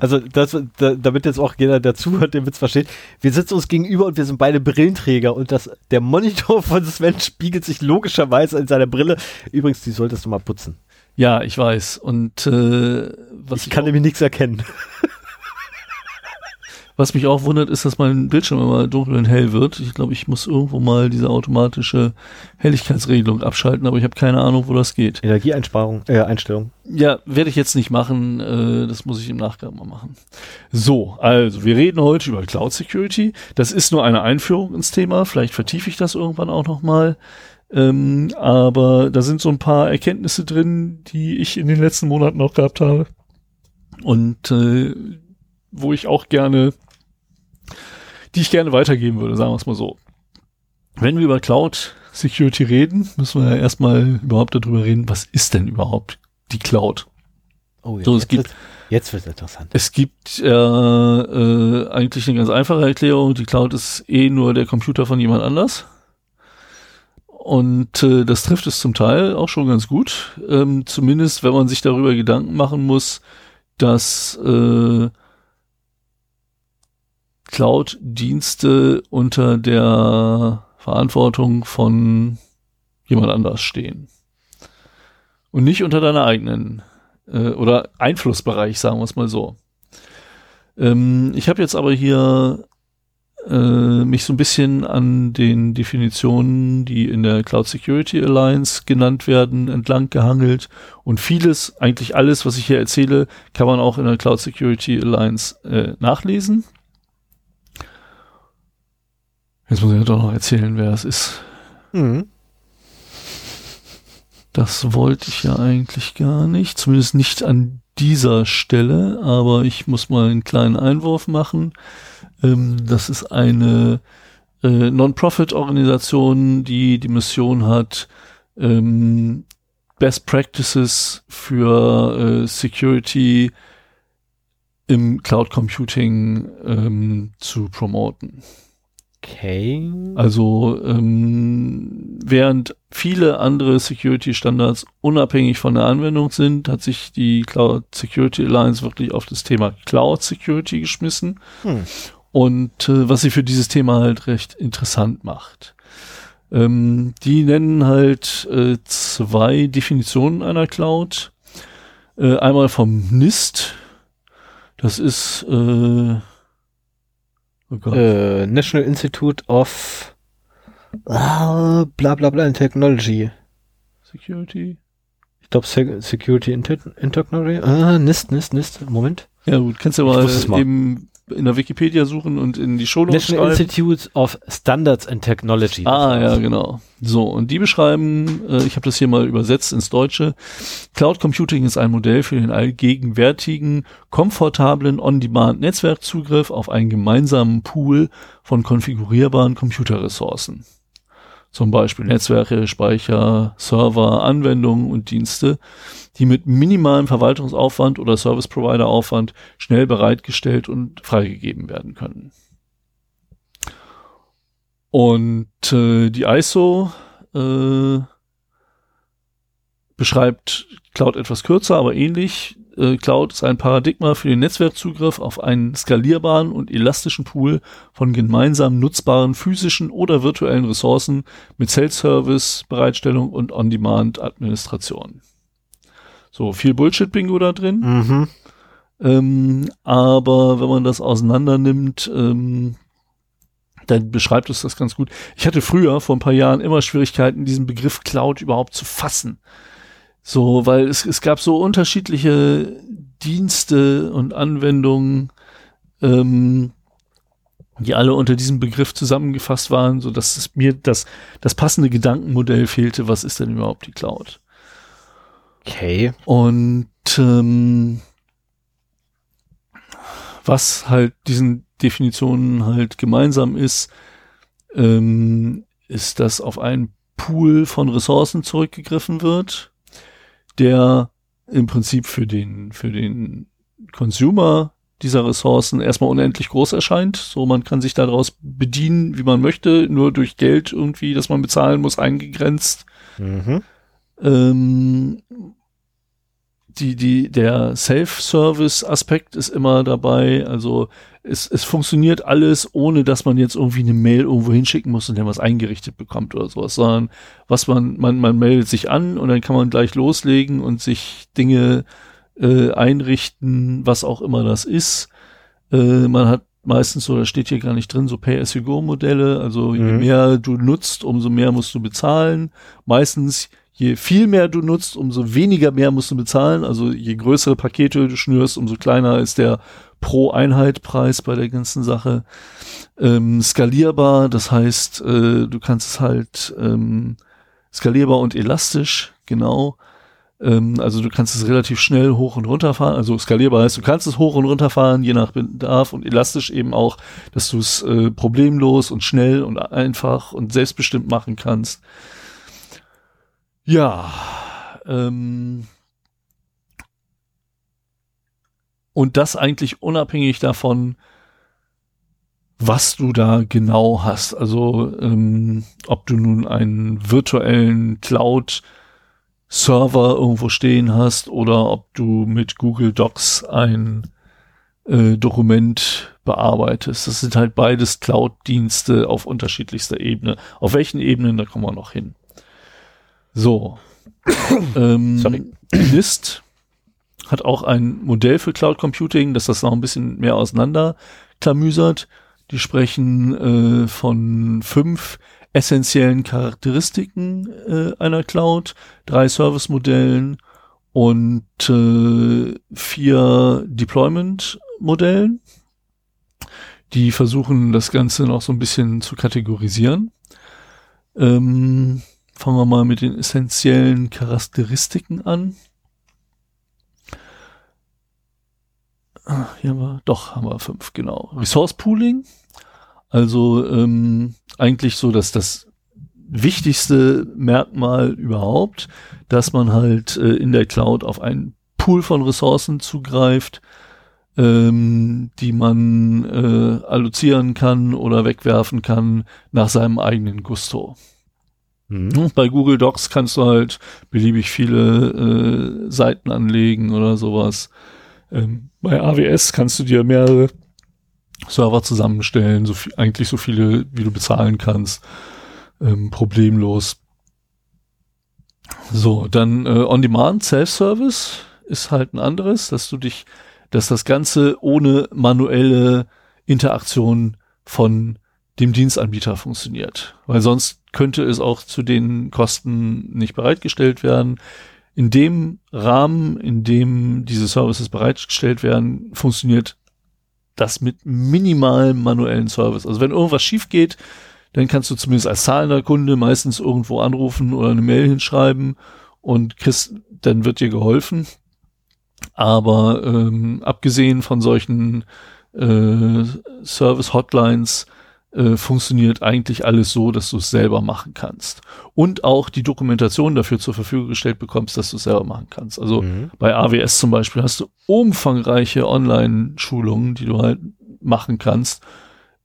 also, das, da, damit jetzt auch jeder, der zuhört, den Witz versteht. Wir sitzen uns gegenüber und wir sind beide Brillenträger und das, der Monitor von Sven spiegelt sich logischerweise in seiner Brille. Übrigens, die solltest du mal putzen. Ja, ich weiß. Und äh, was Ich kann auch, nämlich nichts erkennen. Was mich auch wundert, ist, dass mein Bildschirm immer dunkel und hell wird. Ich glaube, ich muss irgendwo mal diese automatische Helligkeitsregelung abschalten, aber ich habe keine Ahnung, wo das geht. Energieeinsparung, äh, Einstellung. Ja, werde ich jetzt nicht machen. Äh, das muss ich im Nachgang mal machen. So, also wir reden heute über Cloud Security. Das ist nur eine Einführung ins Thema. Vielleicht vertiefe ich das irgendwann auch noch mal. Ähm, aber da sind so ein paar Erkenntnisse drin, die ich in den letzten Monaten auch gehabt habe und äh, wo ich auch gerne, die ich gerne weitergeben würde, sagen wir es mal so. Wenn wir über Cloud Security reden, müssen wir ja erstmal überhaupt darüber reden, was ist denn überhaupt die Cloud? Oh, ja, So, es jetzt gibt- wird's- jetzt wird es interessant. Es gibt äh, äh, eigentlich eine ganz einfache Erklärung. Die Cloud ist eh nur der Computer von jemand anders. Und äh, das trifft es zum Teil auch schon ganz gut. Ähm, zumindest, wenn man sich darüber Gedanken machen muss, dass äh, Cloud-Dienste unter der Verantwortung von jemand anders stehen. Und nicht unter deiner eigenen äh, oder Einflussbereich, sagen wir es mal so. Ähm, ich habe jetzt aber hier äh, mich so ein bisschen an den Definitionen, die in der Cloud Security Alliance genannt werden, entlang gehangelt. Und vieles, eigentlich alles, was ich hier erzähle, kann man auch in der Cloud Security Alliance äh, nachlesen. Jetzt muss ich ja doch noch erzählen, wer es ist. Mhm. Das wollte ich ja eigentlich gar nicht, zumindest nicht an dieser Stelle, aber ich muss mal einen kleinen Einwurf machen. Ähm, das ist eine äh, Non-Profit-Organisation, die die Mission hat, ähm, Best Practices für äh, Security im Cloud Computing ähm, zu promoten. Okay. Also ähm, während viele andere Security-Standards unabhängig von der Anwendung sind, hat sich die Cloud Security Alliance wirklich auf das Thema Cloud Security geschmissen Hm. und äh, was sie für dieses Thema halt recht interessant macht. Ähm, die nennen halt äh, zwei Definitionen einer Cloud. Äh, einmal vom NIST. Das ist äh, oh. Äh, National Institute of ah, bla bla bla in Technology. Security. Ich glaube Se Security in, Te in Technology. Ah, NIST, NIST, NIST. Moment. Ja gut, kannst du mal. eben in der Wikipedia suchen und in die Show National schreiben. Institute of Standards and Technology. Ah, ja, genau. So, und die beschreiben, äh, ich habe das hier mal übersetzt ins Deutsche, Cloud Computing ist ein Modell für den allgegenwärtigen, komfortablen On-Demand-Netzwerkzugriff auf einen gemeinsamen Pool von konfigurierbaren Computerressourcen. Zum Beispiel Netzwerke, Speicher, Server, Anwendungen und Dienste, die mit minimalem Verwaltungsaufwand oder Service-Provider-Aufwand schnell bereitgestellt und freigegeben werden können. Und äh, die ISO äh, beschreibt Cloud etwas kürzer, aber ähnlich. Äh, Cloud ist ein Paradigma für den Netzwerkzugriff auf einen skalierbaren und elastischen Pool von gemeinsam nutzbaren physischen oder virtuellen Ressourcen mit Self-Service, Bereitstellung und On-Demand-Administration. So, viel Bullshit-Bingo da drin. Mhm. Ähm, aber wenn man das auseinander nimmt, ähm, dann beschreibt es das ganz gut. Ich hatte früher, vor ein paar Jahren, immer Schwierigkeiten, diesen Begriff Cloud überhaupt zu fassen. So, weil es, es gab so unterschiedliche Dienste und Anwendungen, ähm, die alle unter diesem Begriff zusammengefasst waren, so dass es mir das, das passende Gedankenmodell fehlte. Was ist denn überhaupt die Cloud? Okay. Und ähm, was halt diesen Definitionen halt gemeinsam ist, ähm, ist, dass auf einen Pool von Ressourcen zurückgegriffen wird, der im Prinzip für den, für den Consumer dieser Ressourcen erstmal unendlich groß erscheint. So, man kann sich daraus bedienen, wie man möchte, nur durch Geld irgendwie, das man bezahlen muss, eingegrenzt. Mhm. Ähm, die, die, der Self-Service-Aspekt ist immer dabei. Also es, es funktioniert alles, ohne dass man jetzt irgendwie eine Mail irgendwo hinschicken muss und dann was eingerichtet bekommt oder sowas, sondern was man, man, man meldet sich an und dann kann man gleich loslegen und sich Dinge äh, einrichten, was auch immer das ist. Äh, man hat meistens, so, da steht hier gar nicht drin, so Pay-as-you-go-Modelle. Also je Mhm. mehr du nutzt, umso mehr musst du bezahlen. Meistens je viel mehr du nutzt, umso weniger mehr musst du bezahlen. Also je größere Pakete du schnürst, umso kleiner ist der pro Einheit Preis bei der ganzen Sache. Ähm, skalierbar, das heißt, äh, du kannst es halt ähm, skalierbar und elastisch, genau. Ähm, also du kannst es relativ schnell hoch und runter fahren. Also skalierbar heißt, du kannst es hoch und runter fahren, je nach Bedarf und elastisch eben auch, dass du es äh, problemlos und schnell und einfach und selbstbestimmt machen kannst. Ja, ähm, und das eigentlich unabhängig davon, was du da genau hast. Also ähm, ob du nun einen virtuellen Cloud-Server irgendwo stehen hast oder ob du mit Google Docs ein äh, Dokument bearbeitest. Das sind halt beides Cloud-Dienste auf unterschiedlichster Ebene. Auf welchen Ebenen, da kommen wir noch hin. So. ähm, Sorry. NIST hat auch ein Modell für Cloud Computing, das das noch ein bisschen mehr auseinander klamüsert. Die sprechen äh, von fünf essentiellen Charakteristiken äh, einer Cloud, drei Service-Modellen und äh, vier Deployment-Modellen. Die versuchen das Ganze noch so ein bisschen zu kategorisieren. Ähm, fangen wir mal mit den essentiellen Charakteristiken an. Ah, Hier haben wir, doch, haben wir fünf, genau. Resource Pooling, also ähm, eigentlich so, dass das wichtigste Merkmal überhaupt, dass man halt äh, in der Cloud auf einen Pool von Ressourcen zugreift, ähm, die man äh, allozieren kann oder wegwerfen kann nach seinem eigenen Gusto. Mhm. Bei Google Docs kannst du halt beliebig viele äh, Seiten anlegen oder sowas. Ähm, bei AWS kannst du dir mehrere Server zusammenstellen, so viel, eigentlich so viele, wie du bezahlen kannst. Ähm, problemlos. So, dann äh, On-Demand Self-Service ist halt ein anderes, dass du dich, dass das Ganze ohne manuelle Interaktion von dem Dienstanbieter funktioniert. Weil sonst könnte es auch zu den Kosten nicht bereitgestellt werden. In dem Rahmen, in dem diese Services bereitgestellt werden, funktioniert das mit minimalem manuellen Service. Also wenn irgendwas schief geht, dann kannst du zumindest als zahlender Kunde meistens irgendwo anrufen oder eine Mail hinschreiben und kriegst, dann wird dir geholfen. Aber ähm, abgesehen von solchen äh, Service-Hotlines äh, funktioniert eigentlich alles so, dass du es selber machen kannst. Und auch die Dokumentation dafür zur Verfügung gestellt bekommst, dass du es selber machen kannst. Also Mhm. bei AWS zum Beispiel hast du umfangreiche Online-Schulungen, die du halt machen kannst,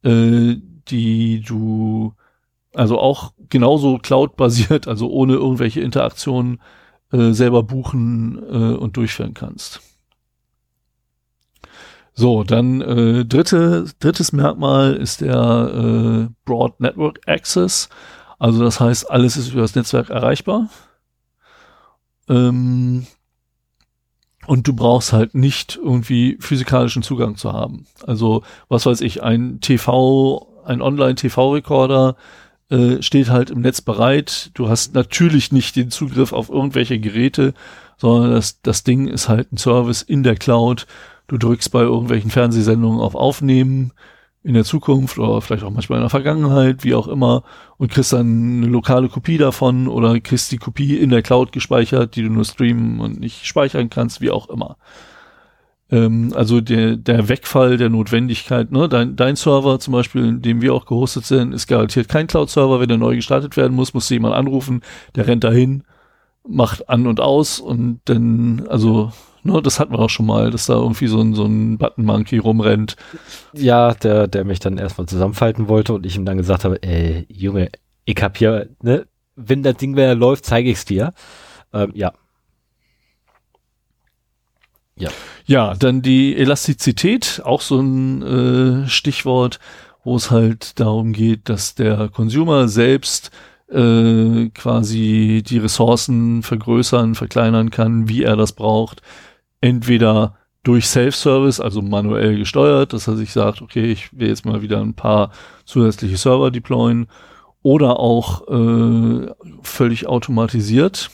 äh, die du also auch genauso Cloud-basiert, also ohne irgendwelche Interaktionen äh, selber buchen äh, und durchführen kannst. So, dann äh, dritte, drittes Merkmal ist der äh, Broad Network Access. Also das heißt, alles ist über das Netzwerk erreichbar. Ähm, und du brauchst halt nicht irgendwie physikalischen Zugang zu haben. Also, was weiß ich, ein TV, ein Online-TV-Recorder äh, steht halt im Netz bereit. Du hast natürlich nicht den Zugriff auf irgendwelche Geräte, sondern das, das Ding ist halt ein Service in der Cloud. Du drückst bei irgendwelchen Fernsehsendungen auf Aufnehmen in der Zukunft oder vielleicht auch manchmal in der Vergangenheit, wie auch immer, und kriegst dann eine lokale Kopie davon oder kriegst die Kopie in der Cloud gespeichert, die du nur streamen und nicht speichern kannst, wie auch immer. Ähm, also der, der Wegfall der Notwendigkeit, ne, dein, dein Server zum Beispiel, in dem wir auch gehostet sind, ist garantiert kein Cloud-Server, wenn der neu gestartet werden muss, muss jemand anrufen, der rennt dahin, macht an und aus und dann, also Ne, das hatten wir auch schon mal, dass da irgendwie so ein, so ein Button-Monkey rumrennt. Ja, der, der mich dann erstmal zusammenfalten wollte und ich ihm dann gesagt habe, ey, Junge, ich hab hier, ne, wenn das Ding wieder läuft, zeige ich's dir. Ähm, ja. Ja. Ja, dann die Elastizität, auch so ein äh, Stichwort, wo es halt darum geht, dass der Consumer selbst äh, quasi die Ressourcen vergrößern, verkleinern kann, wie er das braucht entweder durch Self-Service, also manuell gesteuert, dass er sich sagt, okay, ich will jetzt mal wieder ein paar zusätzliche Server deployen, oder auch äh, völlig automatisiert,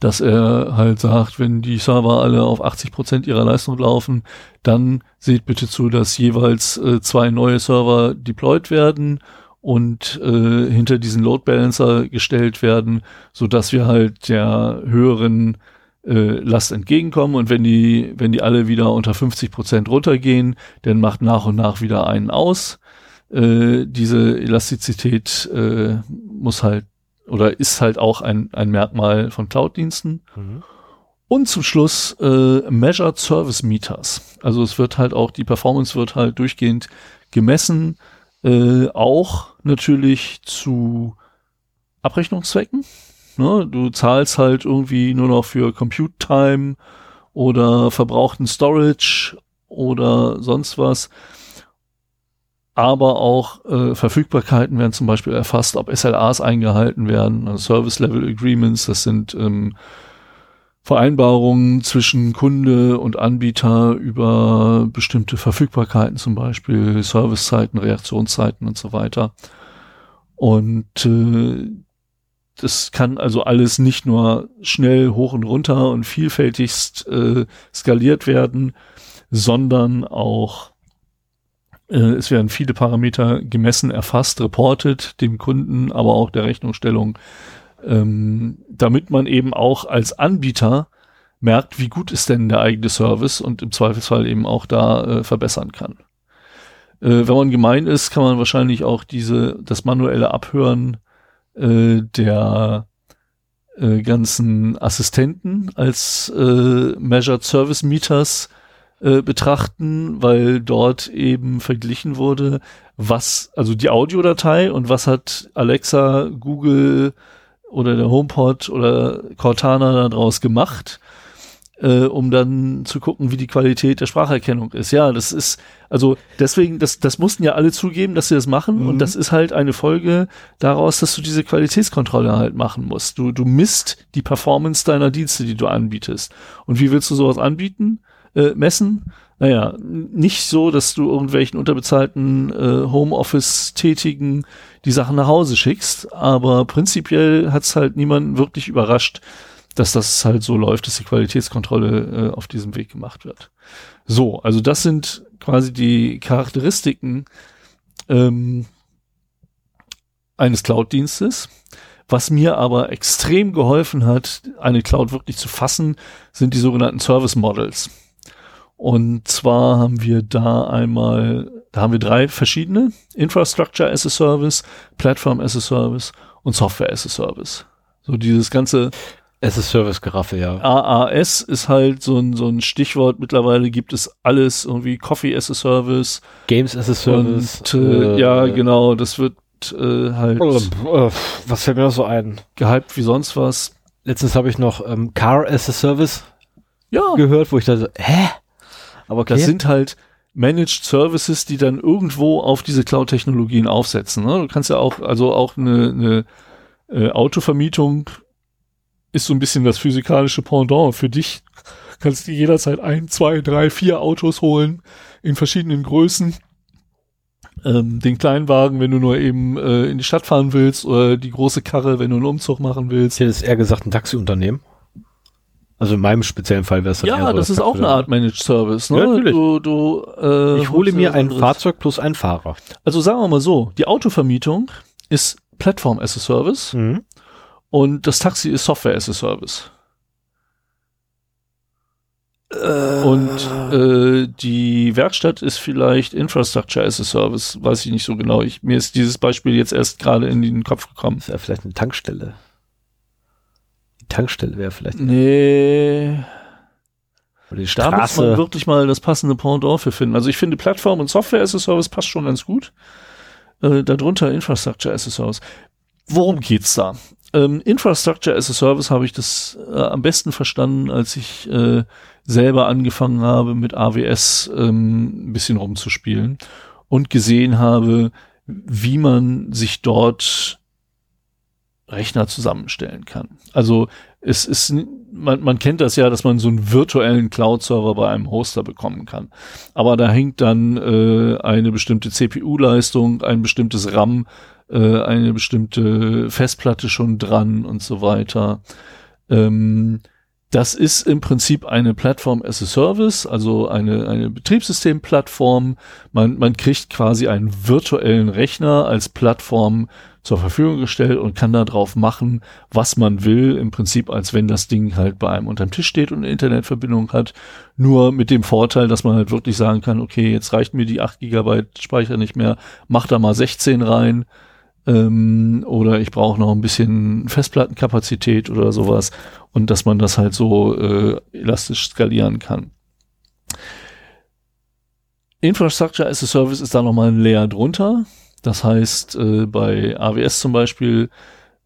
dass er halt sagt, wenn die Server alle auf 80 Prozent ihrer Leistung laufen, dann seht bitte zu, dass jeweils äh, zwei neue Server deployed werden und äh, hinter diesen Load Balancer gestellt werden, so dass wir halt der höheren äh, Last entgegenkommen und wenn die, wenn die alle wieder unter 50 Prozent runtergehen, dann macht nach und nach wieder einen aus. Äh, diese Elastizität äh, muss halt oder ist halt auch ein, ein Merkmal von Cloud-Diensten. Mhm. Und zum Schluss äh, Measured Service Meters. Also es wird halt auch, die Performance wird halt durchgehend gemessen, äh, auch natürlich zu Abrechnungszwecken. Ne? Du zahlst halt irgendwie nur noch für Compute Time oder verbrauchten Storage oder sonst was. Aber auch äh, Verfügbarkeiten werden zum Beispiel erfasst, ob SLAs eingehalten werden, also Service Level Agreements, das sind ähm, Vereinbarungen zwischen Kunde und Anbieter über bestimmte Verfügbarkeiten, zum Beispiel Servicezeiten, Reaktionszeiten und so weiter. Und äh, das kann also alles nicht nur schnell hoch und runter und vielfältigst äh, skaliert werden, sondern auch äh, es werden viele Parameter gemessen, erfasst, reportet dem Kunden, aber auch der Rechnungsstellung, ähm, damit man eben auch als Anbieter merkt, wie gut ist denn der eigene Service und im Zweifelsfall eben auch da äh, verbessern kann. Äh, wenn man gemein ist, kann man wahrscheinlich auch diese das manuelle Abhören äh, der äh, ganzen Assistenten als äh, Measured Service Meters äh, betrachten, weil dort eben verglichen wurde, was, also die Audiodatei und was hat Alexa, Google oder der HomePod oder Cortana daraus gemacht äh, um dann zu gucken, wie die Qualität der Spracherkennung ist. Ja, das ist, also deswegen, das, das mussten ja alle zugeben, dass sie das machen mhm. und das ist halt eine Folge daraus, dass du diese Qualitätskontrolle halt machen musst. Du, du misst die Performance deiner Dienste, die du anbietest. Und wie willst du sowas anbieten, äh, messen? Naja, nicht so, dass du irgendwelchen unterbezahlten äh, Homeoffice-Tätigen die Sachen nach Hause schickst, aber prinzipiell hat's halt niemanden wirklich überrascht, dass das halt so läuft, dass die Qualitätskontrolle äh, auf diesem Weg gemacht wird. So, also das sind quasi die Charakteristiken ähm, eines Cloud-Dienstes. Was mir aber extrem geholfen hat, eine Cloud wirklich zu fassen, sind die sogenannten Service Models. Und zwar haben wir da einmal, da haben wir drei verschiedene. Infrastructure as a Service, Platform as a Service und Software as a Service. So dieses ganze es ist Service-Geraffe, ja. AAS ist halt so ein, so ein Stichwort. Mittlerweile gibt es alles, irgendwie Coffee as a Service. Games as a Service. Und, äh, äh, ja, genau, das wird äh, halt Äh, Was fällt mir noch so ein? gehypt wie sonst was. Letztens habe ich noch ähm, Car as a Service Ja, gehört, wo ich da so, hä? Aber okay. das sind halt Managed Services, die dann irgendwo auf diese Cloud-Technologien aufsetzen. Ne? Du kannst ja auch, also auch eine, eine äh, Autovermietung ist so ein bisschen das physikalische Pendant für dich. Kannst du jederzeit ein, zwei, drei, vier Autos holen in verschiedenen Größen. Ähm, den Kleinwagen, wenn du nur eben äh, in die Stadt fahren willst, oder die große Karre, wenn du einen Umzug machen willst. ich hätte es eher gesagt, ein Taxiunternehmen. Also in meinem speziellen Fall wäre es dann eher Ja, so das ist auch eine Art Managed Service. Ne? Ja, natürlich. Du, du, äh, Ich hole mir ein Fahrzeug plus einen Fahrer. Also sagen wir mal so, die Autovermietung ist Plattform as a Service Mhm. Und das Taxi ist Software as a Service. Und äh, die Werkstatt ist vielleicht Infrastructure as a Service, weiß ich nicht so genau. Ich, mir ist dieses Beispiel jetzt erst gerade in den Kopf gekommen. Das wäre vielleicht eine Tankstelle. Die Tankstelle wäre vielleicht Nee, oder die da muss man wirklich mal das passende Pendant für finden. Also ich finde Plattform und Software as a Service passt schon ganz gut. Äh, darunter Infrastructure as a Service. Worum geht's da? Ähm, Infrastructure as a Service habe ich das äh, am besten verstanden, als ich äh, selber angefangen habe, mit AWS ähm, ein bisschen rumzuspielen und gesehen habe, wie man sich dort Rechner zusammenstellen kann. Also es ist, man, man kennt das ja, dass man so einen virtuellen Cloud-Server bei einem Hoster bekommen kann. Aber da hängt dann äh, eine bestimmte CPU-Leistung, ein bestimmtes RAM, äh, eine bestimmte Festplatte schon dran und so weiter. Ähm, das ist im Prinzip eine Plattform as a Service, also eine, eine Betriebssystemplattform. Man, man kriegt quasi einen virtuellen Rechner als Plattform zur Verfügung gestellt und kann da drauf machen, was man will, im Prinzip als wenn das Ding halt bei einem unterm Tisch steht und eine Internetverbindung hat. Nur mit dem Vorteil, dass man halt wirklich sagen kann, okay, jetzt reicht mir die 8 Gigabyte Speicher nicht mehr, mach da mal 16 rein. Ähm, oder ich brauche noch ein bisschen Festplattenkapazität oder sowas und dass man das halt so äh, elastisch skalieren kann. Infrastructure as a Service ist da nochmal ein Layer drunter. Das heißt, äh, bei AWS zum Beispiel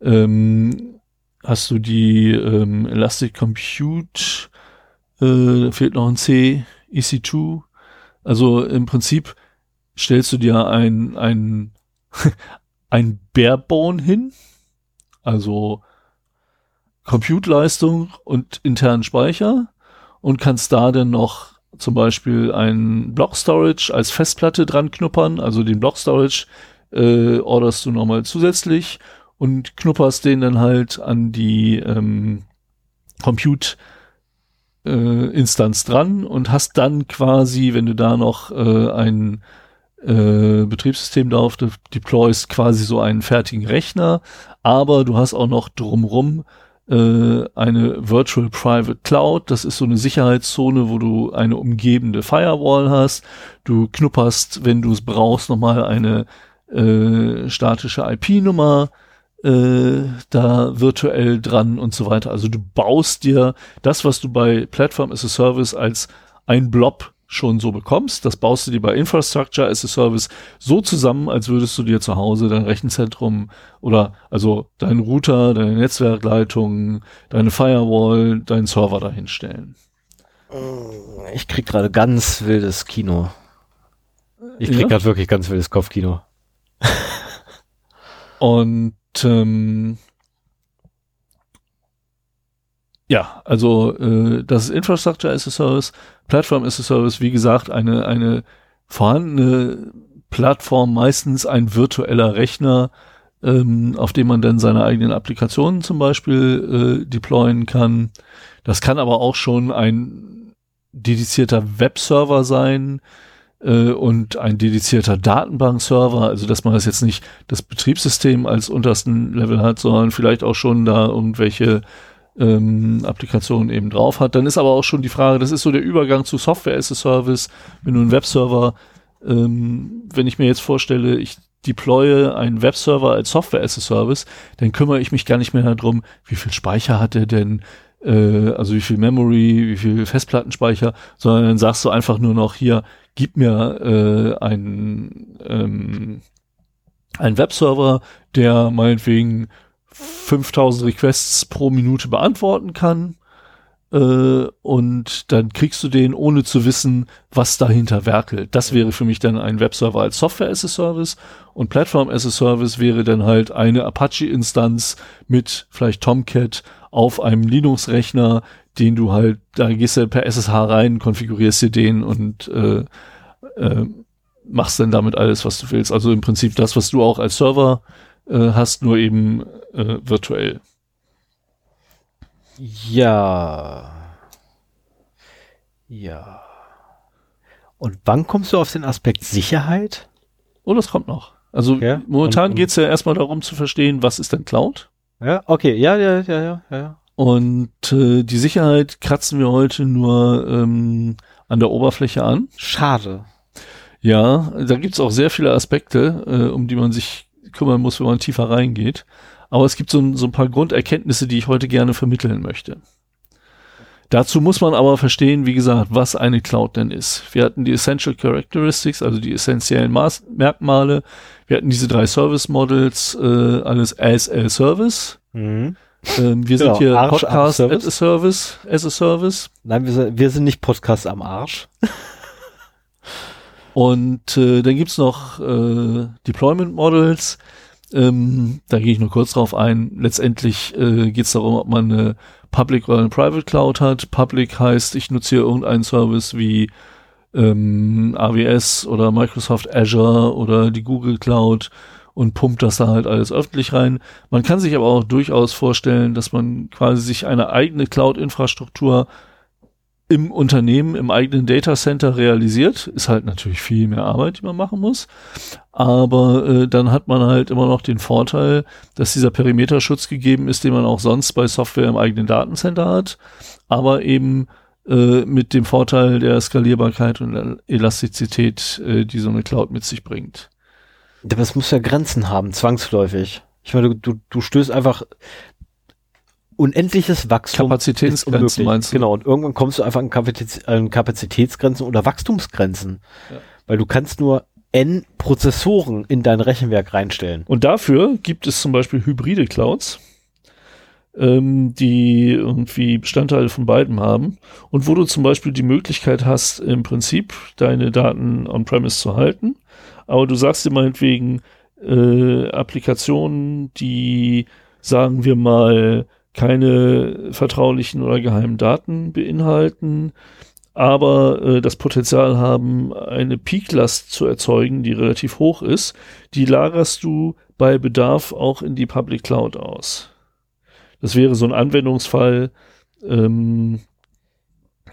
ähm, hast du die ähm, Elastic Compute, äh, fehlt noch ein C, EC2. Also im Prinzip stellst du dir ein, ein, ein Barebone hin, also Compute-Leistung und internen Speicher und kannst da dann noch zum Beispiel ein Block Storage als Festplatte dran knuppern, also den Block Storage äh, orderst du nochmal zusätzlich und knupperst den dann halt an die ähm, Compute äh, Instanz dran und hast dann quasi, wenn du da noch äh, ein äh, Betriebssystem drauf de deployst, quasi so einen fertigen Rechner, aber du hast auch noch drumrum äh, eine Virtual Private Cloud. Das ist so eine Sicherheitszone, wo du eine umgebende Firewall hast. Du knupperst, wenn du es brauchst, nochmal eine äh, statische IP-Nummer äh, da virtuell dran und so weiter. Also du baust dir das, was du bei Platform as a Service als ein Blob schon so bekommst, das baust du dir bei Infrastructure as a Service so zusammen, als würdest du dir zu Hause dein Rechenzentrum oder also deinen Router, deine Netzwerkleitung, deine Firewall, deinen Server dahinstellen. Ich krieg gerade ganz wildes Kino. Ich krieg Ja? gerade wirklich ganz wildes Kopfkino. Und ähm, ja, also äh, das ist Infrastructure as a Service, Plattform as a Service, wie gesagt, eine, eine vorhandene Plattform, meistens ein virtueller Rechner, ähm, auf dem man dann seine eigenen Applikationen zum Beispiel äh, deployen kann. Das kann aber auch schon ein dedizierter Webserver sein, äh, und ein dedizierter Datenbankserver, also dass man das jetzt nicht das Betriebssystem als untersten Level hat, sondern vielleicht auch schon da irgendwelche ähm, Applikationen eben drauf hat. Dann ist aber auch schon die Frage, das ist so der Übergang zu Software as a Service, wenn du einen Webserver, ähm, wenn ich mir jetzt vorstelle, ich deploye einen Webserver als Software as a Service, dann kümmere ich mich gar nicht mehr darum, wie viel Speicher hat er denn, äh, also wie viel Memory, wie viel Festplattenspeicher, sondern dann sagst du einfach nur noch hier, gib mir äh, einen, ähm, ein Webserver, der meinetwegen 5000 Requests pro Minute beantworten kann. Äh, und dann kriegst du den, ohne zu wissen, was dahinter werkelt. Das wäre für mich dann ein Webserver als Software as a Service und Platform as a Service wäre dann halt eine Apache-Instanz mit vielleicht Tomcat auf einem Linux-Rechner, den du halt, da gehst du per SSH rein, konfigurierst dir den und äh, äh, machst dann damit alles, was du willst. Also im Prinzip das, was du auch als Server äh, hast, nur eben äh, virtuell. Ja. Ja. Und wann kommst du auf den Aspekt Sicherheit? Oh, das kommt noch. Also Ja, momentan und- geht's ja erstmal darum zu verstehen, was ist denn Cloud? Ja, okay, ja, ja, ja, ja, ja. Und äh, die Sicherheit kratzen wir heute nur ähm, an der Oberfläche an. Schade. Ja, da gibt's auch sehr viele Aspekte, äh, um die man sich kümmern muss, wenn man tiefer reingeht. Aber es gibt so, ein- so ein paar Grunderkenntnisse, die ich heute gerne vermitteln möchte. Dazu muss man aber verstehen, wie gesagt, was eine Cloud denn ist. Wir hatten die Essential Characteristics, also die essentiellen Maß Merkmale. Wir hatten diese drei Service Models, äh, alles as a Service. Mhm. Ähm, wir Genau, sind hier Arsch Podcast as a as a Service, as a Service. Nein, wir sind, wir sind nicht Podcast am Arsch. Und äh, dann gibt's noch äh, Deployment Models. Ähm, da gehe ich nur kurz drauf ein. Letztendlich äh, geht's darum, ob man eine Public oder eine Private Cloud hat. Public heißt, ich nutze hier irgendeinen Service wie ähm, AWS oder Microsoft Azure oder die Google Cloud und pumpt das da halt alles öffentlich rein. Man kann sich aber auch durchaus vorstellen, dass man quasi sich eine eigene Cloud-Infrastruktur im Unternehmen, im eigenen Data Center realisiert. Ist halt natürlich viel mehr Arbeit, die man machen muss. Aber äh, dann hat man halt immer noch den Vorteil, dass dieser Perimeterschutz gegeben ist, den man auch sonst bei Software im eigenen Datencenter hat. Aber eben äh, mit dem Vorteil der Skalierbarkeit und Elastizität, äh, die so eine Cloud mit sich bringt. Aber es muss ja Grenzen haben, zwangsläufig. Ich meine, du, du, du stößt einfach unendliches Wachstum. Kapazitätsgrenzen meinst du? Genau, und irgendwann kommst du einfach an, Kapazitäts an Kapazitätsgrenzen oder Wachstumsgrenzen. Ja. Weil du kannst nur N Prozessoren in dein Rechenwerk reinstellen. Und dafür gibt es zum Beispiel hybride Clouds, ähm, die irgendwie Bestandteile von beiden haben und wo du zum Beispiel die Möglichkeit hast, im Prinzip deine Daten on-premise zu halten, aber du sagst dir meinetwegen äh, Applikationen, die, sagen wir mal, keine vertraulichen oder geheimen Daten beinhalten, aber äh, das Potenzial haben, eine Peaklast zu erzeugen, die relativ hoch ist, die lagerst du bei Bedarf auch in die Public Cloud aus. Das wäre so ein Anwendungsfall, ähm,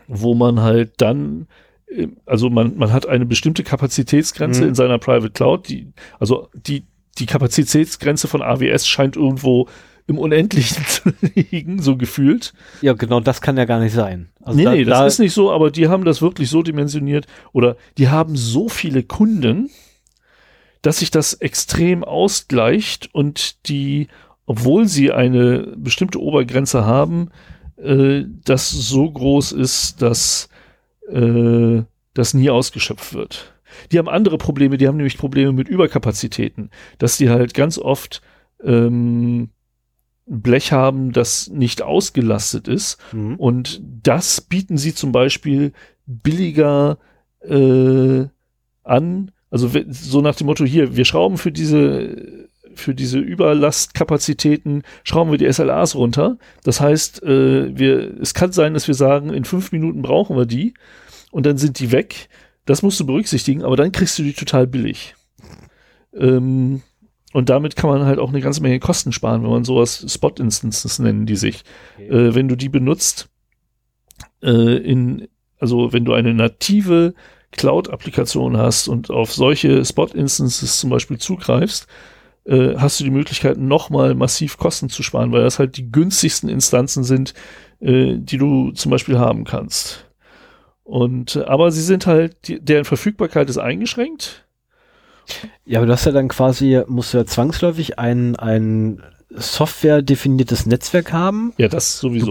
wo man halt dann, äh, also man, man hat eine bestimmte Kapazitätsgrenze Mhm. in seiner Private Cloud, die, also die, die Kapazitätsgrenze von AWS scheint irgendwo im Unendlichen zu liegen, so gefühlt. Ja, genau, das kann ja gar nicht sein. Also nee, da- nee, das da- ist nicht so, aber die haben das wirklich so dimensioniert oder die haben so viele Kunden, dass sich das extrem ausgleicht und die, obwohl sie eine bestimmte Obergrenze haben, äh, das so groß ist, dass äh, das nie ausgeschöpft wird. Die haben andere Probleme, die haben nämlich Probleme mit Überkapazitäten, dass die halt ganz oft ähm, Blech haben, das nicht ausgelastet ist Mhm. und das bieten sie zum Beispiel billiger äh, an. Also so nach dem Motto, hier, wir schrauben für diese, für diese Überlastkapazitäten, schrauben wir die SLAs runter. Das heißt, äh, wir, es kann sein, dass wir sagen, in fünf Minuten brauchen wir die und dann sind die weg. Das musst du berücksichtigen, aber dann kriegst du die total billig. Ähm, und damit kann man halt auch eine ganze Menge Kosten sparen, wenn man sowas Spot-Instances nennen die sich äh, wenn du die benutzt, äh, in, also wenn du eine native Cloud-Applikation hast und auf solche Spot-Instances zum Beispiel zugreifst, äh, hast du die Möglichkeit, nochmal massiv Kosten zu sparen, weil das halt die günstigsten Instanzen sind, äh, die du zum Beispiel haben kannst. Und, aber sie sind halt, die, deren Verfügbarkeit ist eingeschränkt. Ja, aber du hast ja dann quasi, musst du ja zwangsläufig ein, ein Software-definiertes Netzwerk haben. Ja, das Du sowieso.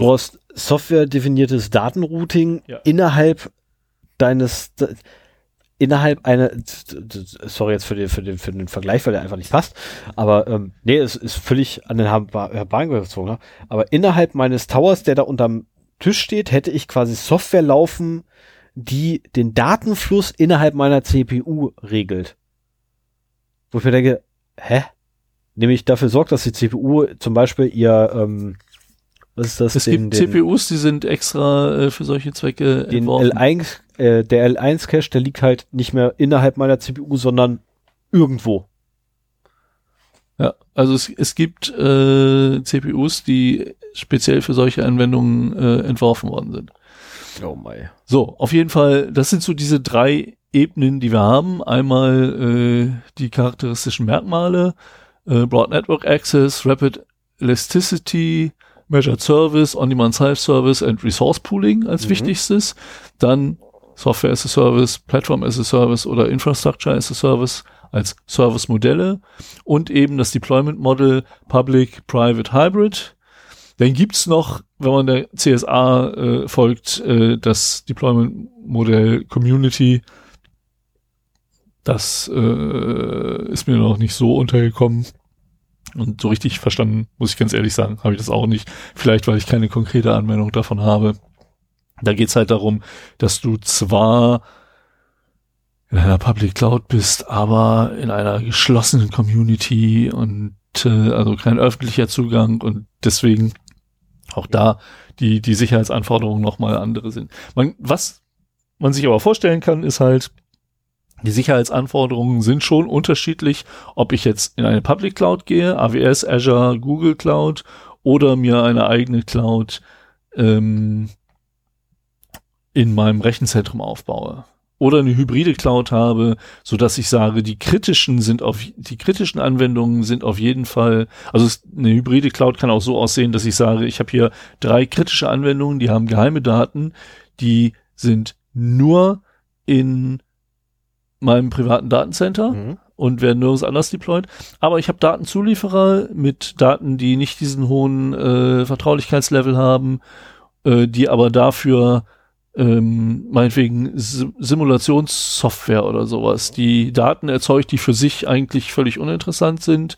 innerhalb einer, sorry jetzt für den, für den, für den Vergleich, weil der einfach nicht passt, aber ähm, nee, es ist völlig an den gezogen, ne? aber innerhalb meines Towers, der da unterm Tisch steht, hätte ich quasi Software laufen, die den Datenfluss innerhalb meiner CPU regelt. Wo ich mir denke, hä? Nämlich dafür sorgt, dass die CPU zum Beispiel ihr, ähm, was ist das? Es den, gibt den, CPUs, die sind extra äh, für solche Zwecke den entworfen. L1, äh, der L1-Cache, der liegt halt nicht mehr innerhalb meiner CPU, sondern irgendwo. Ja, also es, es gibt äh, CPUs, die speziell für solche Anwendungen äh, entworfen worden sind. Oh my. So, auf jeden Fall, das sind so diese drei Ebenen, die wir haben. Einmal äh, die charakteristischen Merkmale, äh, Broad Network Access, Rapid Elasticity, Measured Service, On-Demand Self-Service and Resource Pooling als mhm. wichtigstes. Dann Software as a Service, Platform as a Service oder Infrastructure as a Service als Service-Modelle und eben das Deployment Model Public Private Hybrid. Dann gibt's noch, wenn man der CSA äh, folgt, äh, das Deployment Modell Community. Das äh, ist mir noch nicht so untergekommen. Und so richtig verstanden, muss ich ganz ehrlich sagen, habe ich das auch nicht. Vielleicht, weil ich keine konkrete Anwendung davon habe. Da geht's halt darum, dass du zwar in einer Public Cloud bist, aber in einer geschlossenen Community und äh, also kein öffentlicher Zugang und deswegen auch da die, die Sicherheitsanforderungen nochmal andere sind. Man, was man sich aber vorstellen kann, ist halt, die Sicherheitsanforderungen sind schon unterschiedlich, ob ich jetzt in eine Public Cloud gehe, AWS, Azure, Google Cloud oder mir eine eigene Cloud ähm, in meinem Rechenzentrum aufbaue. Oder eine hybride Cloud habe, so dass ich sage, die kritischen sind auf die kritischen Anwendungen sind auf jeden Fall, also eine hybride Cloud kann auch so aussehen, dass ich sage, ich habe hier drei kritische Anwendungen, die haben geheime Daten, die sind nur in meinem privaten Datencenter mhm. und werden nirgends anders deployed. Aber ich habe Datenzulieferer mit Daten, die nicht diesen hohen äh, Vertraulichkeitslevel haben, äh, die aber dafür ähm, meinetwegen Simulationssoftware oder sowas, die Daten erzeugt, die für sich eigentlich völlig uninteressant sind,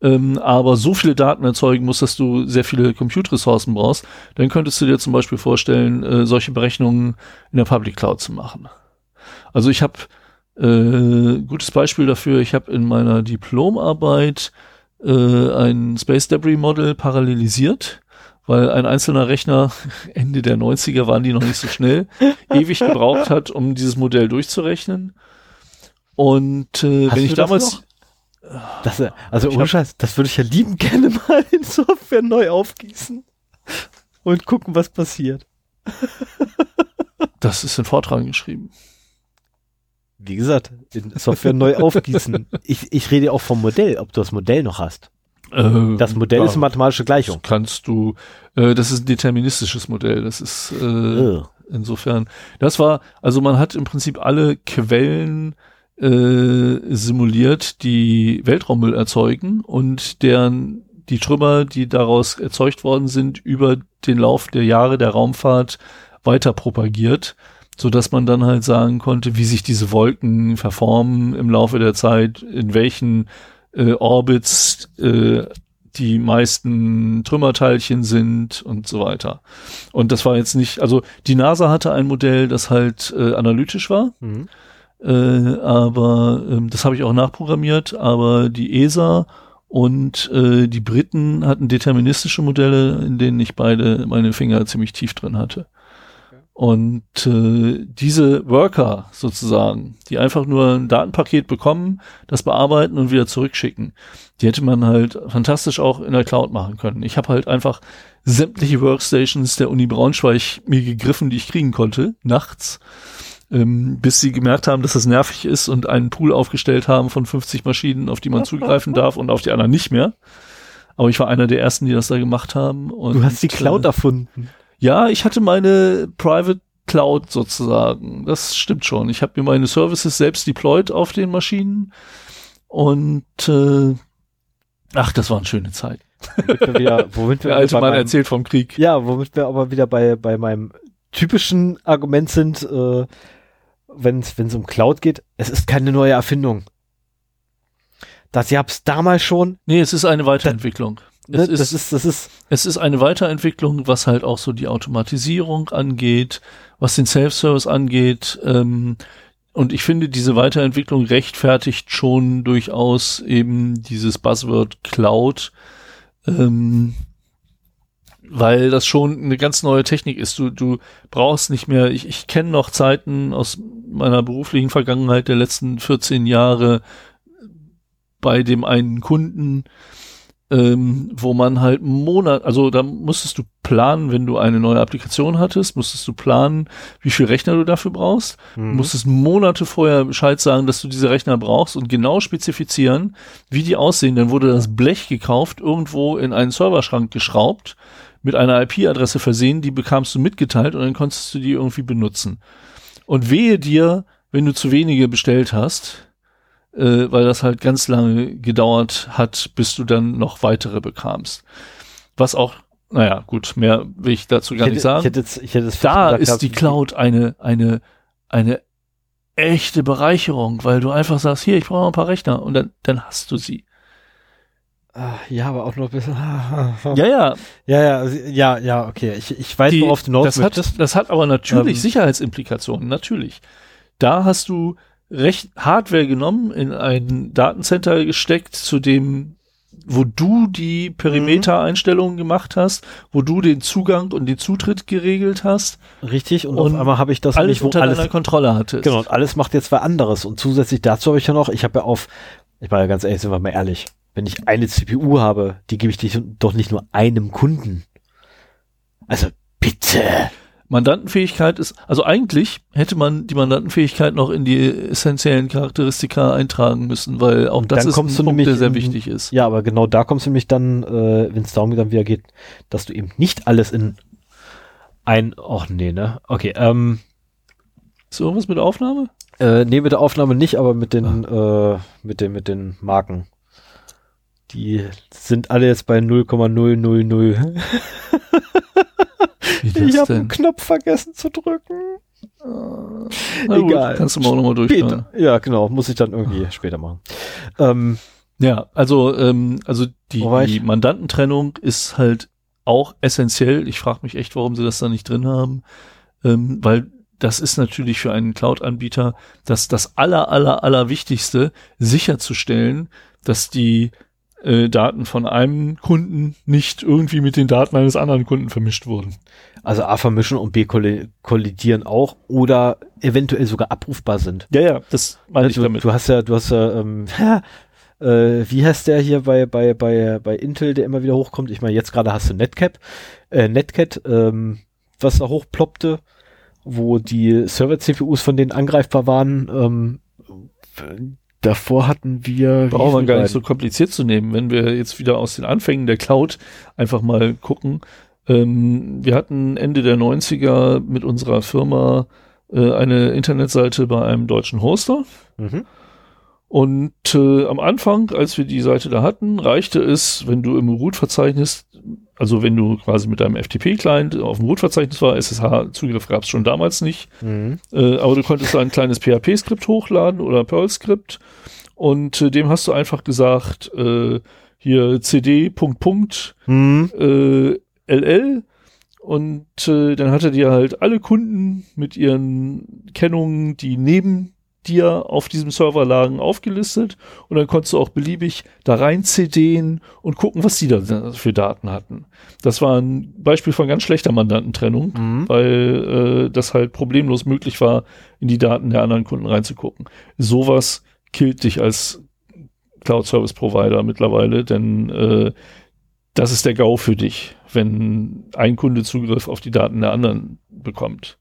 ähm, aber so viele Daten erzeugen muss, dass du sehr viele Compute-Ressourcen brauchst, dann könntest du dir zum Beispiel vorstellen, äh, solche Berechnungen in der Public Cloud zu machen. Also ich habe äh, gutes Beispiel dafür, ich habe in meiner Diplomarbeit äh, ein Space Debris Model parallelisiert weil ein einzelner Rechner Ende der 90er waren die noch nicht so schnell, ewig gebraucht hat, um dieses Modell durchzurechnen. Und äh, wenn ich damals. Das, also ohne Scheiß, das würde ich ja lieben gerne mal in Software neu aufgießen und gucken, was passiert. Das ist in Vortrag geschrieben. Wie gesagt, in Software neu aufgießen. Ich, ich rede auch vom Modell, ob du das Modell noch hast. Äh, das Modell ist eine mathematische Gleichung. Kannst du, äh, das ist ein deterministisches Modell. Das ist äh, insofern, das war, also man hat im Prinzip alle Quellen äh, simuliert, die Weltraummüll erzeugen und deren die Trümmer, die daraus erzeugt worden sind, über den Lauf der Jahre der Raumfahrt weiter propagiert, so dass man dann halt sagen konnte, wie sich diese Wolken verformen im Laufe der Zeit, in welchen äh, Orbits äh, die meisten Trümmerteilchen sind und so weiter. Und das war jetzt nicht, also die NASA hatte ein Modell, das halt äh, analytisch war, mhm. äh, aber äh, das habe ich auch nachprogrammiert, aber die ESA und äh, die Briten hatten deterministische Modelle, in denen ich beide meine Finger ziemlich tief drin hatte. Und äh, diese Worker sozusagen, die einfach nur ein Datenpaket bekommen, das bearbeiten und wieder zurückschicken, die hätte man halt fantastisch auch in der Cloud machen können. Ich habe halt einfach sämtliche Workstations der Uni Braunschweig mir gegriffen, die ich kriegen konnte, nachts, ähm, bis sie gemerkt haben, dass das nervig ist und einen Pool aufgestellt haben von 50 Maschinen, auf die man zugreifen darf und auf die anderen nicht mehr. Aber ich war einer der ersten, die das da gemacht haben. Und, du hast die Cloud äh, erfunden. Ja, ich hatte meine Private Cloud sozusagen. Das stimmt schon. Ich habe mir meine Services selbst deployed auf den Maschinen und äh, ach, das waren schöne Zeiten. Womit wir wieder, womit wir Der alte Mann meinem, erzählt vom Krieg. Ja, womit wir aber wieder bei, bei meinem typischen Argument sind, äh, wenn es um Cloud geht, es ist keine neue Erfindung. Das gab's damals schon. Nee, es ist eine Weiterentwicklung. Ne, Es ist, das ist, das ist, es ist eine Weiterentwicklung, was halt auch so die Automatisierung angeht, was den Self-Service angeht. Ähm, und ich finde, diese Weiterentwicklung rechtfertigt schon durchaus eben dieses Buzzword Cloud, ähm, weil das schon eine ganz neue Technik ist. Du, du brauchst nicht mehr, ich, ich kenne noch Zeiten aus meiner beruflichen Vergangenheit der letzten 14 Jahre bei dem einen Kunden, ähm, wo man halt Monat, also da musstest du planen, wenn du eine neue Applikation hattest, musstest du planen, wie viel Rechner du dafür brauchst, Mhm. Musstest Monate vorher Bescheid sagen, dass du diese Rechner brauchst und genau spezifizieren, wie die aussehen. Dann wurde das Blech gekauft, irgendwo in einen Serverschrank geschraubt, mit einer IP-Adresse versehen, die bekamst du mitgeteilt und dann konntest du die irgendwie benutzen. Und wehe dir, wenn du zu wenige bestellt hast, äh, weil das halt ganz lange gedauert hat, bis du dann noch weitere bekamst. Was auch, naja, gut, mehr will ich dazu gar ich nicht hätte, sagen Ich hätte, jetzt- ich hätte jetzt da ist gehabt, die Cloud eine, eine, eine echte Bereicherung, weil du einfach sagst, hier, ich brauche noch ein paar Rechner und dann, dann hast du sie. Ah, Ja, aber auch nur ein bisschen. Ja, ja, ja, ja, ja, ja, okay. Ich, ich weiß, die, worauf du hinaus das, hat, das hat aber natürlich Ähm. Sicherheitsimplikationen, natürlich. Da hast du recht Hardware genommen, in ein Datencenter gesteckt, zu dem, wo du die Perimeter-Einstellungen gemacht hast, wo du den Zugang und den Zutritt geregelt hast, Richtig, und, Und auf einmal habe ich das alles unter alles, deiner Kontrolle hattest. genau, und alles macht jetzt wer anderes. Und zusätzlich dazu habe ich ja noch, ich habe ja auf, ich war ja ganz ehrlich, sind wir mal ehrlich, wenn ich eine CPU habe, die gebe ich dich doch nicht nur einem Kunden. Also bitte. Mandantenfähigkeit ist, also eigentlich hätte man die Mandantenfähigkeit noch in die essentiellen Charakteristika eintragen müssen, weil auch Und das ist ein Punkt, der sehr in- wichtig ist. Ja, aber genau da kommst du nämlich dann, äh, wenn es darum dann wieder geht, dass du eben nicht alles in ein, ach nee, ne? Okay, ähm, Ist irgendwas mit der Aufnahme? Äh, nee, mit der Aufnahme nicht, aber mit den, Ah. äh, mit den, mit den Marken. Die sind alle jetzt bei 0,000. Wie Ich das habe denn? einen Knopf vergessen zu drücken. Gut, Egal. kannst du mal auch nochmal durchschauen. Ja, genau, muss ich dann irgendwie später machen. Ähm, Ja, also, ähm, also die, ich? die Mandantentrennung ist halt auch essentiell. Ich frage mich echt, warum sie das da nicht drin haben. Ähm, weil das ist natürlich für einen Cloud-Anbieter das, das aller, aller, aller Wichtigste, sicherzustellen, dass die äh, Daten von einem Kunden nicht irgendwie mit den Daten eines anderen Kunden vermischt wurden. Also A vermischen und B kolli- kollidieren auch oder eventuell sogar abrufbar sind. Ja, ja, das meine ich du, damit. du hast ja, du hast ja, ähm, äh, wie heißt der hier bei, bei, bei, bei Intel, der immer wieder hochkommt? Ich meine, jetzt gerade hast du Netcap, äh, Netcat, ähm, was da hochploppte, wo die Server-CPUs von denen angreifbar waren. Ähm, davor hatten wir. Brauchen wir gar nicht so kompliziert zu nehmen, wenn wir jetzt wieder aus den Anfängen der Cloud einfach mal gucken. Ähm, wir hatten Ende der 90er mit unserer Firma äh, eine Internetseite bei einem deutschen Hoster. Mhm. Und äh, am Anfang, als wir die Seite da hatten, reichte es, wenn du im Root-Verzeichnis, also wenn du quasi mit deinem FTP-Client auf dem Root-Verzeichnis war, SSH-Zugriff gab es schon damals nicht, Mhm. äh, aber du konntest ein kleines PHP-Skript hochladen oder Perl-Skript und äh, dem hast du einfach gesagt, äh, hier cd Punkt Punkt Mhm. äh, LL und äh, dann hat er dir halt alle Kunden mit ihren Kennungen, die neben dir auf diesem Server lagen, aufgelistet und dann konntest du auch beliebig da rein CDen und gucken, was die da für Daten hatten. Das war ein Beispiel von ganz schlechter Mandantentrennung Mhm. weil äh, das halt problemlos möglich war, in die Daten der anderen Kunden reinzugucken. Sowas killt dich als Cloud Service Provider mittlerweile, denn äh, das ist der GAU für dich, wenn ein Kunde Zugriff auf die Daten der anderen bekommt.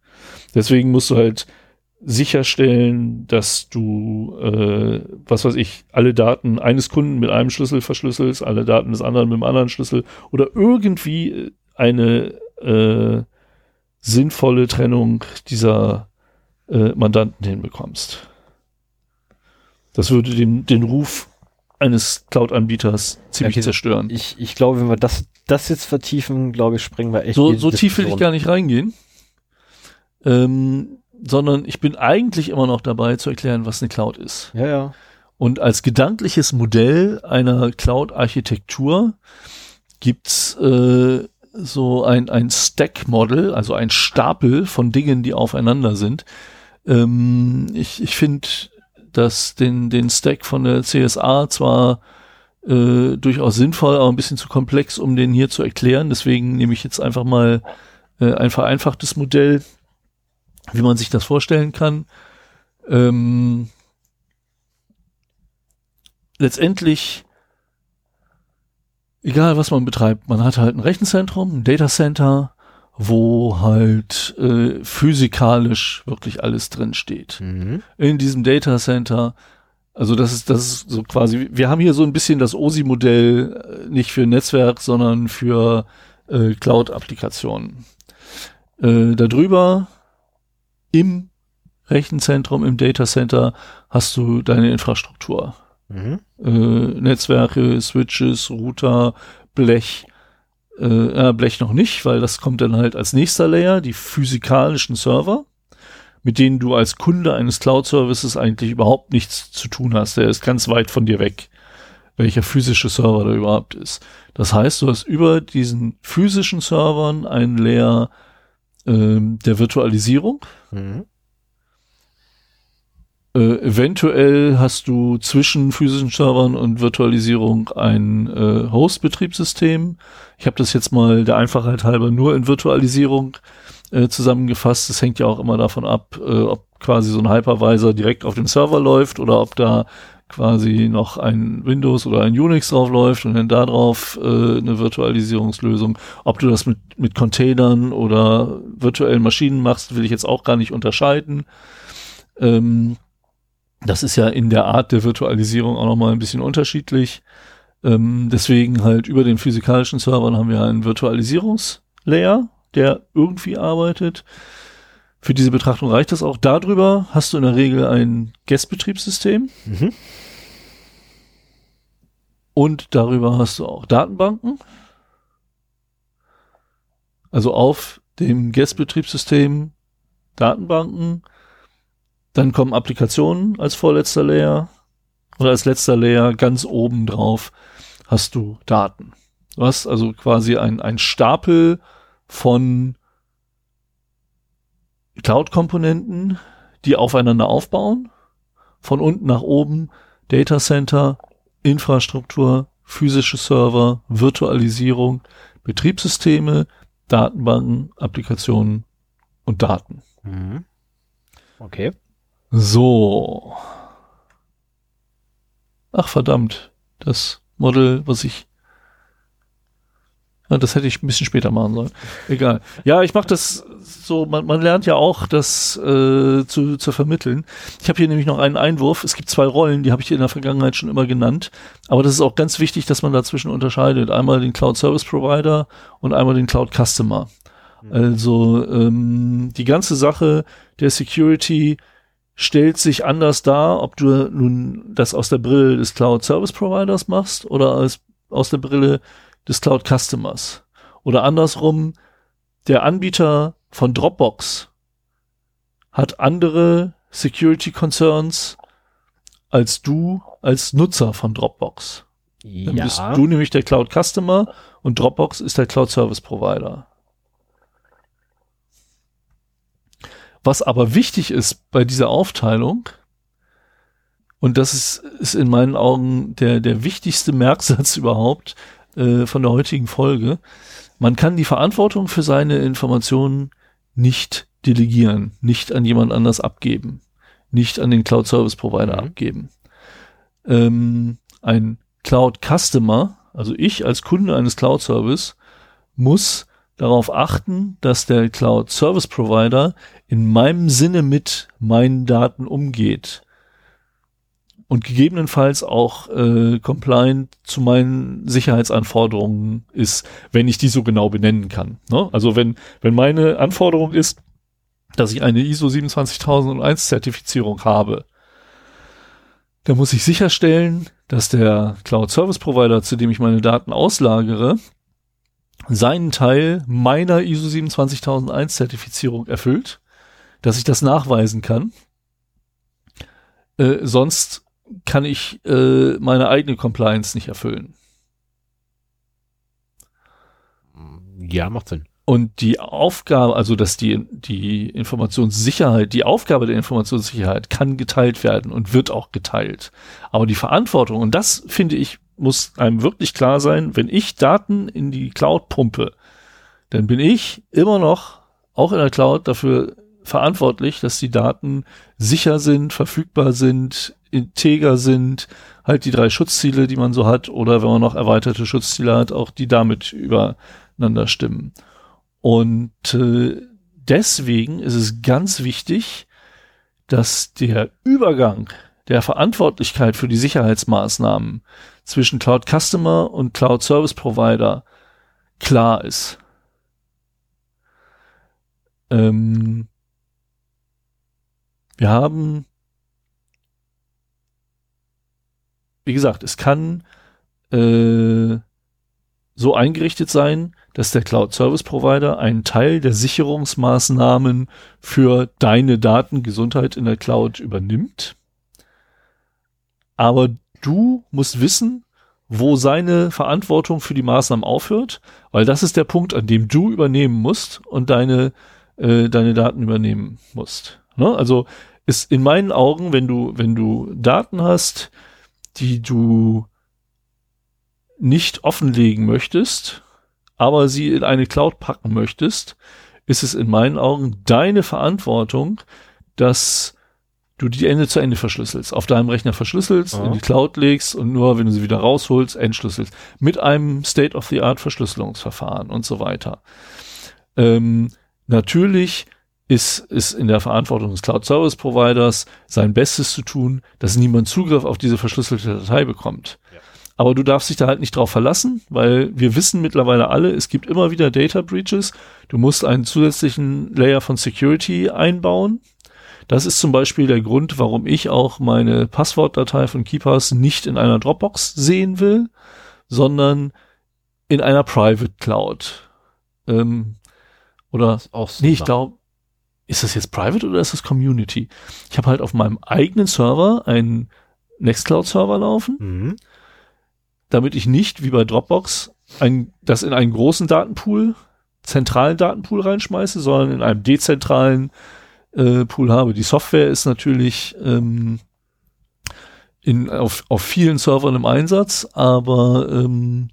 Deswegen musst du halt sicherstellen, dass du, äh, was weiß ich, alle Daten eines Kunden mit einem Schlüssel verschlüsselst, alle Daten des anderen mit einem anderen Schlüssel oder irgendwie eine äh, sinnvolle Trennung dieser äh, Mandanten hinbekommst. Das würde den, den Ruf eines Cloud-Anbieters ziemlich Okay, zerstören. Ich, ich glaube, wenn wir das, das jetzt vertiefen, glaube ich, springen wir echt. So, so tief will ich gar nicht reingehen. Ähm, sondern ich bin eigentlich immer noch dabei zu erklären, was eine Cloud ist. Ja, ja. Und als gedankliches Modell einer Cloud-Architektur gibt's äh, so ein, ein Stack-Model, also ein Stapel von Dingen, die aufeinander sind. Ähm, ich ich finde dass den, den Stack von der CSA zwar äh, durchaus sinnvoll, aber ein bisschen zu komplex, um den hier zu erklären. Deswegen nehme ich jetzt einfach mal äh, ein vereinfachtes Modell, wie man sich das vorstellen kann. Ähm, letztendlich, egal was man betreibt, man hat halt ein Rechenzentrum, ein Datacenter, wo halt äh, physikalisch wirklich alles drin steht. Mhm. In diesem Datacenter, also das ist das ist so quasi, wir haben hier so ein bisschen das OSI-Modell äh, nicht für Netzwerk, sondern für äh, Cloud-Applikationen. Äh, darüber im Rechenzentrum, im Datacenter hast du deine Infrastruktur. Mhm. Äh, Netzwerke, Switches, Router, Blech. Äh, Blech noch nicht, weil das kommt dann halt als nächster Layer, die physikalischen Server, mit denen du als Kunde eines Cloud-Services eigentlich überhaupt nichts zu tun hast. Der ist ganz weit von dir weg, welcher physische Server da überhaupt ist. Das heißt, du hast über diesen physischen Servern einen Layer ähm, der Virtualisierung, Mhm. Äh, eventuell hast du zwischen physischen Servern und Virtualisierung ein äh, Host-Betriebssystem. Ich habe das jetzt mal der Einfachheit halber nur in Virtualisierung äh, zusammengefasst. Das hängt ja auch immer davon ab, äh, ob quasi so ein Hypervisor direkt auf dem Server läuft oder ob da quasi noch ein Windows oder ein Unix drauf läuft und dann darauf äh, eine Virtualisierungslösung. Ob du das mit, mit Containern oder virtuellen Maschinen machst, will ich jetzt auch gar nicht unterscheiden. Ähm, das ist ja in der Art der Virtualisierung auch nochmal ein bisschen unterschiedlich. Ähm, deswegen halt über den physikalischen Servern haben wir einen Virtualisierungslayer, der irgendwie arbeitet. Für diese Betrachtung reicht das auch. Darüber hast du in der Regel ein Guest-Betriebssystem Mhm. und darüber hast du auch Datenbanken. Also auf dem Guest-Betriebssystem Datenbanken. Dann kommen Applikationen als vorletzter Layer. Und als letzter Layer ganz oben drauf hast du Daten. Du hast also quasi ein, ein Stapel von Cloud-Komponenten, die aufeinander aufbauen. Von unten nach oben Data Center, Infrastruktur, physische Server, Virtualisierung, Betriebssysteme, Datenbanken, Applikationen und Daten. Mhm. Okay. So. Ach verdammt, das Model, was ich ja, das hätte ich ein bisschen später machen sollen. Egal. Ja, ich mache das so, man, man lernt ja auch, das äh, zu, zu vermitteln. Ich habe hier nämlich noch einen Einwurf. Es gibt zwei Rollen, die habe ich in der Vergangenheit schon immer genannt. Aber das ist auch ganz wichtig, dass man dazwischen unterscheidet. Einmal den Cloud Service Provider und einmal den Cloud Customer. Also ähm, die ganze Sache der Security stellt sich anders dar, ob du nun das aus der Brille des Cloud Service Providers machst oder als, aus der Brille des Cloud Customers. Oder andersrum, der Anbieter von Dropbox hat andere Security Concerns als du als Nutzer von Dropbox. Dann bist Ja. du nämlich der Cloud Customer und Dropbox ist der Cloud Service Provider. Was aber wichtig ist bei dieser Aufteilung, und das ist, ist in meinen Augen der, der wichtigste Merksatz überhaupt äh, von der heutigen Folge, man kann die Verantwortung für seine Informationen nicht delegieren, nicht an jemand anders abgeben, nicht an den Cloud Service Provider Mhm. abgeben. Ähm, ein Cloud Customer, also ich als Kunde eines Cloud Service, muss darauf achten, dass der Cloud Service Provider in meinem Sinne mit meinen Daten umgeht und gegebenenfalls auch äh, compliant zu meinen Sicherheitsanforderungen ist, wenn ich die so genau benennen kann. Ne? Also wenn, wenn meine Anforderung ist, dass ich eine ISO 27001 Zertifizierung habe, dann muss ich sicherstellen, dass der Cloud Service Provider, zu dem ich meine Daten auslagere, seinen Teil meiner ISO 27001 Zertifizierung erfüllt, dass ich das nachweisen kann. Äh, sonst kann ich äh, meine eigene Compliance nicht erfüllen. Ja, macht Sinn. Und die Aufgabe, also dass die, die Informationssicherheit, die Aufgabe der Informationssicherheit kann geteilt werden und wird auch geteilt. Aber die Verantwortung, und das finde ich, muss einem wirklich klar sein, wenn ich Daten in die Cloud pumpe, dann bin ich immer noch, auch in der Cloud, dafür verantwortlich, dass die Daten sicher sind, verfügbar sind, integer sind, halt die drei Schutzziele, die man so hat, oder wenn man noch erweiterte Schutzziele hat, auch die damit übereinander stimmen. Und äh, deswegen ist es ganz wichtig, dass der Übergang der Verantwortlichkeit für die Sicherheitsmaßnahmen zwischen Cloud Customer und Cloud Service Provider klar ist. Ähm, wir haben, wie gesagt, es kann äh, so eingerichtet sein, dass der Cloud Service Provider einen Teil der Sicherungsmaßnahmen für deine Datengesundheit in der Cloud übernimmt. Aber du musst wissen, wo seine Verantwortung für die Maßnahmen aufhört, weil das ist der Punkt, an dem du übernehmen musst und deine, äh, deine Daten übernehmen musst. Ne? Also ist in meinen Augen, wenn du, wenn du Daten hast, die du nicht offenlegen möchtest, aber sie in eine Cloud packen möchtest, ist es in meinen Augen deine Verantwortung, dass du die Ende zu Ende verschlüsselst, auf deinem Rechner verschlüsselst, ja. in die Cloud legst und nur, wenn du sie wieder rausholst, entschlüsselst. Mit einem State-of-the-Art Verschlüsselungsverfahren und so weiter. Ähm, natürlich ist es in der Verantwortung des Cloud Service Providers, sein Bestes zu tun, dass niemand Zugriff auf diese verschlüsselte Datei bekommt. Aber du darfst dich da halt nicht drauf verlassen, weil wir wissen mittlerweile alle, es gibt immer wieder Data Breaches. Du musst einen zusätzlichen Layer von Security einbauen. Das ist zum Beispiel der Grund, warum ich auch meine Passwortdatei von Keepers nicht in einer Dropbox sehen will, sondern in einer Private Cloud. Ähm, oder auch nee, ich glaube, ist das jetzt Private oder ist das Community? Ich habe halt auf meinem eigenen Server einen Nextcloud-Server laufen. Mhm damit ich nicht wie bei Dropbox ein, das in einen großen Datenpool, zentralen Datenpool reinschmeiße, sondern in einem dezentralen äh, Pool habe. Die Software ist natürlich ähm, in, auf, auf vielen Servern im Einsatz, aber ähm,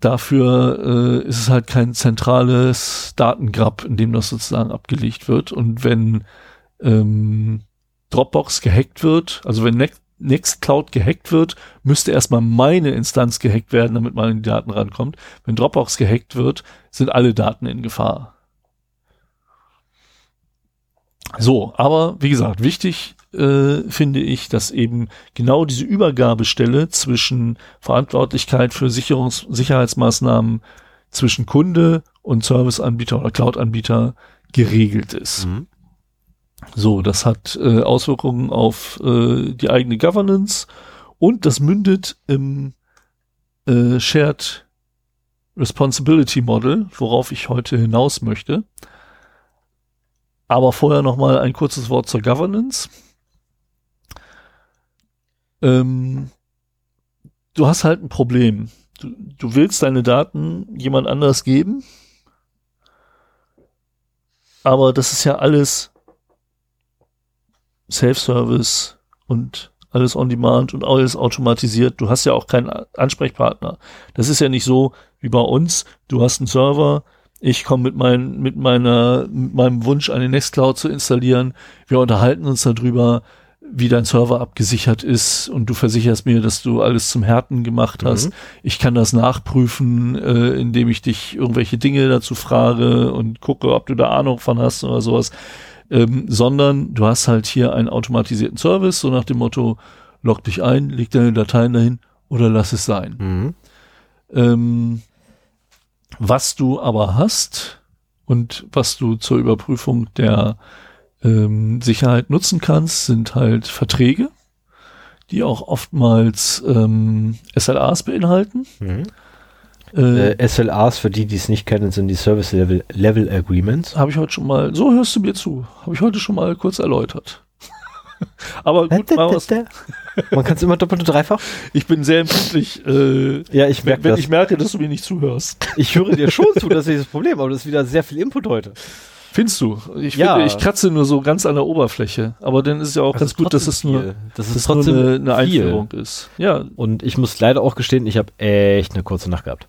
dafür äh, ist es halt kein zentrales Datengrab, in dem das sozusagen abgelegt wird. Und wenn ähm, Dropbox gehackt wird, also wenn Next Nextcloud gehackt wird, müsste erstmal meine Instanz gehackt werden, damit man in die Daten rankommt. Wenn Dropbox gehackt wird, sind alle Daten in Gefahr. So, aber wie gesagt, wichtig äh, finde ich, dass eben genau diese Übergabestelle zwischen Verantwortlichkeit für Sicherungs Sicherheitsmaßnahmen zwischen Kunde und Serviceanbieter oder Cloud-Anbieter geregelt ist. Mhm. So, das hat äh, Auswirkungen auf äh, die eigene Governance und das mündet im äh, Shared Responsibility Model, worauf ich heute hinaus möchte. Aber vorher noch mal ein kurzes Wort zur Governance. Ähm, du hast halt ein Problem. Du, du willst deine Daten jemand anders geben, aber das ist ja alles Self-Service und alles on demand und alles automatisiert. Du hast ja auch keinen Ansprechpartner. Das ist ja nicht so wie bei uns. Du hast einen Server. Ich komme mit, mein, mit meiner, mit meinem Wunsch, eine Nextcloud zu installieren. Wir unterhalten uns darüber, wie dein Server abgesichert ist und du versicherst mir, dass du alles zum Härten gemacht hast. Mhm. Ich kann das nachprüfen, äh, indem ich dich irgendwelche Dinge dazu frage und gucke, ob du da Ahnung von hast oder sowas ähm, sondern du hast halt hier einen automatisierten Service, so nach dem Motto, log dich ein, leg deine Dateien dahin oder lass es sein. Mhm. Ähm, was du aber hast und was du zur Überprüfung der ähm, Sicherheit nutzen kannst, sind halt Verträge, die auch oftmals ähm, SLAs beinhalten. Mhm. Äh, äh, SLAs, für die, die es nicht kennen, sind die Service Level, Level Agreements. Habe ich heute schon mal, so hörst du mir zu, habe ich heute schon mal kurz erläutert. Aber gut, man kann es immer doppelt und dreifach. Ich bin sehr empfindlich. Äh, ja, ich merke wenn, wenn ich merke, dass du mir nicht zuhörst. Ich höre dir schon zu, das ist das Problem, aber das ist wieder sehr viel Input heute. Findest du? Ich ja. finde, ich kratze nur so ganz an der Oberfläche. Aber dann ist es ja auch das ganz gut, dass es nur, dass es trotzdem nur eine, eine Einführung ist. Ja. Und ich muss leider auch gestehen, ich habe echt eine kurze Nacht gehabt.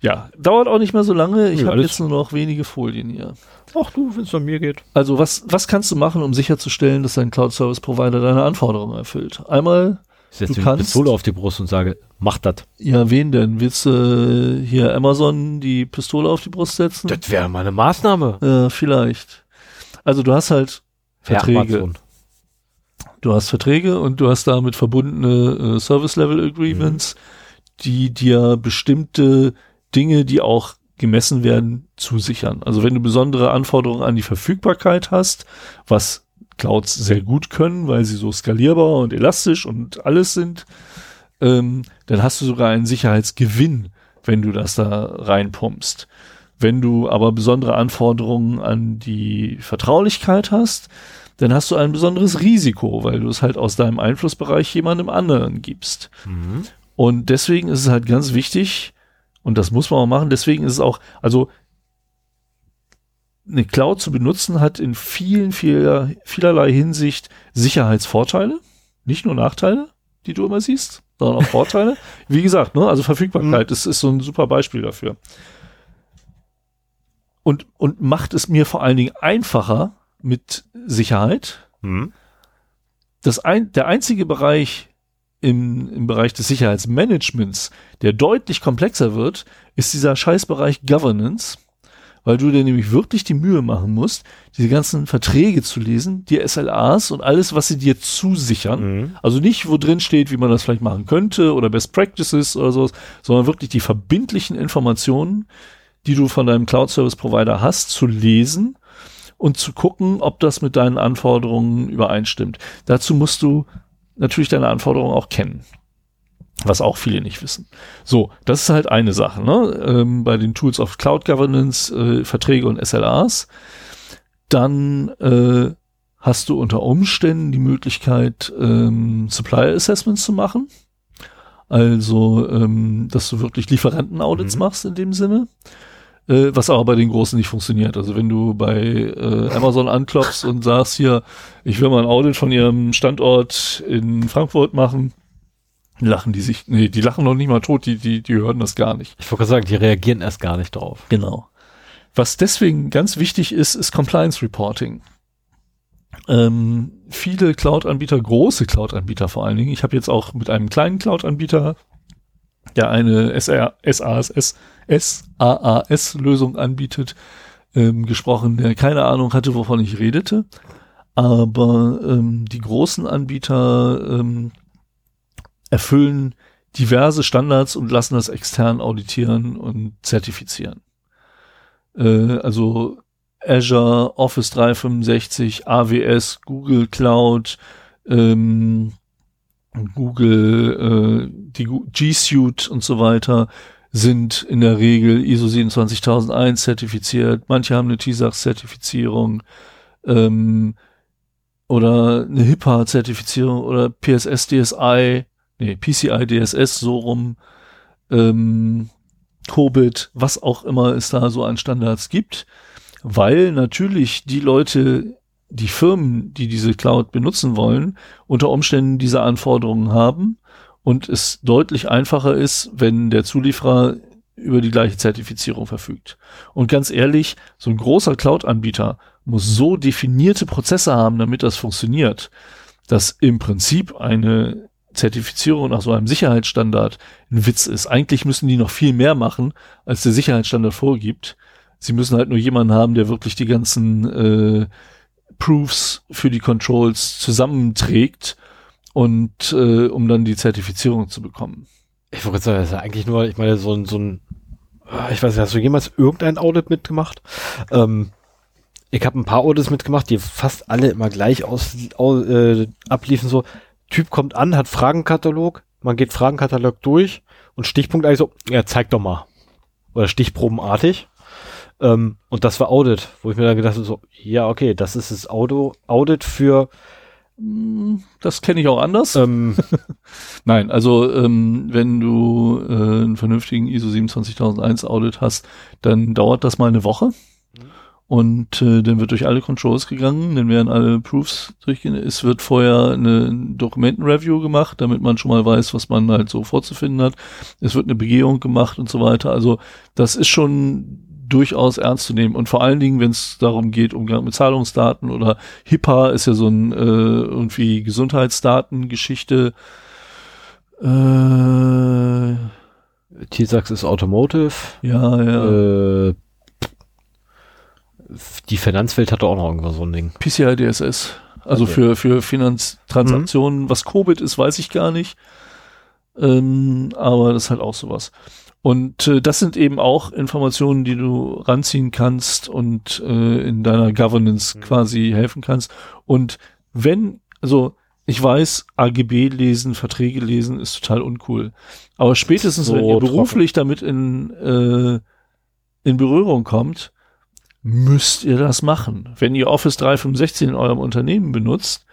Ja, dauert auch nicht mehr so lange. Ich ja, habe jetzt nur noch wenige Folien hier. Ach du, wenn es an mir geht. Also was, was kannst du machen, um sicherzustellen, dass dein Cloud Service Provider deine Anforderungen erfüllt? Einmal, ich setze du kannst, Pistole auf die Brust und sage, mach das. Ja, wen denn? Willst du äh, hier Amazon die Pistole auf die Brust setzen? Das wäre mal eine Maßnahme. Ja, vielleicht. Also du hast halt Verträge. Ja, du hast Verträge und du hast damit verbundene äh, Service Level Agreements, mhm. die dir bestimmte Dinge, die auch gemessen werden, zusichern. Also wenn du besondere Anforderungen an die Verfügbarkeit hast, was Clouds sehr gut können, weil sie so skalierbar und elastisch und alles sind, ähm, dann hast du sogar einen Sicherheitsgewinn, wenn du das da reinpumpst. Wenn du aber besondere Anforderungen an die Vertraulichkeit hast, dann hast du ein besonderes Risiko, weil du es halt aus deinem Einflussbereich jemandem anderen gibst. Mhm. Und deswegen ist es halt ganz wichtig, und das muss man auch machen. Deswegen ist es auch, also eine Cloud zu benutzen hat in vielen, vieler, vielerlei Hinsicht Sicherheitsvorteile, nicht nur Nachteile, die du immer siehst, sondern auch Vorteile. Wie gesagt, ne, also Verfügbarkeit mhm. ist, ist so ein super Beispiel dafür. Und, und macht es mir vor allen Dingen einfacher mit Sicherheit. Mhm. Das ein, der einzige Bereich, im, im Bereich des Sicherheitsmanagements, der deutlich komplexer wird, ist dieser Scheißbereich Governance, weil du dir nämlich wirklich die Mühe machen musst, diese ganzen Verträge zu lesen, die SLAs und alles, was sie dir zusichern. Mhm. Also nicht, wo drin steht, wie man das vielleicht machen könnte oder Best Practices oder sowas, sondern wirklich die verbindlichen Informationen, die du von deinem Cloud Service Provider hast, zu lesen und zu gucken, ob das mit deinen Anforderungen übereinstimmt. Dazu musst du natürlich deine Anforderungen auch kennen. Was auch viele nicht wissen. So, das ist halt eine Sache, ne? Ähm, bei den Tools of Cloud Governance, äh, Verträge und SLAs. Dann äh, hast du unter Umständen die Möglichkeit, ähm, Supplier Assessments zu machen. Also, ähm, dass du wirklich Lieferantenaudits mhm. machst in dem Sinne äh, was aber bei den Großen nicht funktioniert. Also wenn du bei äh, Amazon anklopfst und sagst hier, ich will mal ein Audit von ihrem Standort in Frankfurt machen, lachen die sich, nee, die lachen noch nicht mal tot, die, die, die hören das gar nicht. Ich wollte gerade sagen, die reagieren erst gar nicht drauf. Genau. Was deswegen ganz wichtig ist, ist Compliance Reporting. Ähm, viele Cloud-Anbieter, große Cloud-Anbieter vor allen Dingen, ich habe jetzt auch mit einem kleinen Cloud-Anbieter, der eine SAAS-Lösung anbietet, ähm, gesprochen, der keine Ahnung hatte, wovon ich redete. Aber ähm, die großen Anbieter ähm, erfüllen diverse Standards und lassen das extern auditieren und zertifizieren. Äh, also Azure, Office 365, AWS, Google Cloud, ähm, Google, äh, die G Suite und so weiter sind in der Regel ISO 27001 zertifiziert. Manche haben eine TISAX-Zertifizierung ähm, oder eine HIPAA-Zertifizierung oder PSS DSI, nee, PCI DSS so rum, ähm, COBIT, was auch immer es da so an Standards gibt, weil natürlich die Leute, die Firmen, die diese Cloud benutzen wollen, unter Umständen diese Anforderungen haben und es deutlich einfacher ist, wenn der Zulieferer über die gleiche Zertifizierung verfügt. Und ganz ehrlich, so ein großer Cloud-Anbieter muss so definierte Prozesse haben, damit das funktioniert, dass im Prinzip eine Zertifizierung nach so einem Sicherheitsstandard ein Witz ist. Eigentlich müssen die noch viel mehr machen, als der Sicherheitsstandard vorgibt. Sie müssen halt nur jemanden haben, der wirklich die ganzen äh, Proofs für die Controls zusammenträgt und äh, um dann die Zertifizierung zu bekommen. Ich wollte sagen, das ist ja eigentlich nur, ich meine, so ein, so ein, ah, ich weiß nicht, hast du jemals irgendein Audit mitgemacht? Ähm, ich habe ein paar Audits mitgemacht, die fast alle immer gleich aus, aus äh, abliefen. So, Typ kommt an, hat Fragenkatalog, man geht Fragenkatalog durch und Stichpunkt eigentlich so, ja, zeig doch mal. oder stichprobenartig. Ähm, und das war Audit, wo ich mir dann gedacht habe, so, ja, okay, das ist das Auto, Audit für hm, das kenne ich auch anders. ähm, Nein, also ähm, wenn du äh, einen vernünftigen ISO 27001 Audit hast, dann dauert das mal eine Woche. Und äh, dann wird durch alle Controls gegangen, dann werden alle Proofs durchgehen. Es wird vorher eine Dokumentenreview gemacht, damit man schon mal weiß, was man halt so vorzufinden hat. Es wird eine Begehung gemacht und so weiter. Also das ist schon durchaus ernst zu nehmen. Und vor allen Dingen, wenn es darum geht, Umgang mit Zahlungsdaten oder HIPAA ist ja so ein äh, irgendwie Gesundheitsdatengeschichte. Äh, T-Sax ist Automotive. ja, ja. Äh, die Finanzwelt hatte auch noch irgendwas so ein Ding. PCI DSS. Also Okay. für, für Finanztransaktionen. Was Covid ist, weiß ich gar nicht. Ähm, aber das ist halt auch sowas. Und äh, das sind eben auch Informationen, die du ranziehen kannst und äh, in deiner Governance Mhm. quasi helfen kannst. Und wenn, also ich weiß, AGB lesen, Verträge lesen ist total uncool. Aber spätestens, So wenn ihr trocken. beruflich damit in, äh, in Berührung kommt, müsst ihr das machen. Wenn ihr Office 365 in eurem Unternehmen benutzt,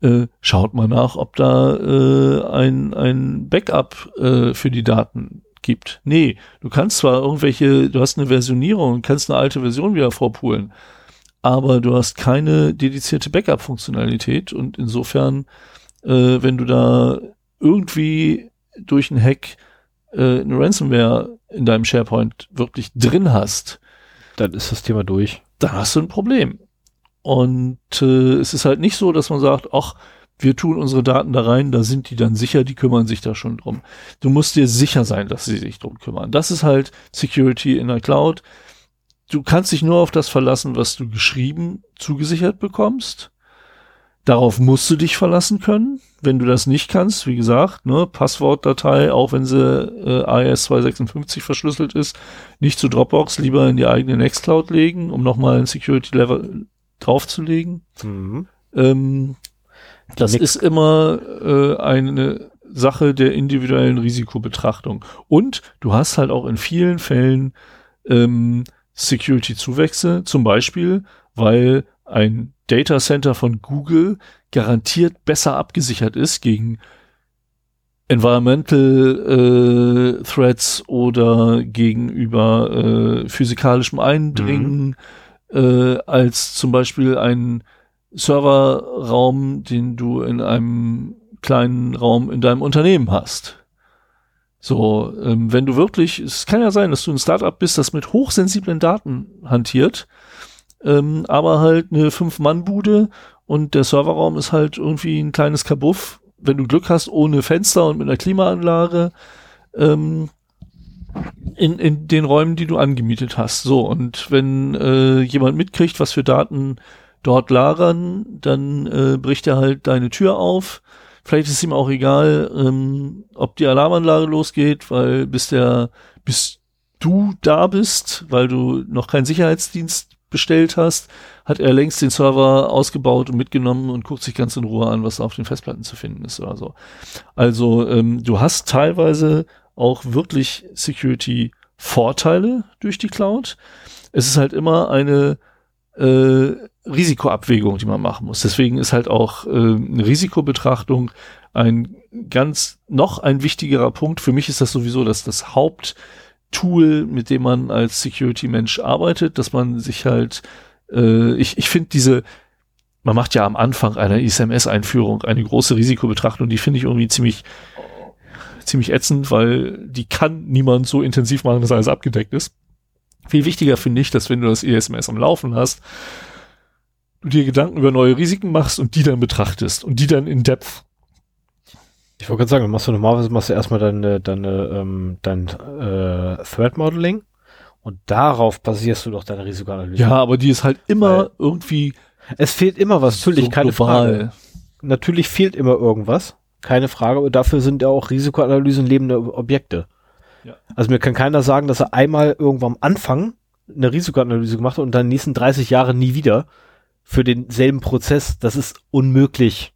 äh, schaut mal nach, ob da äh, ein, ein Backup äh, für die Daten gibt. Nee, du kannst zwar irgendwelche, du hast eine Versionierung und kannst eine alte Version wieder vorpulen, aber du hast keine dedizierte Backup-Funktionalität und insofern, äh, wenn du da irgendwie durch einen Hack äh, eine Ransomware in deinem SharePoint wirklich drin hast, Dann ist das Thema durch. dann hast du ein Problem. Und äh, es ist halt nicht so, dass man sagt, ach, wir tun unsere Daten da rein, da sind die dann sicher, die kümmern sich da schon drum. Du musst dir sicher sein, dass sie sich drum kümmern. Das ist halt Security in der Cloud. Du kannst dich nur auf das verlassen, was du geschrieben zugesichert bekommst. Darauf musst du dich verlassen können. Wenn du das nicht kannst, wie gesagt, ne, Passwortdatei, auch wenn sie äh, AES 256 verschlüsselt ist, nicht zu Dropbox, lieber in die eigene Nextcloud legen, um nochmal ein Security-Level draufzulegen. Mhm. Ähm, das Nick- ist immer äh, eine Sache der individuellen Risikobetrachtung. Und du hast halt auch in vielen Fällen ähm, Security-Zuwächse, zum Beispiel, weil ein Data Center von Google garantiert besser abgesichert ist gegen Environmental äh, Threats oder gegenüber äh, physikalischem Eindringen äh, als zum Beispiel ein Serverraum, den du in einem kleinen Raum in deinem Unternehmen hast. So, ähm, wenn du wirklich, es kann ja sein, dass du ein Startup bist, das mit hochsensiblen Daten hantiert, ähm, aber halt eine Fünf-Mann-Bude und der Serverraum ist halt irgendwie ein kleines Kabuff, wenn du Glück hast, ohne Fenster und mit einer Klimaanlage, ähm, in, in den Räumen, die du angemietet hast. So, und wenn äh, jemand mitkriegt, was für Daten dort lagern, dann äh, bricht er halt deine Tür auf. Vielleicht ist ihm auch egal, ähm, ob die Alarmanlage losgeht, weil bis der, bis du da bist, weil du noch keinen Sicherheitsdienst bestellt hast, hat er längst den Server ausgebaut und mitgenommen und guckt sich ganz in Ruhe an, was auf den Festplatten zu finden ist oder so. Also ähm, du hast teilweise auch wirklich Security-Vorteile durch die Cloud. Es ist halt immer eine äh, Risikoabwägung, die man machen muss. Deswegen ist halt auch äh, eine Risikobetrachtung ein ganz noch ein wichtigerer Punkt. Für mich ist das sowieso das, das Haupttool, mit dem man als Security-Mensch arbeitet, dass man sich halt, äh, ich, ich finde diese, man macht ja am Anfang einer ISMS-Einführung eine große Risikobetrachtung, die finde ich irgendwie ziemlich, ziemlich ätzend, weil die kann niemand so intensiv machen, dass alles abgedeckt ist. Viel wichtiger finde ich, dass wenn du das ISMS am Laufen hast, du dir Gedanken über neue Risiken machst und die dann betrachtest und die dann in Depth. Ich wollte gerade sagen, machst du normalerweise machst du erstmal deine, deine, ähm, dein äh, Threat Modeling und darauf basierst du doch deine Risikoanalyse. Ja, aber die ist halt immer Weil- irgendwie Es fehlt immer was, natürlich, so keine global. Frage. Natürlich fehlt immer irgendwas, keine Frage, aber dafür sind ja auch Risikoanalysen lebende Objekte. Ja. Also mir kann keiner sagen, dass er einmal irgendwann am Anfang eine Risikoanalyse gemacht hat und dann nächsten 30 Jahre nie wieder für denselben Prozess. Das ist unmöglich.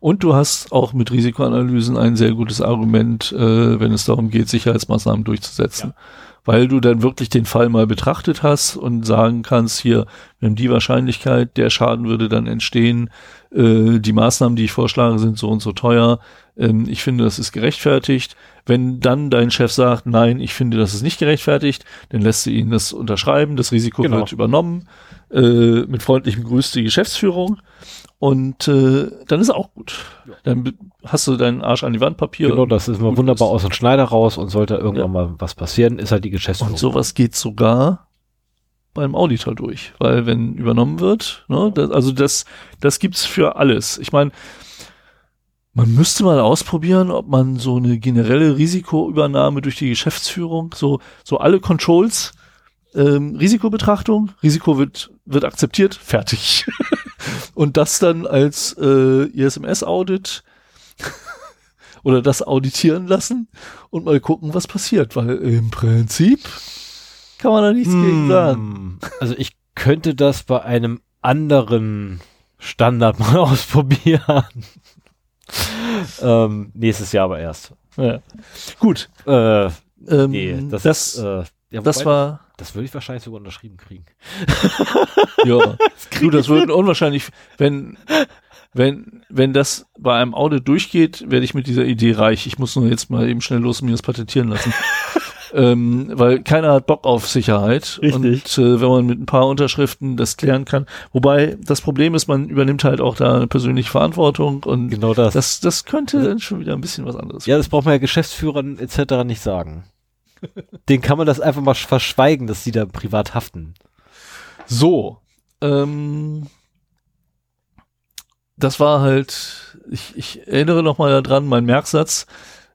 Und du hast auch mit Risikoanalysen ein sehr gutes Argument, äh, wenn es darum geht, Sicherheitsmaßnahmen durchzusetzen. Ja. Weil du dann wirklich den Fall mal betrachtet hast und sagen kannst, hier, wir haben die Wahrscheinlichkeit, der Schaden würde dann entstehen, äh, die Maßnahmen, die ich vorschlage, sind so und so teuer. Ähm, ich finde, das ist gerechtfertigt. Wenn dann dein Chef sagt, nein, ich finde, das ist nicht gerechtfertigt, dann lässt du ihn das unterschreiben, das Risiko genau. wird übernommen, äh, mit freundlichem Grüß die Geschäftsführung und äh, dann ist auch gut. Ja. Dann hast du deinen Arsch an die Wand Papier. Genau, das ist mal wunderbar ist. aus dem Schneider raus und sollte irgendwann ja. mal was passieren, ist halt die Geschäftsführung. Und sowas geht sogar beim Auditor durch, weil wenn übernommen wird, ne, das, also das, das gibt's für alles. Ich meine, man müsste mal ausprobieren, ob man so eine generelle Risikoübernahme durch die Geschäftsführung, so, so alle Controls, ähm, Risikobetrachtung, Risiko wird, wird akzeptiert, fertig. und das dann als äh, ISMS-Audit oder das auditieren lassen und mal gucken, was passiert, weil im Prinzip kann man da nichts hm, gegen sagen. Also ich könnte das bei einem anderen Standard mal ausprobieren. ähm, nächstes Jahr aber erst. Ja. Gut. Äh, ähm, nee, das, das, äh, ja, das war das würde ich wahrscheinlich sogar unterschrieben kriegen. ja. Das du, das würde unwahrscheinlich, wenn, wenn, wenn das bei einem Audit durchgeht, werde ich mit dieser Idee reich. Ich muss nur jetzt mal eben schnell los und mir das patentieren lassen. ähm, weil keiner hat Bock auf Sicherheit. Richtig. Und äh, wenn man mit ein paar Unterschriften das klären kann. Wobei das Problem ist, man übernimmt halt auch da eine persönliche Verantwortung und genau das. das, das könnte dann schon wieder ein bisschen was anderes. Ja, das braucht man ja Geschäftsführern etc. nicht sagen. Den kann man das einfach mal verschweigen, dass die da privat haften. So. Ähm, das war halt, ich, ich erinnere noch mal daran, mein Merksatz,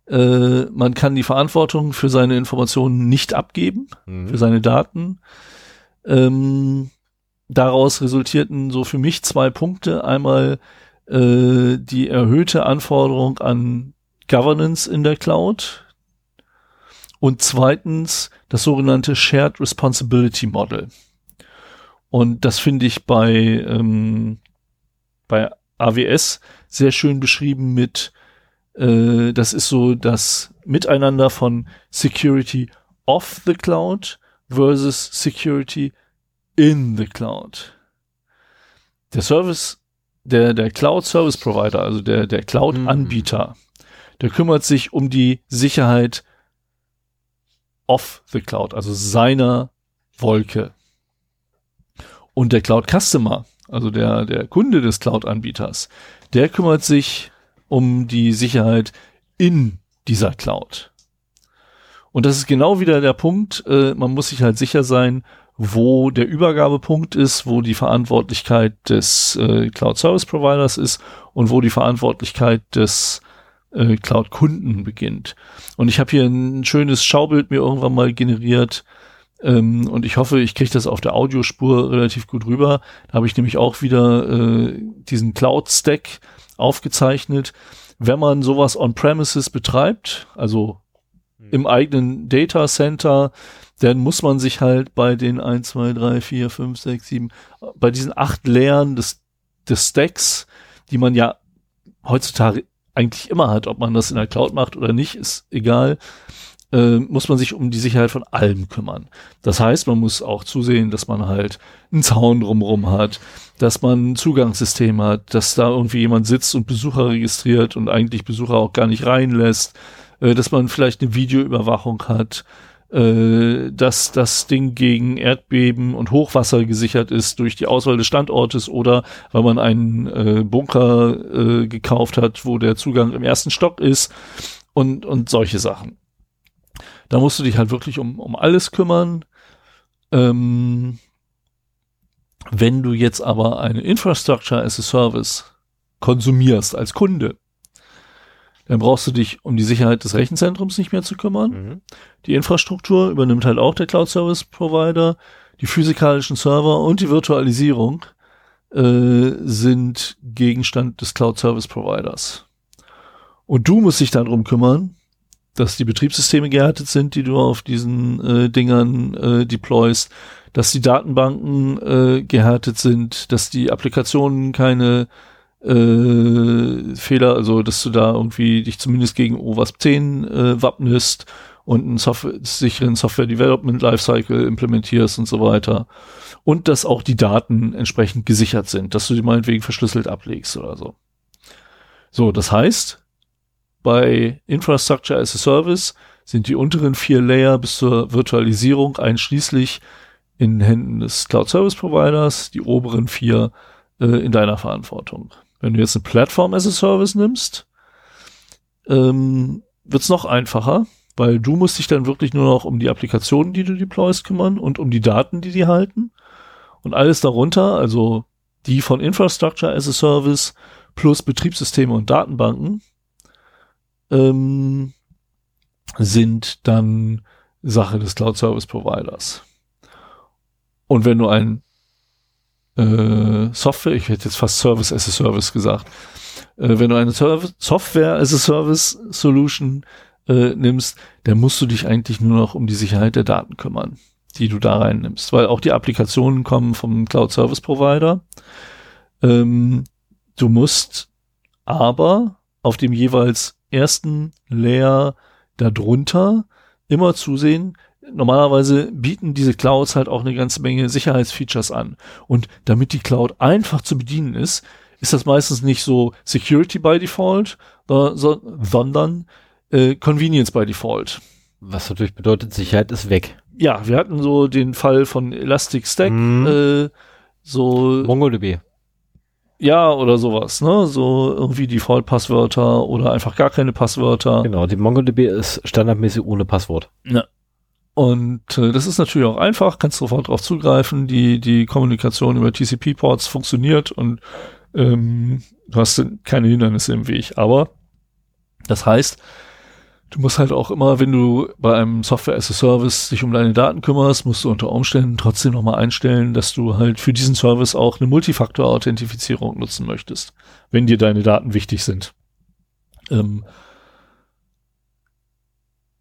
äh, man kann die Verantwortung für seine Informationen nicht abgeben, mhm. für seine Daten. Ähm, daraus resultierten so für mich zwei Punkte. Einmal äh, die erhöhte Anforderung an Governance in der Cloud, und zweitens das sogenannte Shared Responsibility Model. Und das finde ich bei, ähm, bei AWS sehr schön beschrieben mit, äh, das ist so das Miteinander von Security of the Cloud versus Security in the Cloud. Der Service, der, der Cloud Service Provider, also der, der Cloud Anbieter, mhm. der kümmert sich um die Sicherheit of the Cloud, also seiner Wolke. Und der Cloud Customer, also der, der Kunde des Cloud-Anbieters, der kümmert sich um die Sicherheit in dieser Cloud. Und das ist genau wieder der Punkt, äh, man muss sich halt sicher sein, wo der Übergabepunkt ist, wo die Verantwortlichkeit des äh, Cloud Service Providers ist und wo die Verantwortlichkeit des äh, Cloud-Kunden beginnt. Und ich habe hier ein schönes Schaubild mir irgendwann mal generiert. Ähm, und ich hoffe, ich kriege das auf der Audiospur relativ gut rüber. Da habe ich nämlich auch wieder äh, diesen Cloud-Stack aufgezeichnet. Wenn man sowas on-premises betreibt, also hm. im eigenen Data Center, dann muss man sich halt bei den 1, 2, 3, 4, 5, 6, 7, bei diesen acht Layern des, des Stacks, die man ja heutzutage eigentlich immer hat, ob man das in der Cloud macht oder nicht, ist egal, äh, muss man sich um die Sicherheit von allem kümmern. Das heißt, man muss auch zusehen, dass man halt einen Zaun drumherum hat, dass man ein Zugangssystem hat, dass da irgendwie jemand sitzt und Besucher registriert und eigentlich Besucher auch gar nicht reinlässt, äh, dass man vielleicht eine Videoüberwachung hat, äh, dass das Ding gegen Erdbeben und Hochwasser gesichert ist durch die Auswahl des Standortes oder weil man einen äh, Bunker äh, gekauft hat, wo der Zugang im ersten Stock ist und, und solche Sachen. Da musst du dich halt wirklich um, um alles kümmern. Ähm, wenn du jetzt aber eine Infrastructure as a Service konsumierst als Kunde, dann brauchst du dich um die Sicherheit des Rechenzentrums nicht mehr zu kümmern. Mhm. Die Infrastruktur übernimmt halt auch der Cloud Service Provider. Die physikalischen Server und die Virtualisierung äh, sind Gegenstand des Cloud Service Providers. Und du musst dich darum kümmern, dass die Betriebssysteme gehärtet sind, die du auf diesen äh, Dingern äh, deployst, dass die Datenbanken äh, gehärtet sind, dass die Applikationen keine äh, Fehler, also dass du da irgendwie dich zumindest gegen OWASP 10 äh, wappnest und einen Software, sicheren Software Development Lifecycle implementierst und so weiter. Und dass auch die Daten entsprechend gesichert sind, dass du die meinetwegen verschlüsselt ablegst oder so. So, das heißt, bei Infrastructure as a Service sind die unteren vier Layer bis zur Virtualisierung einschließlich in Händen des Cloud Service Providers, die oberen vier äh, in deiner Verantwortung. Wenn du jetzt eine Plattform as a Service nimmst, ähm, wird's noch einfacher, weil du musst dich dann wirklich nur noch um die Applikationen, die du deployst, kümmern und um die Daten, die die halten. Und alles darunter, also die von Infrastructure as a Service plus Betriebssysteme und Datenbanken, ähm, sind dann Sache des Cloud Service Providers. Und wenn du ein äh, Software, ich hätte jetzt fast Service as a Service gesagt, äh, wenn du eine Service, Software as a Service Solution äh, nimmst, dann musst du dich eigentlich nur noch um die Sicherheit der Daten kümmern, die du da rein nimmst, weil auch die Applikationen kommen vom Cloud Service Provider. Ähm, du musst aber auf dem jeweils ersten Layer darunter immer zusehen, normalerweise bieten diese Clouds halt auch eine ganze Menge Sicherheitsfeatures an. Und damit die Cloud einfach zu bedienen ist, ist das meistens nicht so Security by Default, sondern äh, Convenience by Default. Was natürlich bedeutet, Sicherheit ist weg. Ja, wir hatten so den Fall von Elastic Stack, mhm. äh, so MongoDB. Ja, oder sowas, ne? So irgendwie Default-Passwörter oder einfach gar keine Passwörter. Genau, die MongoDB ist standardmäßig ohne Passwort. Ja. Und äh, das ist natürlich auch einfach, kannst sofort drauf zugreifen. Die, die Kommunikation über TCP-Ports funktioniert und ähm, du hast keine Hindernisse im Weg. Aber das heißt, du musst halt auch immer, wenn du bei einem Software as a Service dich um deine Daten kümmerst, musst du unter Umständen trotzdem nochmal einstellen, dass du halt für diesen Service auch eine Multifaktor-Authentifizierung nutzen möchtest, wenn dir deine Daten wichtig sind. Ähm,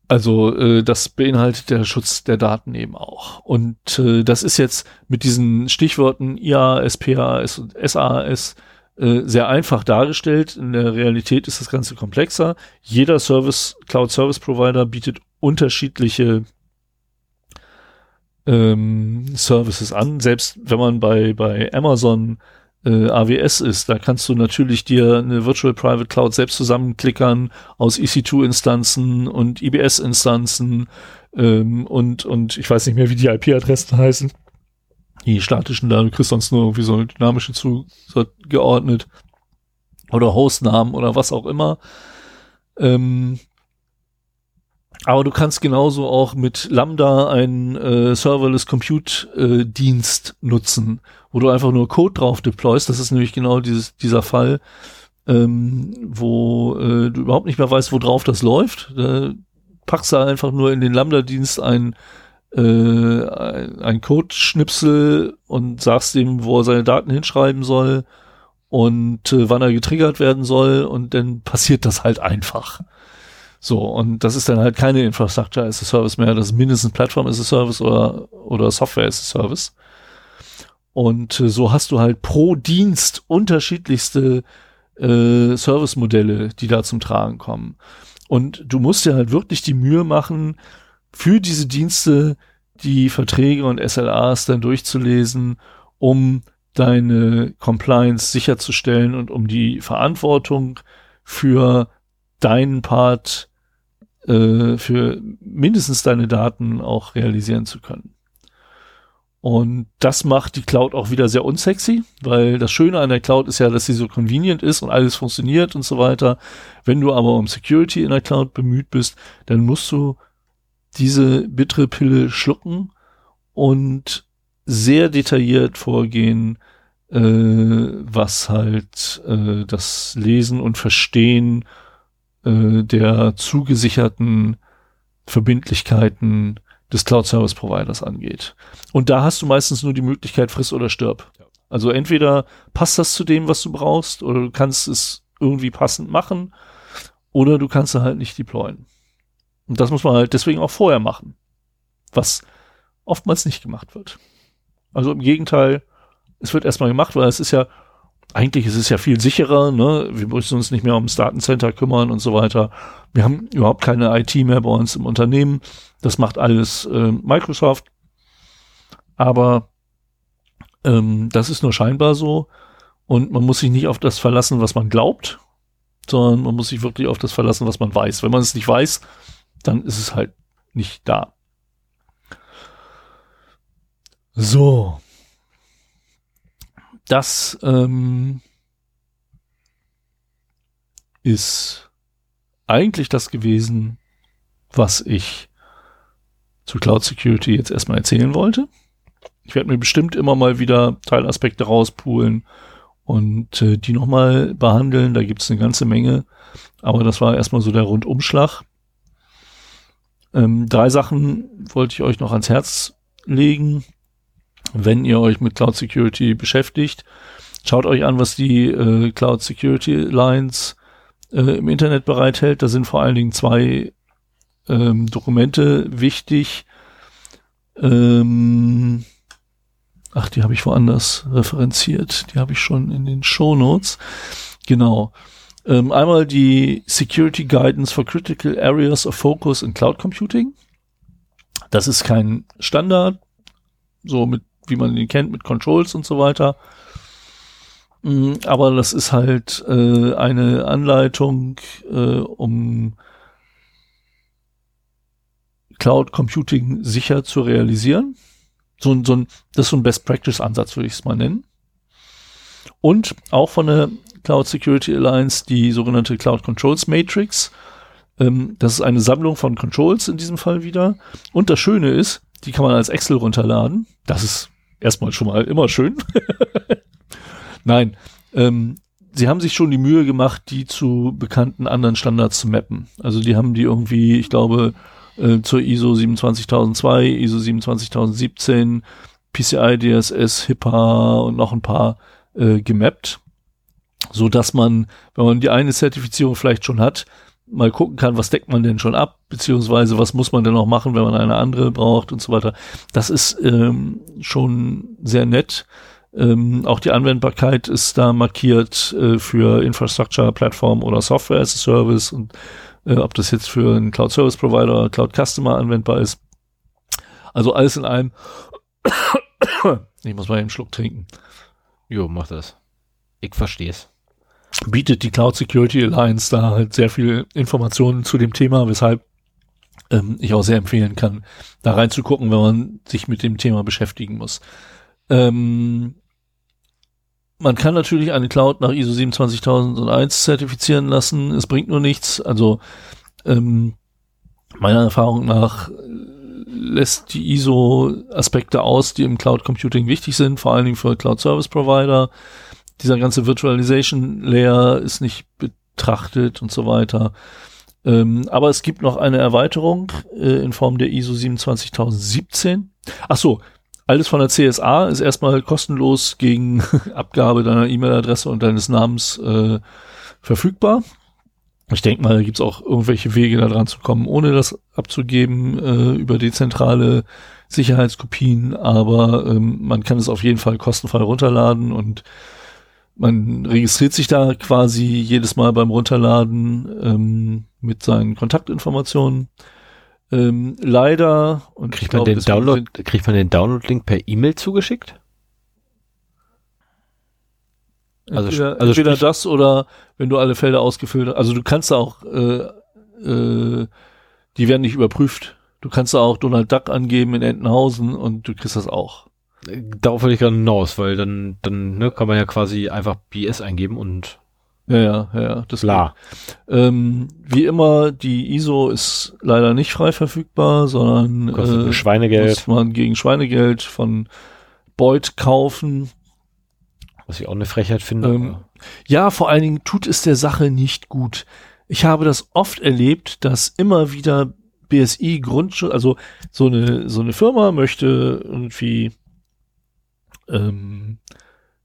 also äh, das beinhaltet der Schutz der Daten eben auch. Und äh, das ist jetzt mit diesen Stichworten IAS, PAS und SAS äh, sehr einfach dargestellt. In der Realität ist das Ganze komplexer. Jeder Service, Cloud Service Provider bietet unterschiedliche ähm, Services an. Selbst wenn man bei, bei Amazon äh, AWS ist. Da kannst du natürlich dir eine Virtual Private Cloud selbst zusammenklickern aus EC2-Instanzen und IBS-Instanzen ähm, und, und ich weiß nicht mehr, wie die IP-Adressen heißen. Die statischen, da du kriegst sonst nur irgendwie so dynamische zugeordnet oder Hostnamen oder was auch immer. Ähm, aber du kannst genauso auch mit Lambda einen äh, Serverless Compute äh, Dienst nutzen, wo du einfach nur Code drauf deployst. Das ist nämlich genau dieses, dieser Fall, ähm, wo äh, du überhaupt nicht mehr weißt, wo drauf das läuft. Da packst du einfach nur in den Lambda-Dienst ein, äh, ein, ein Code-Schnipsel und sagst ihm, wo er seine Daten hinschreiben soll und äh, wann er getriggert werden soll und dann passiert das halt einfach. So, und das ist dann halt keine Infrastructure as a Service mehr, das ist mindestens Plattform as a Service oder, oder Software as a Service. Und äh, so hast du halt pro Dienst unterschiedlichste äh, Service-Modelle, die da zum Tragen kommen. Und du musst dir halt wirklich die Mühe machen, für diese Dienste die Verträge und SLAs dann durchzulesen, um deine Compliance sicherzustellen und um die Verantwortung für deinen Part äh, für mindestens deine Daten auch realisieren zu können. Und das macht die Cloud auch wieder sehr unsexy, weil das Schöne an der Cloud ist ja, dass sie so convenient ist und alles funktioniert und so weiter. Wenn du aber um Security in der Cloud bemüht bist, dann musst du diese bittere Pille schlucken und sehr detailliert vorgehen, äh, was halt äh, das Lesen und Verstehen äh, der zugesicherten Verbindlichkeiten des Cloud Service Providers angeht. Und da hast du meistens nur die Möglichkeit, friss oder stirb. Also entweder passt das zu dem, was du brauchst, oder du kannst es irgendwie passend machen, oder du kannst es halt nicht deployen. Und das muss man halt deswegen auch vorher machen. Was oftmals nicht gemacht wird. Also im Gegenteil, es wird erstmal gemacht, weil es ist ja eigentlich ist es ja viel sicherer, ne? Wir müssen uns nicht mehr ums Datencenter kümmern und so weiter. Wir haben überhaupt keine IT mehr bei uns im Unternehmen. Das macht alles äh, Microsoft. Aber ähm, das ist nur scheinbar so. Und man muss sich nicht auf das verlassen, was man glaubt, sondern man muss sich wirklich auf das verlassen, was man weiß. Wenn man es nicht weiß, dann ist es halt nicht da. So. Das ähm, ist eigentlich das gewesen, was ich zu Cloud Security jetzt erstmal erzählen wollte. Ich werde mir bestimmt immer mal wieder Teilaspekte rauspulen und äh, die nochmal behandeln. Da gibt es eine ganze Menge. Aber das war erstmal so der Rundumschlag. Ähm, drei Sachen wollte ich euch noch ans Herz legen wenn ihr euch mit Cloud Security beschäftigt. Schaut euch an, was die äh, Cloud Security Alliance äh, im Internet bereithält. Da sind vor allen Dingen zwei ähm, Dokumente wichtig. Ähm, ach, die habe ich woanders referenziert. Die habe ich schon in den Show Notes. Genau. Ähm, einmal die Security Guidance for Critical Areas of Focus in Cloud Computing. Das ist kein Standard, so mit wie man ihn kennt, mit Controls und so weiter. Mm, aber das ist halt äh, eine Anleitung, äh, um Cloud Computing sicher zu realisieren. So, so ein, das ist so ein Best Practice Ansatz, würde ich es mal nennen. Und auch von der Cloud Security Alliance die sogenannte Cloud Controls Matrix. Ähm, das ist eine Sammlung von Controls in diesem Fall wieder. Und das Schöne ist, die kann man als Excel runterladen. Das ist erstmal schon mal immer schön. Nein, ähm, sie haben sich schon die Mühe gemacht, die zu bekannten anderen Standards zu mappen. Also die haben die irgendwie, ich glaube, äh, zur ISO 27002, ISO 27017, PCI DSS, HIPAA und noch ein paar äh, gemappt, so dass man, wenn man die eine Zertifizierung vielleicht schon hat, mal gucken kann, was deckt man denn schon ab, beziehungsweise was muss man denn noch machen, wenn man eine andere braucht und so weiter. Das ist ähm, schon sehr nett. Ähm, auch die Anwendbarkeit ist da markiert äh, für Infrastructure, Plattform oder Software as a Service und äh, ob das jetzt für einen Cloud Service Provider oder Cloud Customer anwendbar ist. Also alles in allem. ich muss mal einen Schluck trinken. Jo, mach das. Ich verstehe es bietet die Cloud Security Alliance da halt sehr viel Informationen zu dem Thema, weshalb ähm, ich auch sehr empfehlen kann, da reinzugucken, wenn man sich mit dem Thema beschäftigen muss. Ähm, man kann natürlich eine Cloud nach ISO 27001 zertifizieren lassen. Es bringt nur nichts. Also ähm, meiner Erfahrung nach lässt die ISO Aspekte aus, die im Cloud Computing wichtig sind, vor allen Dingen für Cloud Service Provider dieser ganze Virtualization Layer ist nicht betrachtet und so weiter. Ähm, aber es gibt noch eine Erweiterung äh, in Form der ISO 27017. Ach so, alles von der CSA ist erstmal kostenlos gegen Abgabe deiner E-Mail-Adresse und deines Namens äh, verfügbar. Ich denke mal, da gibt es auch irgendwelche Wege, da dran zu kommen, ohne das abzugeben äh, über dezentrale Sicherheitskopien. Aber ähm, man kann es auf jeden Fall kostenfrei runterladen und man registriert sich da quasi jedes Mal beim Runterladen ähm, mit seinen Kontaktinformationen. Ähm, leider und kriegt man, glaub, den Download, kriegt man den Download-Link per E-Mail zugeschickt? Also, entweder, also entweder das oder wenn du alle Felder ausgefüllt hast. Also du kannst auch, äh, äh, die werden nicht überprüft. Du kannst auch Donald Duck angeben in Entenhausen und du kriegst das auch darauf wollte ich gerade hinaus, weil dann, dann ne, kann man ja quasi einfach BS eingeben und ja, ja, ja, das klar. Ähm, wie immer, die ISO ist leider nicht frei verfügbar, sondern äh, Schweinegeld. muss man gegen Schweinegeld von Beut kaufen. Was ich auch eine Frechheit finde. Ähm, ja, vor allen Dingen tut es der Sache nicht gut. Ich habe das oft erlebt, dass immer wieder BSI Grundschutz, also so eine, so eine Firma möchte irgendwie ähm,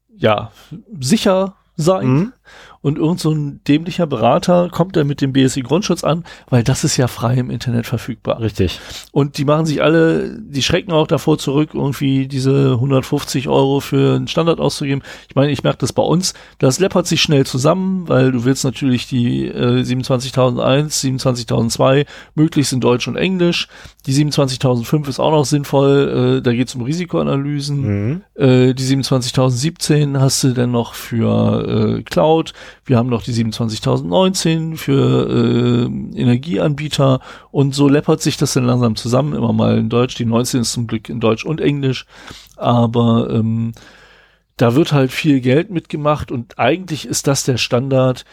ja, sicher sein. Mhm. Und irgend so ein dämlicher Berater kommt dann mit dem BSI Grundschutz an, weil das ist ja frei im Internet verfügbar. Richtig. Und die machen sich alle, die schrecken auch davor zurück, irgendwie diese 150 Euro für einen Standard auszugeben. Ich meine, ich merke das bei uns, das läppert sich schnell zusammen, weil du willst natürlich die äh, 27001, 27002 möglichst in Deutsch und Englisch. Die 27005 ist auch noch sinnvoll, äh, da geht es um Risikoanalysen. Mhm. Äh, die 27017 hast du dann noch für äh, Cloud. Wir haben noch die 27019 für äh, Energieanbieter und so läppert sich das dann langsam zusammen, immer mal in Deutsch. Die 19 ist zum Glück in Deutsch und Englisch, aber ähm, da wird halt viel Geld mitgemacht und eigentlich ist das der Standard.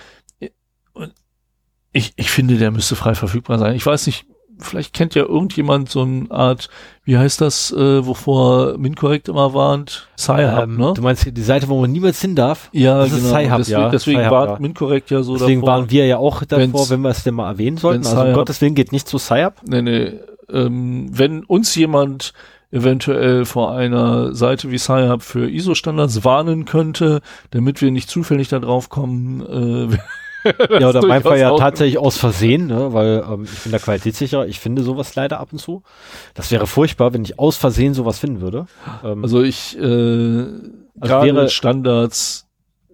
Ich, ich finde, der müsste frei verfügbar sein. Ich weiß nicht, vielleicht kennt ja irgendjemand so eine Art, wie heißt das, äh, wovor Minkorrekt immer warnt? Sci-Hub, Ähm, ne? Du meinst die Seite, wo man niemals hin darf? Ja, das ist genau. Sci-Hub, deswegen ja. deswegen warnt ja. Minkorrekt ja so Deswegen davor. waren wir ja auch davor, wenn wir es denn mal erwähnen sollten. Also um Gottes Willen geht nicht zu Sci-Hub. Nee, nee. Ähm, wenn uns jemand eventuell vor einer Seite wie Sci-Hub für ISO-Standards warnen könnte, damit wir nicht zufällig da drauf kommen, äh, Ja, oder in meinem Fall ja tatsächlich aus Versehen, ne? weil ähm, ich bin da qualitätssicher. Ich finde sowas leider ab und zu. Das wäre furchtbar, wenn ich aus Versehen sowas finden würde. Ähm, Also ich, äh, Also gerade wäre- Standards,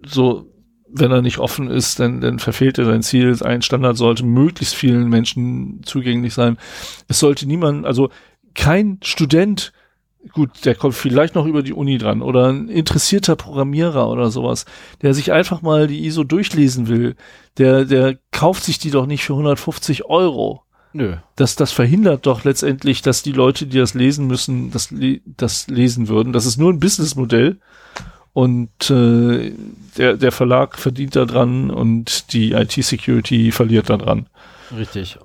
so, wenn er nicht offen ist, dann, dann verfehlt er sein Ziel. Ein Standard sollte möglichst vielen Menschen zugänglich sein. Es sollte niemand, also kein Student, gut, der kommt vielleicht noch über die Uni dran oder ein interessierter Programmierer oder sowas, der sich einfach mal die ISO durchlesen will, der, der kauft sich die doch nicht für 150 Euro nö. das, das verhindert doch letztendlich, dass die Leute, die das lesen müssen, das, le das lesen würden. Das ist nur ein Businessmodell und äh, der, der Verlag verdient da dran und die IT-Security verliert da dran. Richtig.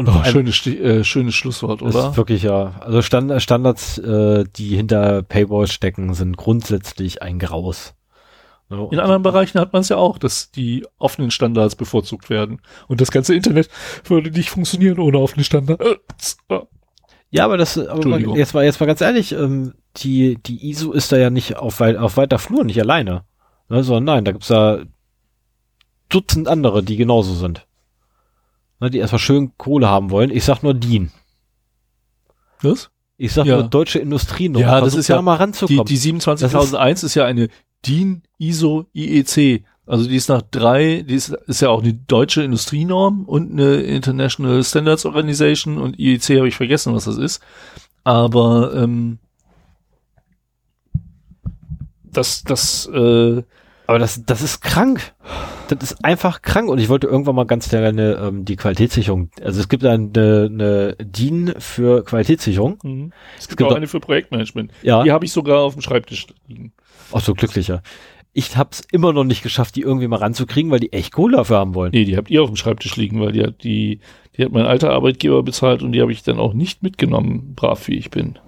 Und Oh, schönes, äh, schönes Schlusswort, oder? ist wirklich ja. Also Stand Standards, äh, die hinter Paywalls stecken, sind grundsätzlich ein Graus. Und- In anderen Bereichen hat man es ja auch, dass die offenen Standards bevorzugt werden. Und das ganze Internet würde nicht funktionieren ohne offene Standards. Ja, aber das, aber Entschuldigung. jetzt mal, jetzt mal ganz ehrlich, ähm, die, die ISO ist da ja nicht auf, auf weiter Flur, nicht alleine. Ne, sondern nein, da gibt's da Dutzend andere, die genauso sind. Ne, die erstmal schön Kohle haben wollen. Ich sag nur DIN. Was? Ich sag Ja. nur deutsche Industrie noch. Ja, das ist ja da mal Die, ranzukommen. die 27001 ist ja eine DIN ISO IEC. Also die ist nach drei, die ist, ist ja auch eine deutsche Industrienorm und eine International Standards Organization und IEC habe ich vergessen, was das ist. Aber ähm, das, das, äh, Aber das, das ist krank. Das ist einfach krank. Und ich wollte irgendwann mal ganz gerne ähm, die Qualitätssicherung. Also es gibt eine, eine DIN für Qualitätssicherung. mhm. es gibt gibt auch auch- eine für Projektmanagement. Ja. Die habe ich sogar auf dem Schreibtisch liegen. Ach so, glücklicher. Ich hab's immer noch nicht geschafft, die irgendwie mal ranzukriegen, weil die echt Kohle dafür haben wollen. Nee, die habt ihr auf dem Schreibtisch liegen, weil die hat die, die hat mein alter Arbeitgeber bezahlt und die habe ich dann auch nicht mitgenommen, brav wie ich bin.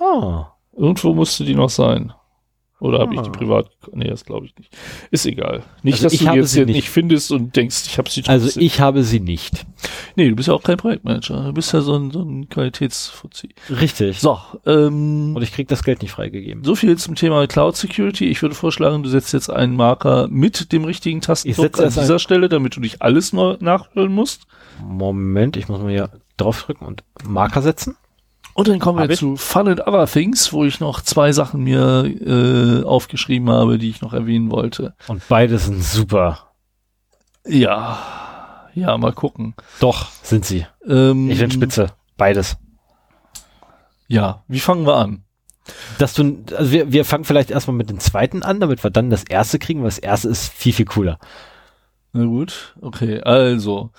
Ah. Irgendwo musste die noch sein. Oder habe ich die Ah. privat? Nee, das glaube ich nicht. Ist egal. Nicht, Also dass ich du jetzt sie hier nicht. nicht findest und denkst, ich habe sie Also trotzdem. ich habe sie nicht. Nee, du bist ja auch kein Projektmanager. Du bist ja so ein, so ein Qualitätsfuzzi. Richtig. So, ähm, Und ich krieg das Geld nicht freigegeben. so viel zum Thema Cloud Security. Ich würde vorschlagen, du setzt jetzt einen Marker mit dem richtigen Tastendruck setze an dieser Stelle, damit du nicht alles neu nachhören musst. Moment, ich muss mal hier draufdrücken und Marker setzen. Und dann kommen Hab wir ich? zu Fun and Other Things, wo ich noch zwei Sachen mir äh, aufgeschrieben habe, die ich noch erwähnen wollte. Und beide sind super. Ja, ja, mal gucken. Doch, sind sie. Ähm, Ich bin spitze. Beides. Ja, wie fangen wir an? Dass du, also wir, wir fangen vielleicht erstmal mit dem zweiten an, damit wir dann das erste kriegen, weil das erste ist viel, viel cooler. Na gut, okay, also.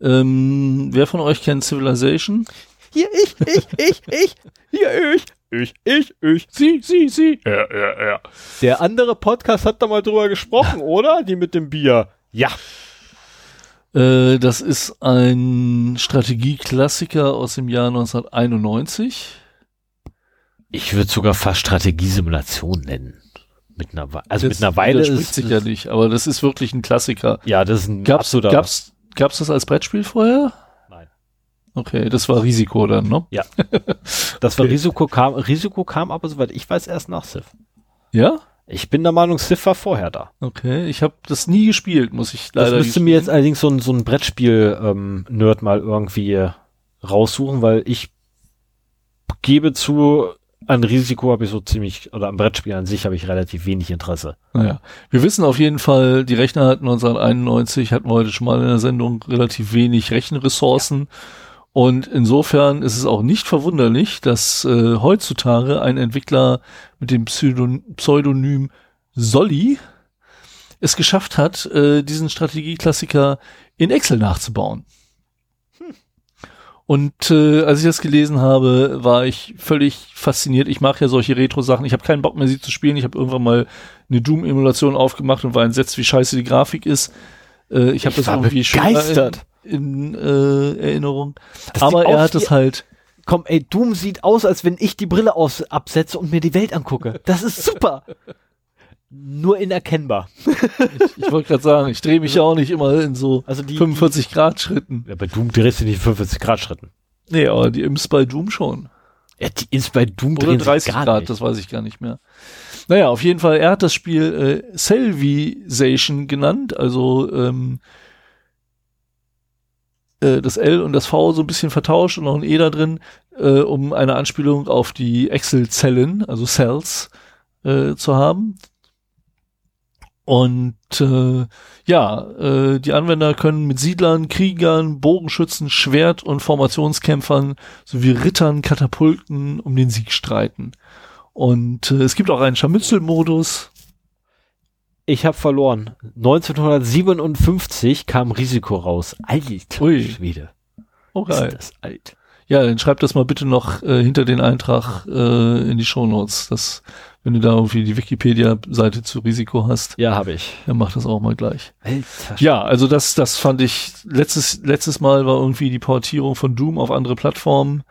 Ähm, wer von euch kennt Civilization? Hier, ich, ich, ich, ich. Hier, ich. Ich, ich, ich. Sie, sie, sie. Ja, ja, ja. Der andere Podcast hat da mal drüber gesprochen, oder? Die mit dem Bier. Ja. Äh, das ist ein Strategieklassiker aus dem Jahr 1991. Ich würde sogar fast Strategiesimulation nennen. Mit einer, We also mit einer Weile das spricht ist, sich ja nicht, aber das ist wirklich ein Klassiker. ja, das ist ein Gab's, absoluter. gab's, gab's das als Brettspiel vorher? Okay, das war Risiko dann, ne? Das war Okay. Risiko kam, Risiko kam aber, soweit ich weiß, erst nach Civ. Ja? Ich bin der Meinung, Civ war vorher da. Okay, ich habe das nie gespielt, muss ich leider Das müsste mir jetzt allerdings so ein, so ein Brettspiel-Nerd mal irgendwie raussuchen, weil ich gebe zu, an Risiko habe ich so ziemlich, oder am Brettspiel an sich habe ich relativ wenig Interesse. Naja, wir wissen auf jeden Fall, die Rechner hatten 1991, hatten wir heute schon mal in der Sendung, relativ wenig Rechenressourcen. Ja. Und insofern ist es auch nicht verwunderlich, dass äh, heutzutage ein Entwickler mit dem Pseudon Pseudonym Solly es geschafft hat, äh, diesen Strategieklassiker in Excel nachzubauen. Und äh, als ich das gelesen habe, war ich völlig fasziniert. Ich mache ja solche Retro-Sachen. Ich habe keinen Bock mehr, sie zu spielen. Ich habe irgendwann mal eine Doom-Emulation aufgemacht und war entsetzt, wie scheiße die Grafik ist. Äh, ich habe das irgendwie begeistert. in, in äh, Erinnerung. Das Aber er hat es halt. Komm, ey, Doom sieht aus, als wenn ich die Brille aus absetze und mir die Welt angucke. Das ist super. nur inerkennbar. ich, ich wollte gerade sagen, ich drehe mich ja auch nicht immer in so also die, 45 Grad Schritten. Ja, bei Doom drehst du nicht in 45 Grad Schritten. Nee, aber die Imps bei Doom schon. Ja, die Imps bei Doom Oder 30 Grad, nicht. das weiß ich gar nicht mehr. Naja, auf jeden Fall, er hat das Spiel äh, Selvization genannt, also ähm, äh, das L und das V so ein bisschen vertauscht und noch ein E da drin, äh, um eine Anspielung auf die Excel-Zellen, also Cells, äh, zu haben. Und äh, ja, äh, die Anwender können mit Siedlern, Kriegern, Bogenschützen, Schwert- und Formationskämpfern sowie Rittern, Katapulten um den Sieg streiten. Und äh, es gibt auch einen Scharmützelmodus. Ich habe verloren. 1957 kam Risiko raus. Alter Ui. Schwede. Oh geil. Ist das alt. Ja, dann schreib das mal bitte noch äh, hinter den Eintrag äh, in die Shownotes. Das wenn du da irgendwie die Wikipedia-Seite zu Risiko hast. Ja, habe ich. Dann mach das auch mal gleich. Alter. Ja, also das, das fand ich, letztes, letztes Mal war irgendwie die Portierung von Doom auf andere Plattformen.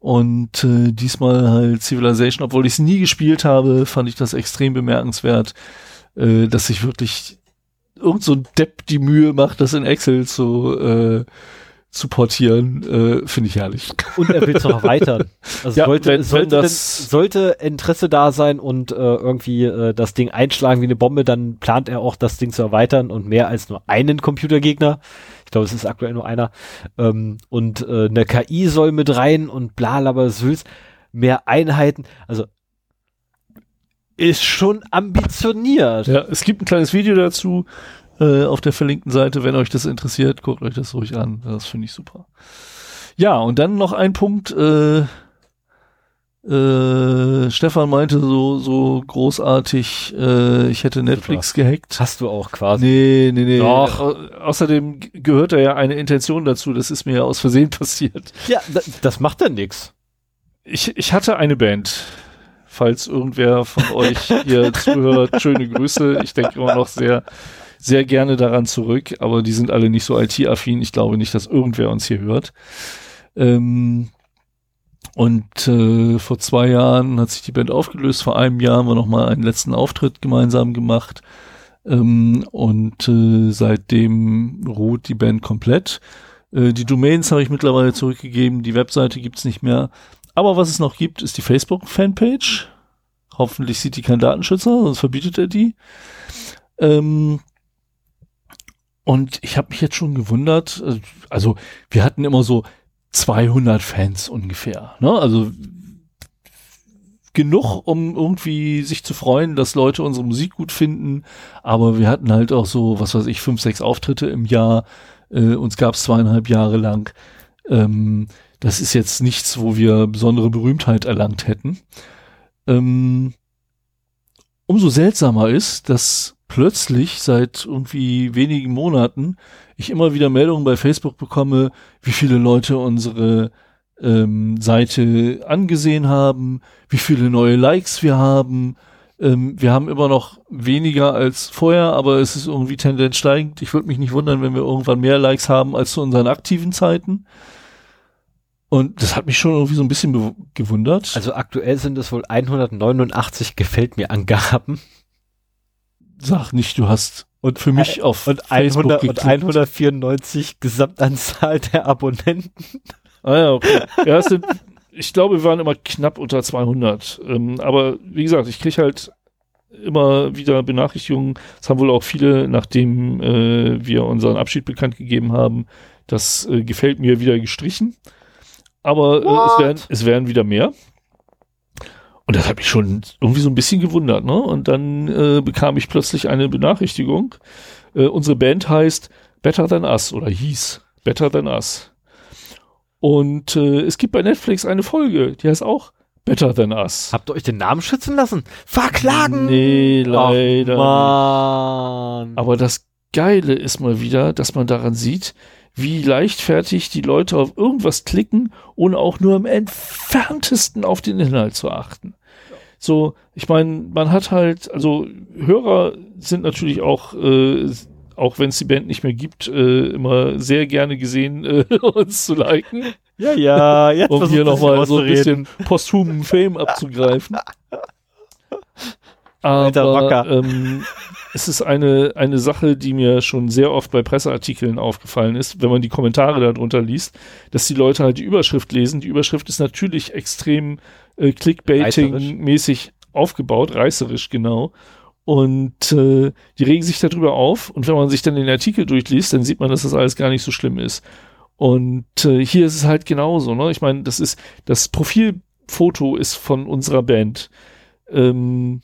Und äh, diesmal halt Civilization, obwohl ich es nie gespielt habe, fand ich das extrem bemerkenswert, äh, dass sich wirklich irgend so ein Depp die Mühe macht, das in Excel zu äh, zu portieren, äh, finde ich herrlich. Und er will es noch erweitern. Also ja, sollte, wenn, sollte, wenn das sollte Interesse da sein und äh, irgendwie äh, das Ding einschlagen wie eine Bombe, dann plant er auch das Ding zu erweitern und mehr als nur einen Computergegner. Ich glaube, es ist aktuell nur einer. Ähm, und äh, eine KI soll mit rein und bla, aber Sülz. Mehr Einheiten. Also ist schon ambitioniert. Ja, es gibt ein kleines Video dazu. Äh, auf der verlinkten Seite. Wenn euch das interessiert, guckt euch das ruhig an. Das finde ich super. Ja, und dann noch ein Punkt. Äh, äh, Stefan meinte so so großartig, äh, ich hätte Netflix Super. gehackt. Hast du auch quasi. Nee, nee, nee. Doch. Au außerdem gehört da ja eine Intention dazu. Das ist mir ja aus Versehen passiert. Ja, das macht dann nix. Ich, ich hatte eine Band. Falls irgendwer von euch hier zuhört, schöne Grüße. Ich denke immer noch sehr sehr gerne daran zurück, aber die sind alle nicht so IT-affin. Ich glaube nicht, dass irgendwer uns hier hört. Ähm, und äh, vor zwei Jahren hat sich die Band aufgelöst. Vor einem Jahr haben wir noch mal einen letzten Auftritt gemeinsam gemacht. Ähm, und äh, seitdem ruht die Band komplett. Äh, die Domains habe ich mittlerweile zurückgegeben. Die Webseite gibt's nicht mehr. Aber was es noch gibt, ist die Facebook-Fanpage. Hoffentlich sieht die kein Datenschützer, sonst verbietet er die. Ähm, und ich habe mich jetzt schon gewundert, also wir hatten immer so 200 Fans ungefähr, ne? Also genug, um irgendwie sich zu freuen, dass Leute unsere Musik gut finden. Aber wir hatten halt auch so, was weiß ich, fünf, sechs Auftritte im Jahr. Äh, uns gab es zweieinhalb Jahre lang. Ähm, das ist jetzt nichts, wo wir besondere Berühmtheit erlangt hätten. Ähm, umso seltsamer ist, dass plötzlich seit irgendwie wenigen Monaten ich immer wieder Meldungen bei Facebook bekomme, wie viele Leute unsere ähm, Seite angesehen haben, wie viele neue Likes wir haben. Ähm, wir haben immer noch weniger als vorher, aber es ist irgendwie Tendenz steigend. Ich würde mich nicht wundern, wenn wir irgendwann mehr Likes haben als zu unseren aktiven Zeiten. Und das hat mich schon irgendwie so ein bisschen gewundert. Also aktuell sind es wohl 189 gefällt mir Angaben. Sag nicht, du hast und für mich auf und, 100, und 194 Gesamtanzahl der Abonnenten. Ah ja, okay. Ja, sind, ich glaube, wir waren immer knapp unter 200. Ähm, aber wie gesagt, ich krieg halt immer wieder Benachrichtigungen. Es haben wohl auch viele, nachdem äh, wir unseren Abschied bekannt gegeben haben, das äh, gefällt mir wieder gestrichen. Aber äh, es, werden, es werden wieder mehr. Und das hat mich schon irgendwie so ein bisschen gewundert, ne? Und dann äh, bekam ich plötzlich eine Benachrichtigung. Äh, unsere Band heißt Better Than Us oder hieß Better Than Us. Und äh, es gibt bei Netflix eine Folge, die heißt auch Better Than Us. Habt ihr euch den Namen schützen lassen? Verklagen! Nee, leider. Mann. Aber das Geile ist mal wieder, dass man daran sieht, wie leichtfertig die Leute auf irgendwas klicken, ohne auch nur im entferntesten auf den Inhalt zu achten. So, ich meine, man hat halt, also Hörer sind natürlich auch, äh, auch wenn es die Band nicht mehr gibt, äh, immer sehr gerne gesehen, äh, uns zu liken, Ja, ja, jetzt um hier nochmal so ein bisschen posthumen Fame abzugreifen. Alter Aber Rocker. ähm, es ist eine, eine Sache, die mir schon sehr oft bei Presseartikeln aufgefallen ist, wenn man die Kommentare darunter liest, dass die Leute halt die Überschrift lesen. Die Überschrift ist natürlich extrem äh, Clickbaiting-mäßig aufgebaut, reißerisch genau. Und äh, die regen sich darüber auf. Und wenn man sich dann den Artikel durchliest, dann sieht man, dass das alles gar nicht so schlimm ist. Und äh, hier ist es halt genauso. Ne? Ich meine, das ist das Profilfoto ist von unserer Band. Ähm,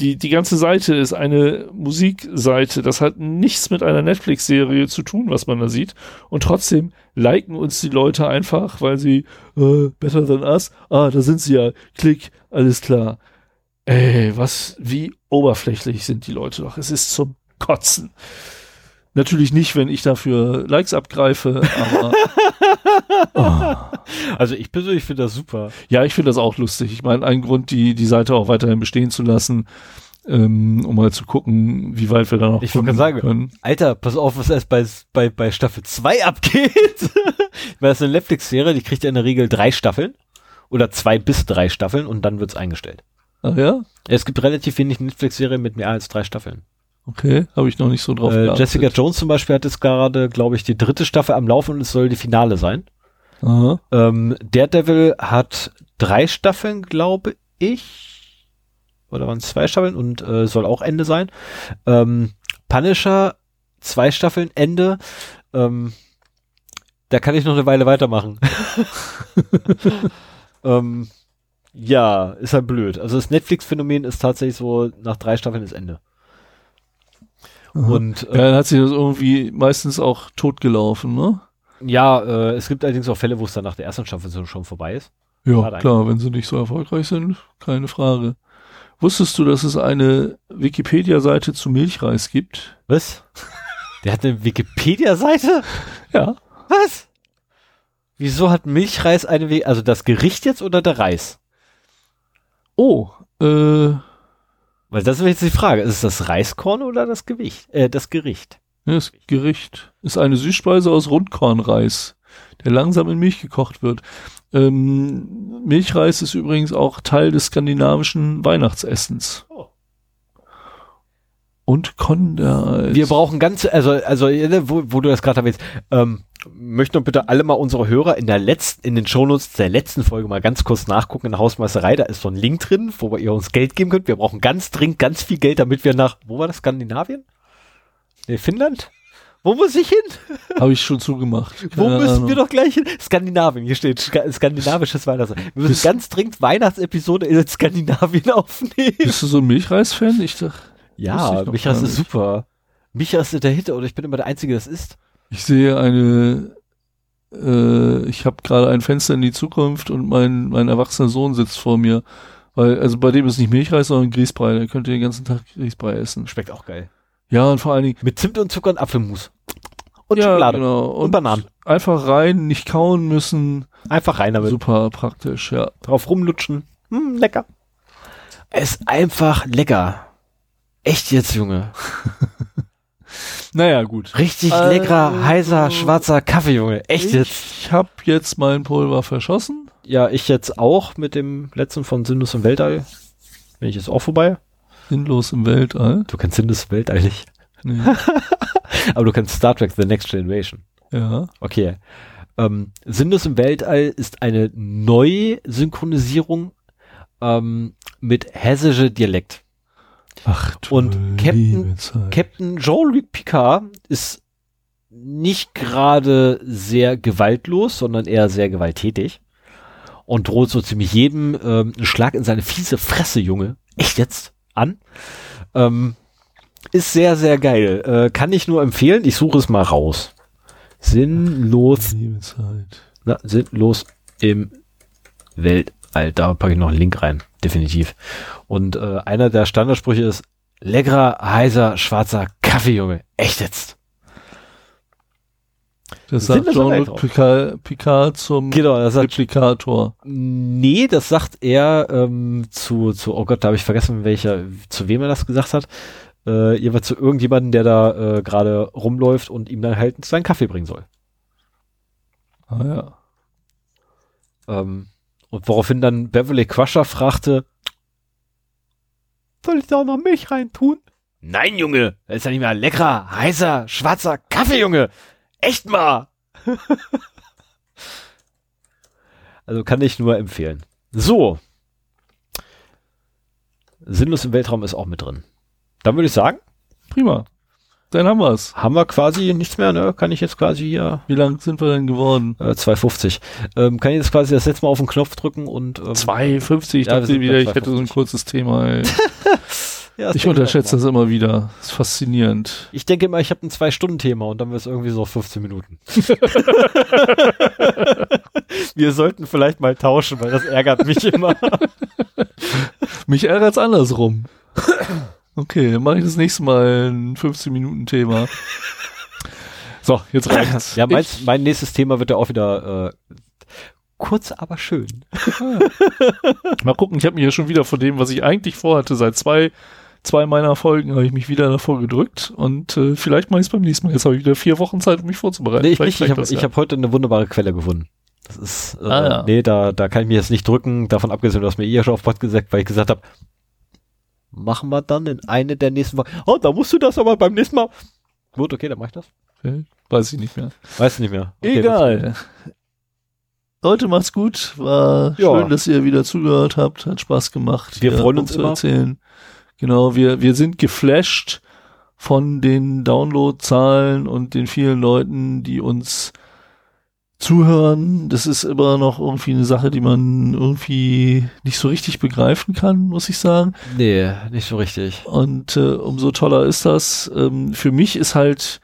die, die ganze Seite ist eine Musikseite. Das hat nichts mit einer Netflix-Serie zu tun, was man da sieht. Und trotzdem liken uns die Leute einfach, weil sie äh, Better Than Us, ah, da sind sie ja, klick, alles klar. Ey, was, wie oberflächlich sind die Leute doch. Es ist zum Kotzen. Natürlich nicht, wenn ich dafür Likes abgreife, aber Also ich persönlich finde das super. ja, ich finde das auch lustig. Ich meine, ein Grund, die, die Seite auch weiterhin bestehen zu lassen, ähm, um mal zu gucken, wie weit wir da noch Ich kommen sagen, können. Alter, pass auf, was erst bei, bei, bei Staffel 2 abgeht. Weil das ist eine Netflix-Serie, die kriegt ja in der Regel drei Staffeln. Oder zwei bis drei Staffeln und dann wird's eingestellt. Ah ja? Es gibt relativ wenig Netflix-Serien mit mehr als drei Staffeln. Okay, habe ich noch nicht so drauf Äh, geachtet. Jessica Jones zum Beispiel hat jetzt gerade, glaube ich, die dritte Staffel am Laufen und es soll die Finale sein. Aha. Ähm, Daredevil hat drei Staffeln, glaube ich. Oder waren es zwei Staffeln und äh, soll auch Ende sein. Ähm, Punisher, zwei Staffeln, Ende. Ähm, da kann ich noch eine Weile weitermachen. ähm, ja, ist halt blöd. Also das Netflix-Phänomen ist tatsächlich so, nach drei Staffeln ist Ende. Aha. Und Ja, dann hat sich das irgendwie meistens auch totgelaufen, ne? Ja, äh, es gibt allerdings auch Fälle, wo es dann nach der ersten Staffel so schon vorbei ist. Ja, klar, wenn sie nicht so erfolgreich sind, keine Frage. Wusstest du, dass es eine Wikipedia-Seite zu Milchreis gibt? Was? Der hat eine Wikipedia-Seite? Ja. Was? Wieso hat Milchreis eine, We also das Gericht jetzt oder der Reis? Oh, äh, Weil das wäre jetzt die Frage. Ist es das Reiskorn oder das Gewicht? Äh, das Gericht. das Gericht ist eine Süßspeise aus Rundkornreis, der langsam in Milch gekocht wird. Ähm, Milchreis ist übrigens auch Teil des skandinavischen Weihnachtsessens. Oh. Und Konda. Wir brauchen ganz, also, also, wo, wo du das gerade erwähnst, ähm, möchten bitte alle mal unsere Hörer in der letzten, in den Shownotes der letzten Folge mal ganz kurz nachgucken in der Hausmeisterei. Da ist so ein Link drin, wo ihr uns Geld geben könnt. Wir brauchen ganz dringend ganz viel Geld, damit wir nach, wo war das? Skandinavien? Nee, Finnland? Wo muss ich hin? Habe ich schon zugemacht. Wo Keine müssen Ahnung. wir doch gleich hin? Skandinavien, hier steht Ska skandinavisches Weihnachten. Wir müssen Bist- ganz dringend Weihnachtsepisode in Skandinavien aufnehmen. Bist du so ein Milchreis-Fan? Ich dachte, Ja, gar ist super. Michas ist der Hit oder ich bin immer der Einzige, der das ist. Ich sehe eine, äh, ich habe gerade ein Fenster in die Zukunft und mein, mein erwachsener Sohn sitzt vor mir. Weil, also bei dem ist nicht Milchreis, sondern Grießbrei. Der könnte den ganzen Tag Grießbrei essen. Schmeckt auch geil. Ja, und vor allen Dingen, Mit Zimt und Zucker und Apfelmus. Und ja, Schokolade. genau. Und Bananen. Einfach rein, nicht kauen müssen. Einfach rein damit. Super praktisch, ja. Drauf rumlutschen. Hm, lecker. Es ist einfach lecker. Echt jetzt, Junge. Naja, gut. Richtig Also- leckerer, heißer, schwarzer Kaffee, Junge. Echt jetzt. Ich habe jetzt mein Pulver verschossen. Ja, ich jetzt auch mit dem letzten von Sindus im Weltall. Bin ich jetzt auch vorbei. Sinnlos im Weltall. Du kennst Sindus im Weltall nicht. Nee. Aber du kennst Star Trek The Next Generation. ja. Okay. Ähm, Sindus im Weltall ist eine Neusynchronisierung ähm, mit hessische Dialekt. Ach, Und Captain-. Captain Jean-Luc Picard ist nicht gerade sehr gewaltlos, sondern eher sehr gewalttätig und droht so ziemlich jedem ähm, einen Schlag in seine fiese Fresse, Junge, echt jetzt, an. Ähm, ist sehr, sehr geil. Äh, kann ich nur empfehlen. Ich suche es mal raus. Sinnlos, na, sinnlos im Weltall. Da packe ich noch einen Link rein. Definitiv. Und äh, einer der Standardsprüche ist, leckerer, heißer, schwarzer Kaffee, Junge. Echt jetzt. Das Sind sagt Jean-Luc Picard, Picard zum Genau, das Replikator. Nee, das sagt er ähm, zu, zu, oh Gott, da habe ich vergessen, welcher, zu wem er das gesagt hat. Äh, jeweils zu irgendjemanden, der da äh, gerade rumläuft und ihm dann halt seinen Kaffee bringen soll. Ah ja. Ähm, und woraufhin dann Beverly Crusher fragte, soll ich da auch noch Milch reintun? Nein, Junge, das ist ja nicht mehr leckerer, heißer, schwarzer Kaffee, Junge. Echt mal. also kann ich nur empfehlen. So. Sinnlos im Weltraum ist auch mit drin. Dann würde ich sagen, Prima. Dann haben wir's. haben wir quasi nichts mehr, ne? Kann ich jetzt quasi hier Wie lang sind wir denn geworden? äh, 250. Ähm, kann ich jetzt quasi das letzte Mal auf den Knopf drücken und ähm, 2,50. Ich Ja, dachte wieder, ich hätte so ein 2,50. kurzes Thema. Ja, Ich unterschätze auch das immer wieder. Das ist faszinierend. Ich denke immer, ich habe ein Zwei-Stunden-Thema und dann wird es irgendwie so auf 15 Minuten. Wir sollten vielleicht mal tauschen, weil das ärgert mich immer. Mich ärgert's andersrum. Okay, dann mache ich das nächste Mal ein 15-Minuten-Thema. So, jetzt reicht's. Ja, mein, mein nächstes Thema wird ja auch wieder äh, kurz, aber schön. Mal gucken, ich habe mich ja schon wieder von dem, was ich eigentlich vorhatte, seit zwei, zwei meiner Folgen habe ich mich wieder davor gedrückt und äh, vielleicht mache ich es beim nächsten Mal. Jetzt habe ich wieder vier Wochen Zeit, um mich vorzubereiten. Nee, ich Vielleicht nicht. Ich habe ja. hab heute eine wunderbare Quelle gefunden. Das ist, äh, Ah, ja. nee, da, da kann ich mich jetzt nicht drücken. Davon abgesehen, du hast mir eh schon auf Pod gesagt, weil ich gesagt habe, machen wir dann in eine der nächsten Wochen. Oh, da musst du das aber beim nächsten Mal. Gut, okay, dann mach ich das. Okay, Weiß ich nicht mehr. Weiß nicht mehr. Okay, Egal. Leute, macht's gut. War Ja. schön, dass ihr wieder zugehört habt. Hat Spaß gemacht. Wir freuen uns zu immer. erzählen. Genau, wir, wir sind geflasht von den Downloadzahlen und den vielen Leuten, die uns zuhören. Das ist immer noch irgendwie eine Sache, die man irgendwie nicht so richtig begreifen kann, muss ich sagen. Nee, nicht so richtig. Und äh, umso toller ist das. Ähm, für mich ist halt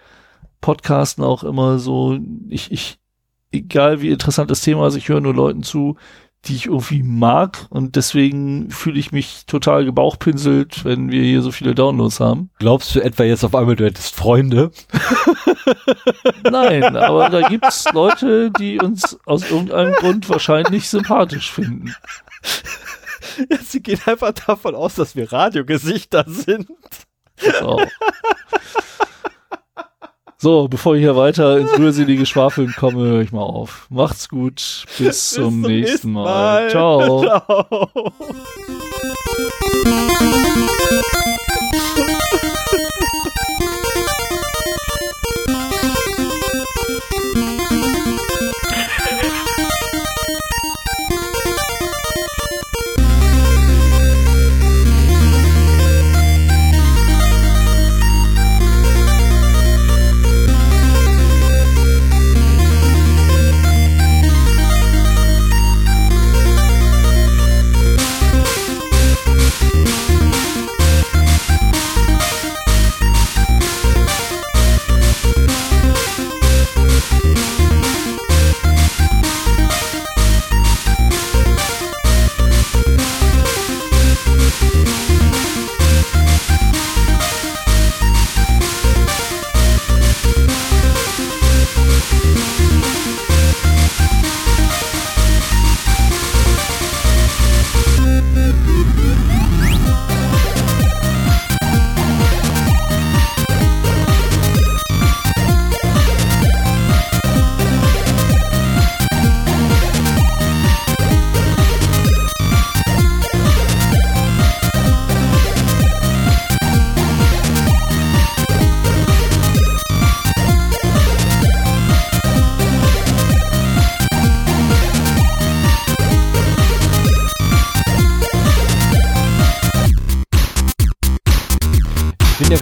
Podcasten auch immer so, ich, ich, egal wie interessant das Thema ist, ich höre nur Leuten zu, die ich irgendwie mag und deswegen fühle ich mich total gebauchpinselt, wenn wir hier so viele Downloads haben. Glaubst du etwa jetzt auf einmal, du hättest Freunde? Nein, aber da gibt's Leute, die uns aus irgendeinem Grund wahrscheinlich sympathisch finden. Ja, sie gehen einfach davon aus, dass wir Radiogesichter sind. So. So, bevor ich hier weiter ins rührselige Schwafeln komme, höre ich mal auf. Macht's gut. Bis, zum, nächsten Mal. Ciao. Ciao.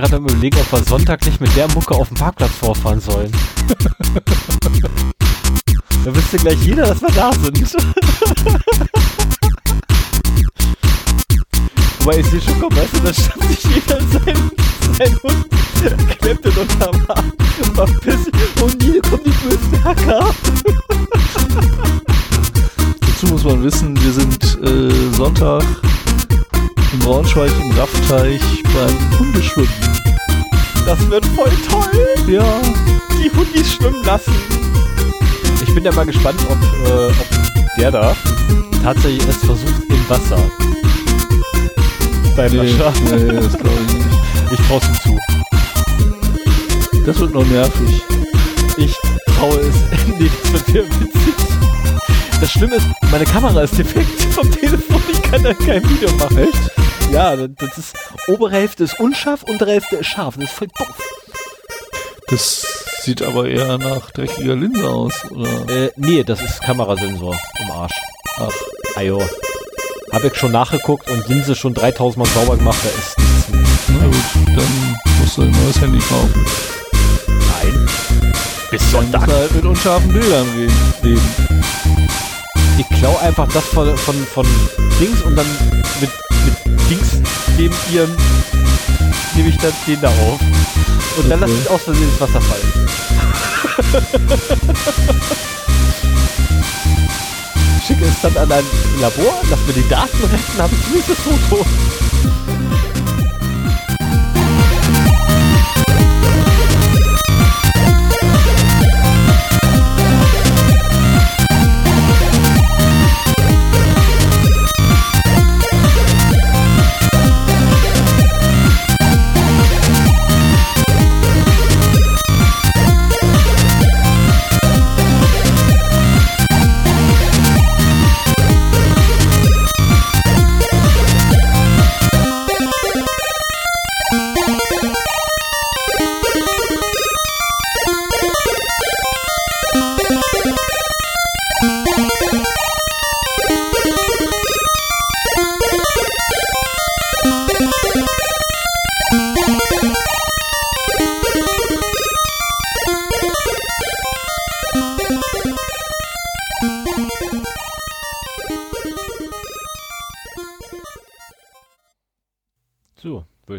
Gerade am überlegen, ob wir Sonntag nicht mit der Mucke auf dem Parkplatz vorfahren sollen. da wüsste gleich jeder, dass wir da sind. Wobei ich sehe schon kommen, weißt du, da stand sich jeder sein, sein Hund, klemmt den unterm Arm, verpiss und hier kommen die bösen Hacker. Dazu muss man wissen, wir sind äh, Sonntag in Braunschweig im Raffteich beim Hundeschwimmen. Das wird voll toll. Ja, Die Hundis schwimmen lassen. Ich bin ja mal gespannt, ob, äh, ob der da tatsächlich es versucht im Wasser. Beim nee, Lascher. nee, das glaube ich nicht. Ich traue ihm zu. Das wird noch nervig. Ich traue es. das wird sehr witzig. Das Schlimme ist, meine Kamera ist defekt vom Telefon. Ich kann da kein Video machen. Echt? Ja, das ist, obere Hälfte ist unscharf, untere Hälfte ist scharf. Das ist voll doof. Das sieht aber eher nach dreckiger Linse aus, oder? Äh, nee, das ist Kamerasensor im Arsch. Ach, Ajo. Hab ich schon nachgeguckt und Linse schon 3000 Mal sauber gemacht, da ist nichts mehr. na gut, dann musst du ein neues Handy kaufen. Nein. Bis Dann musst du halt mit unscharfen Bildern leben. Ich klau einfach das von, von, von Dings und dann mit, mit Dings neben ihrem nehme ich dann den da auf. Und dann Okay. lasse ich aus Versehen ins Wasser fallen. Schicke es dann an ein Labor, lass mir die Daten retten, habe ich dieses Foto.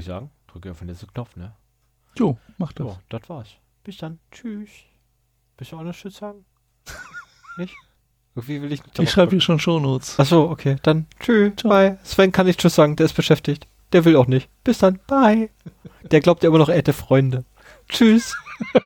Ich sagen, drücke auf den letzten Knopf, ne? Jo, mach das. So, das war's. Bis dann. Tschüss. Bist du auch noch Tschüss sagen? Nicht? Irgendwie will ich nicht. Ich schreibe hier schon Shownotes. Achso, okay. Dann tschüss. Bye. Sven kann nicht Tschüss sagen, der ist beschäftigt. Der will auch nicht. Bis dann. Bye. Der glaubt ja immer noch, er hätte Freunde. Tschüss.